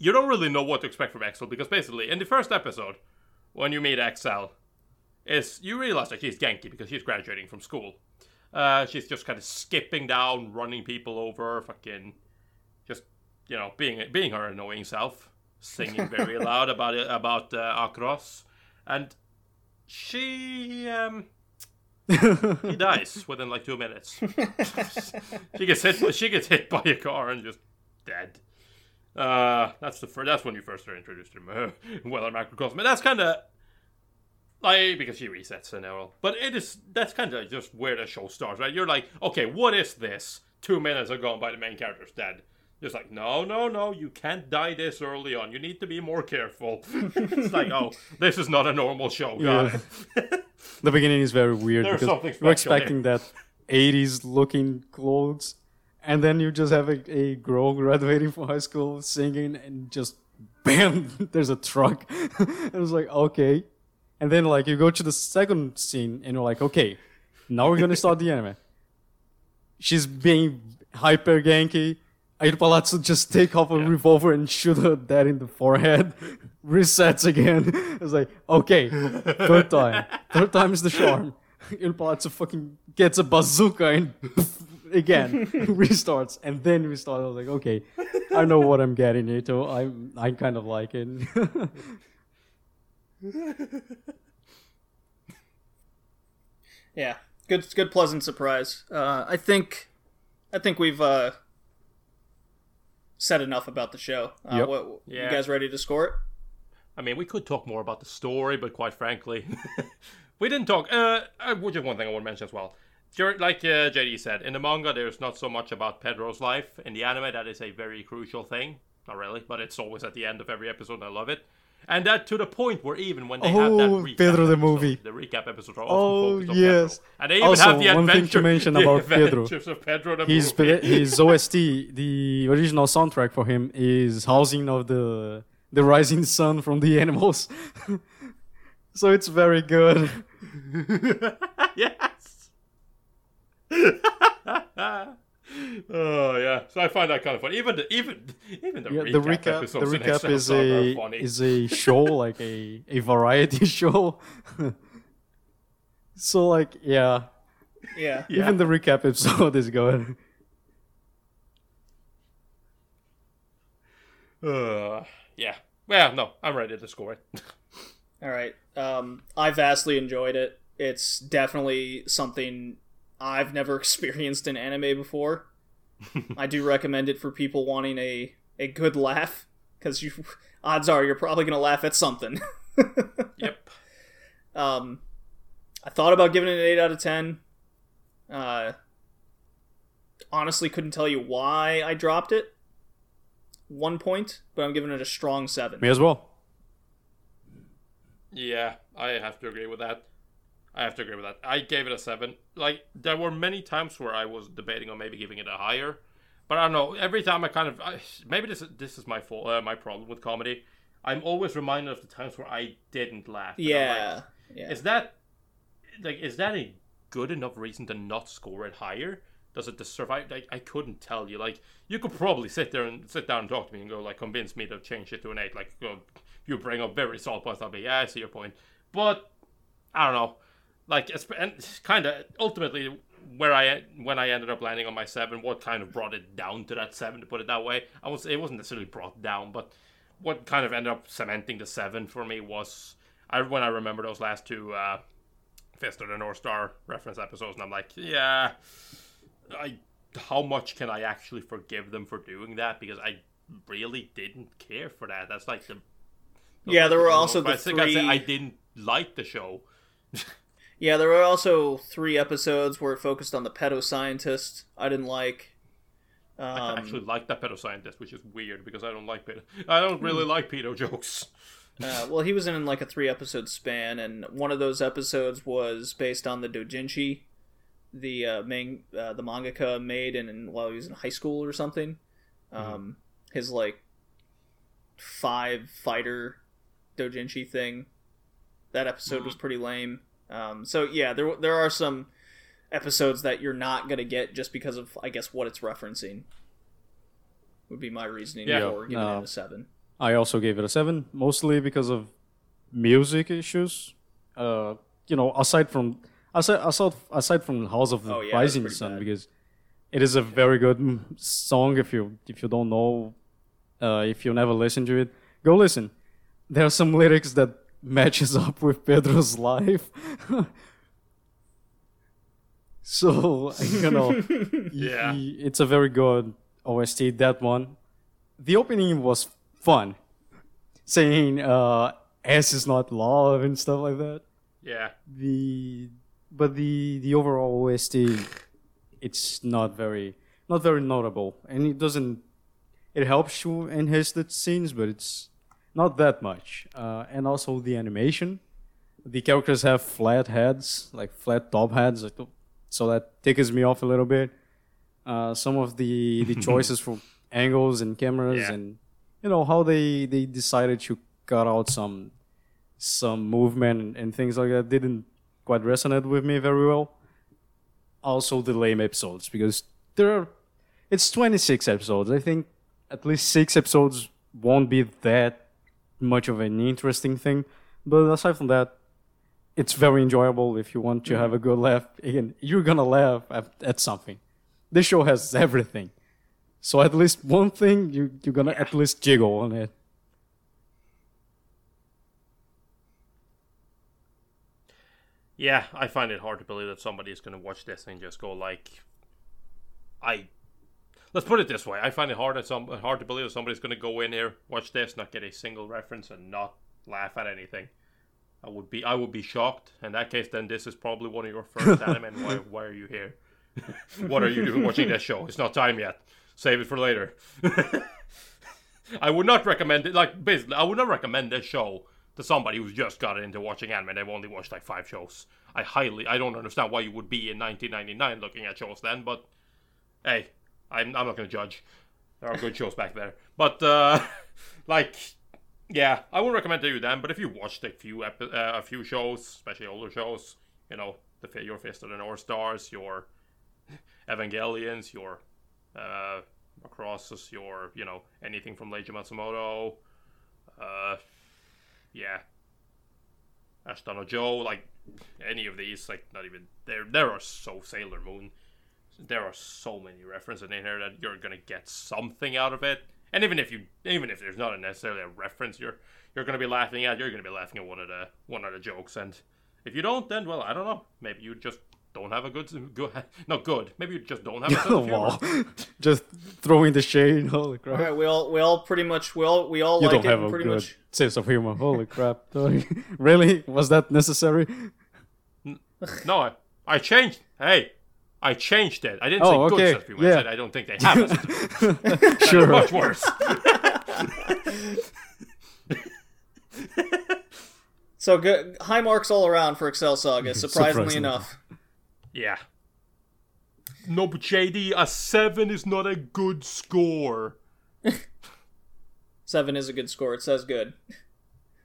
you don't really know what to expect from Axel because basically in the first episode, when you meet Axel, is you realize that she's Genki because she's graduating from school. Uh she's just kind of skipping down, running people over, fucking just you know, being being her annoying self, singing very loud about it about uh, Across. And she um he dies within like two minutes. she gets hit. She gets hit by a car and just dead. Uh, that's the first. That's when you first are introduced to Weather macrocosm. And that's kind of like because she resets and all. But it is that's kind of just where the show starts, right? You're like, okay, what is this? Two minutes have gone by. The main character's dead. Just like, no, no, no, you can't die this early on. You need to be more careful. it's like, oh, this is not a normal show. Yeah. The beginning is very weird There's because special expecting that 80s looking clothes, and then you just have a, a girl graduating from high school singing, and just bam, there's a truck. it was like, okay. And then, like, you go to the second scene, and you're like, okay, now we're gonna start the anime. She's being hyper genki. Il Palazzo just take off a revolver and shoot her dead in the forehead. Resets again. It's like, okay, third time. Third time is the charm. Il Palazzo fucking gets a bazooka and again restarts and then restarts. I was like, okay, I know what I'm getting into. I'm, I kind of like it. Yeah, good, good, pleasant surprise. Uh, I think, I think we've uh, said enough about the show. Uh, Yep. what, Yeah. You guys ready to score it? I mean, we could talk more about the story, but quite frankly, we didn't talk. Uh, uh, which is one thing I want to mention as well. Like uh, JD said, in the manga, there's not so much about Pedro's life. In the anime, that is a very crucial thing. Not really, but it's always at the end of every episode, and I love it. And that to the point where even when they have that Oh, recap Pedro the episode, movie. the recap episodes are Oh, focused on yes. Pedro. And they even Also, have the one thing to adventure, mention about Pedro. of Pedro the his movie. his OST, the original soundtrack for him is "Housing of the the Rising Sun" from the Animals. so it's very good. yes. oh yeah, so I find that kind of funny. Even the even even the Yeah, recap the recap, the episodes in recap Excel is a funny. is a show like a a variety show. so like yeah, Yeah. Yeah. even the recap episode is good. Uh, yeah. Well, no, I'm ready to score it. All right. Um, I vastly enjoyed it. It's definitely something I've never experienced in anime before. I do recommend it for people wanting a a good laugh because you odds are you're probably gonna laugh at something. yep. Um, I thought about giving it an eight out of ten. Uh, honestly, couldn't tell you why I dropped it. One point, but I'm giving it a strong seven. Me as well. Yeah, I have to agree with that. I have to agree with that. I gave it a seven. Like there were many times where I was debating on maybe giving it a higher, but I don't know. Every time I kind of I, maybe this is this is my fault. Uh, my problem with comedy. I'm always reminded of the times where I didn't laugh. I'm like, Yeah, yeah. Is that like is that a good enough reason to not score it higher? Does it deserve? I, I, I couldn't tell you. Like you could probably sit there and sit down and talk to me and go like convince me to change it to an eight. Like you, know, you bring up very solid points. I'll be yeah, I see your point. But I don't know. Like and kind of ultimately where I when I ended up landing on my seven, what kind of brought it down to that seven to put it that way. I was it wasn't necessarily brought down, but what kind of ended up cementing the seven for me was I when I remember those last two uh, Fist of the North Star reference episodes, and I'm like, yeah, I how much can I actually forgive them for doing that because I really didn't care for that. That's like the Yeah, there were also I the think I said three- I didn't like the show. Yeah, there were also three episodes where it focused on the pedo scientist. I didn't like. Um, I actually like that pedo scientist, which is weird because I don't like pedo. I don't really Hmm. like pedo jokes. uh, well, he was in like a three episode span, and one of those episodes was based on the Dojinshi, the uh, main uh, the mangaka made in, in while he was in high school or something. Um, His like five fighter Dojinshi thing. That episode was pretty lame. Um, so yeah, there there are some episodes that you're not gonna get just because of I guess what it's referencing. Would be my reasoning Yeah. for giving No. it a seven. I also gave it a seven, mostly because of music issues. Uh, you know, aside from aside aside, aside from House of the Oh, yeah, Rising Sun, bad. because it is a very good song. If you if you don't know, uh, if you never listen to it, go listen. There are some lyrics that matches up with Pedro's life. so you know, Yeah. y- it's a very good OST. That one, the opening was fun, saying uh, "S is not love" and stuff like that. Yeah, The but the the overall OST, it's not very not very notable, and it doesn't. It helps you enhance the scenes, but it's not that much. Uh, and also the animation, the characters have flat heads, like flat top heads, so that tickets me off a little bit. Uh, some of the the choices for angles and cameras, Yeah. and you know how they they decided to cut out some some movement and, and things like that didn't quite resonate with me very well. Also, the lame episodes because there are it's 26 episodes. I think at least six episodes won't be that much of an interesting thing. But aside from that, it's very enjoyable if you want to mm-hmm. have a good laugh. Again, you're gonna laugh at, at something. This show has everything. So at least one thing you you're gonna at least jiggle on it. yeah. I find it hard to believe that somebody is to watch this and just go like, I. Let's put it this way: I find it hard some hard to believe that somebody's going to go in here, watch this, not get a single reference, and not laugh at anything. I would be I would be shocked. In that case, then this is probably one of your first anime. Why why are you here? what are you doing watching this show? It's not time yet. Save it for later. I would not recommend it. Like basically, I would not recommend this show to somebody who's just got into watching anime. They've only watched like five shows. I highly, I don't understand why you would be in 1999 looking at shows then. But hey, I'm, I'm not gonna judge. There are good shows back there. But uh, like, yeah, I wouldn't recommend to you then. But if you watched a few epi- uh, a few shows, especially older shows, you know, the your Fist of the North Stars, your Evangelions, your uh, your you know anything from Leiji Matsumoto, uh, yeah, Ashita no Joe, like any of these, like not even there. There are so Sailor Moon. There are so many references in here that you're gonna get something out of it, And even if you, even if there's not necessarily a reference you're you're going to be laughing at, you're going to be laughing at one of the one of the jokes. And if you don't, then well, I don't know. Maybe you just don't have a good, good, not good. Maybe you just don't have a sense of humor. wow. Just throwing the shade. Holy crap. All right, we all we all pretty much we all we all You like don't it. have and a pretty good much. sense of humor. Holy crap. really? Was that necessary? No, I, I changed. Hey, I changed it. I didn't Oh, say good okay, sense of humor. I said I don't think they have a sense of humor. sure. Much worse. So good, high marks all around for Excel Saga. Surprisingly Surprisingly. enough, Yeah. No, but JD, a seven is not a good score. seven is a good score. It says good.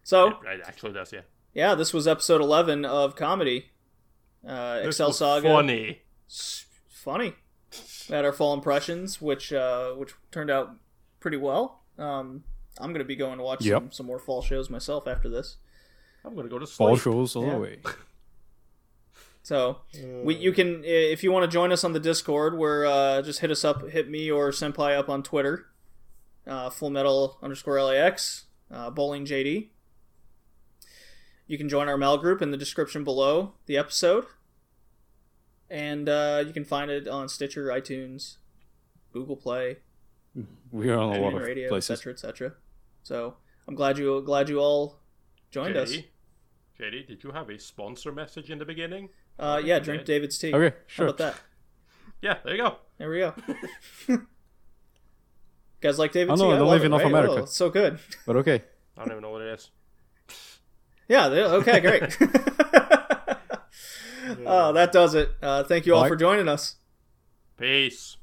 So It actually does, yeah. yeah, this was episode eleven of comedy. Uh, This Excel was Saga. Funny. S- funny. We had our fall impressions, which uh, which turned out pretty well. Um, I'm gonna be going to watch Yep. some, some more fall shows myself after this. I'm gonna go to sleep. Fall shows all Yeah. the way. So we you can if you want to join us on the Discord, where uh, just hit us up, hit me or Senpai up on Twitter, uh, Full Metal underscore LAX, uh, Bowling JD. You can join our mail group in the description below the episode, and uh, you can find it on Stitcher, iTunes, Google Play, We are on a lot of Radio, places. etc., etc. So I'm glad you glad you all joined us. JD, JD, did you have a sponsor message in the beginning? Uh, yeah, drink David's tea. Okay, sure. How sure. about that? Yeah, there you go. There we go. guys like David I T? know, I don't love live it, in North right? America. Oh, it's so good. But okay. I don't even know what it is. Yeah, okay, great. Oh, that does it. Uh, thank you all Bye. for joining us. Peace.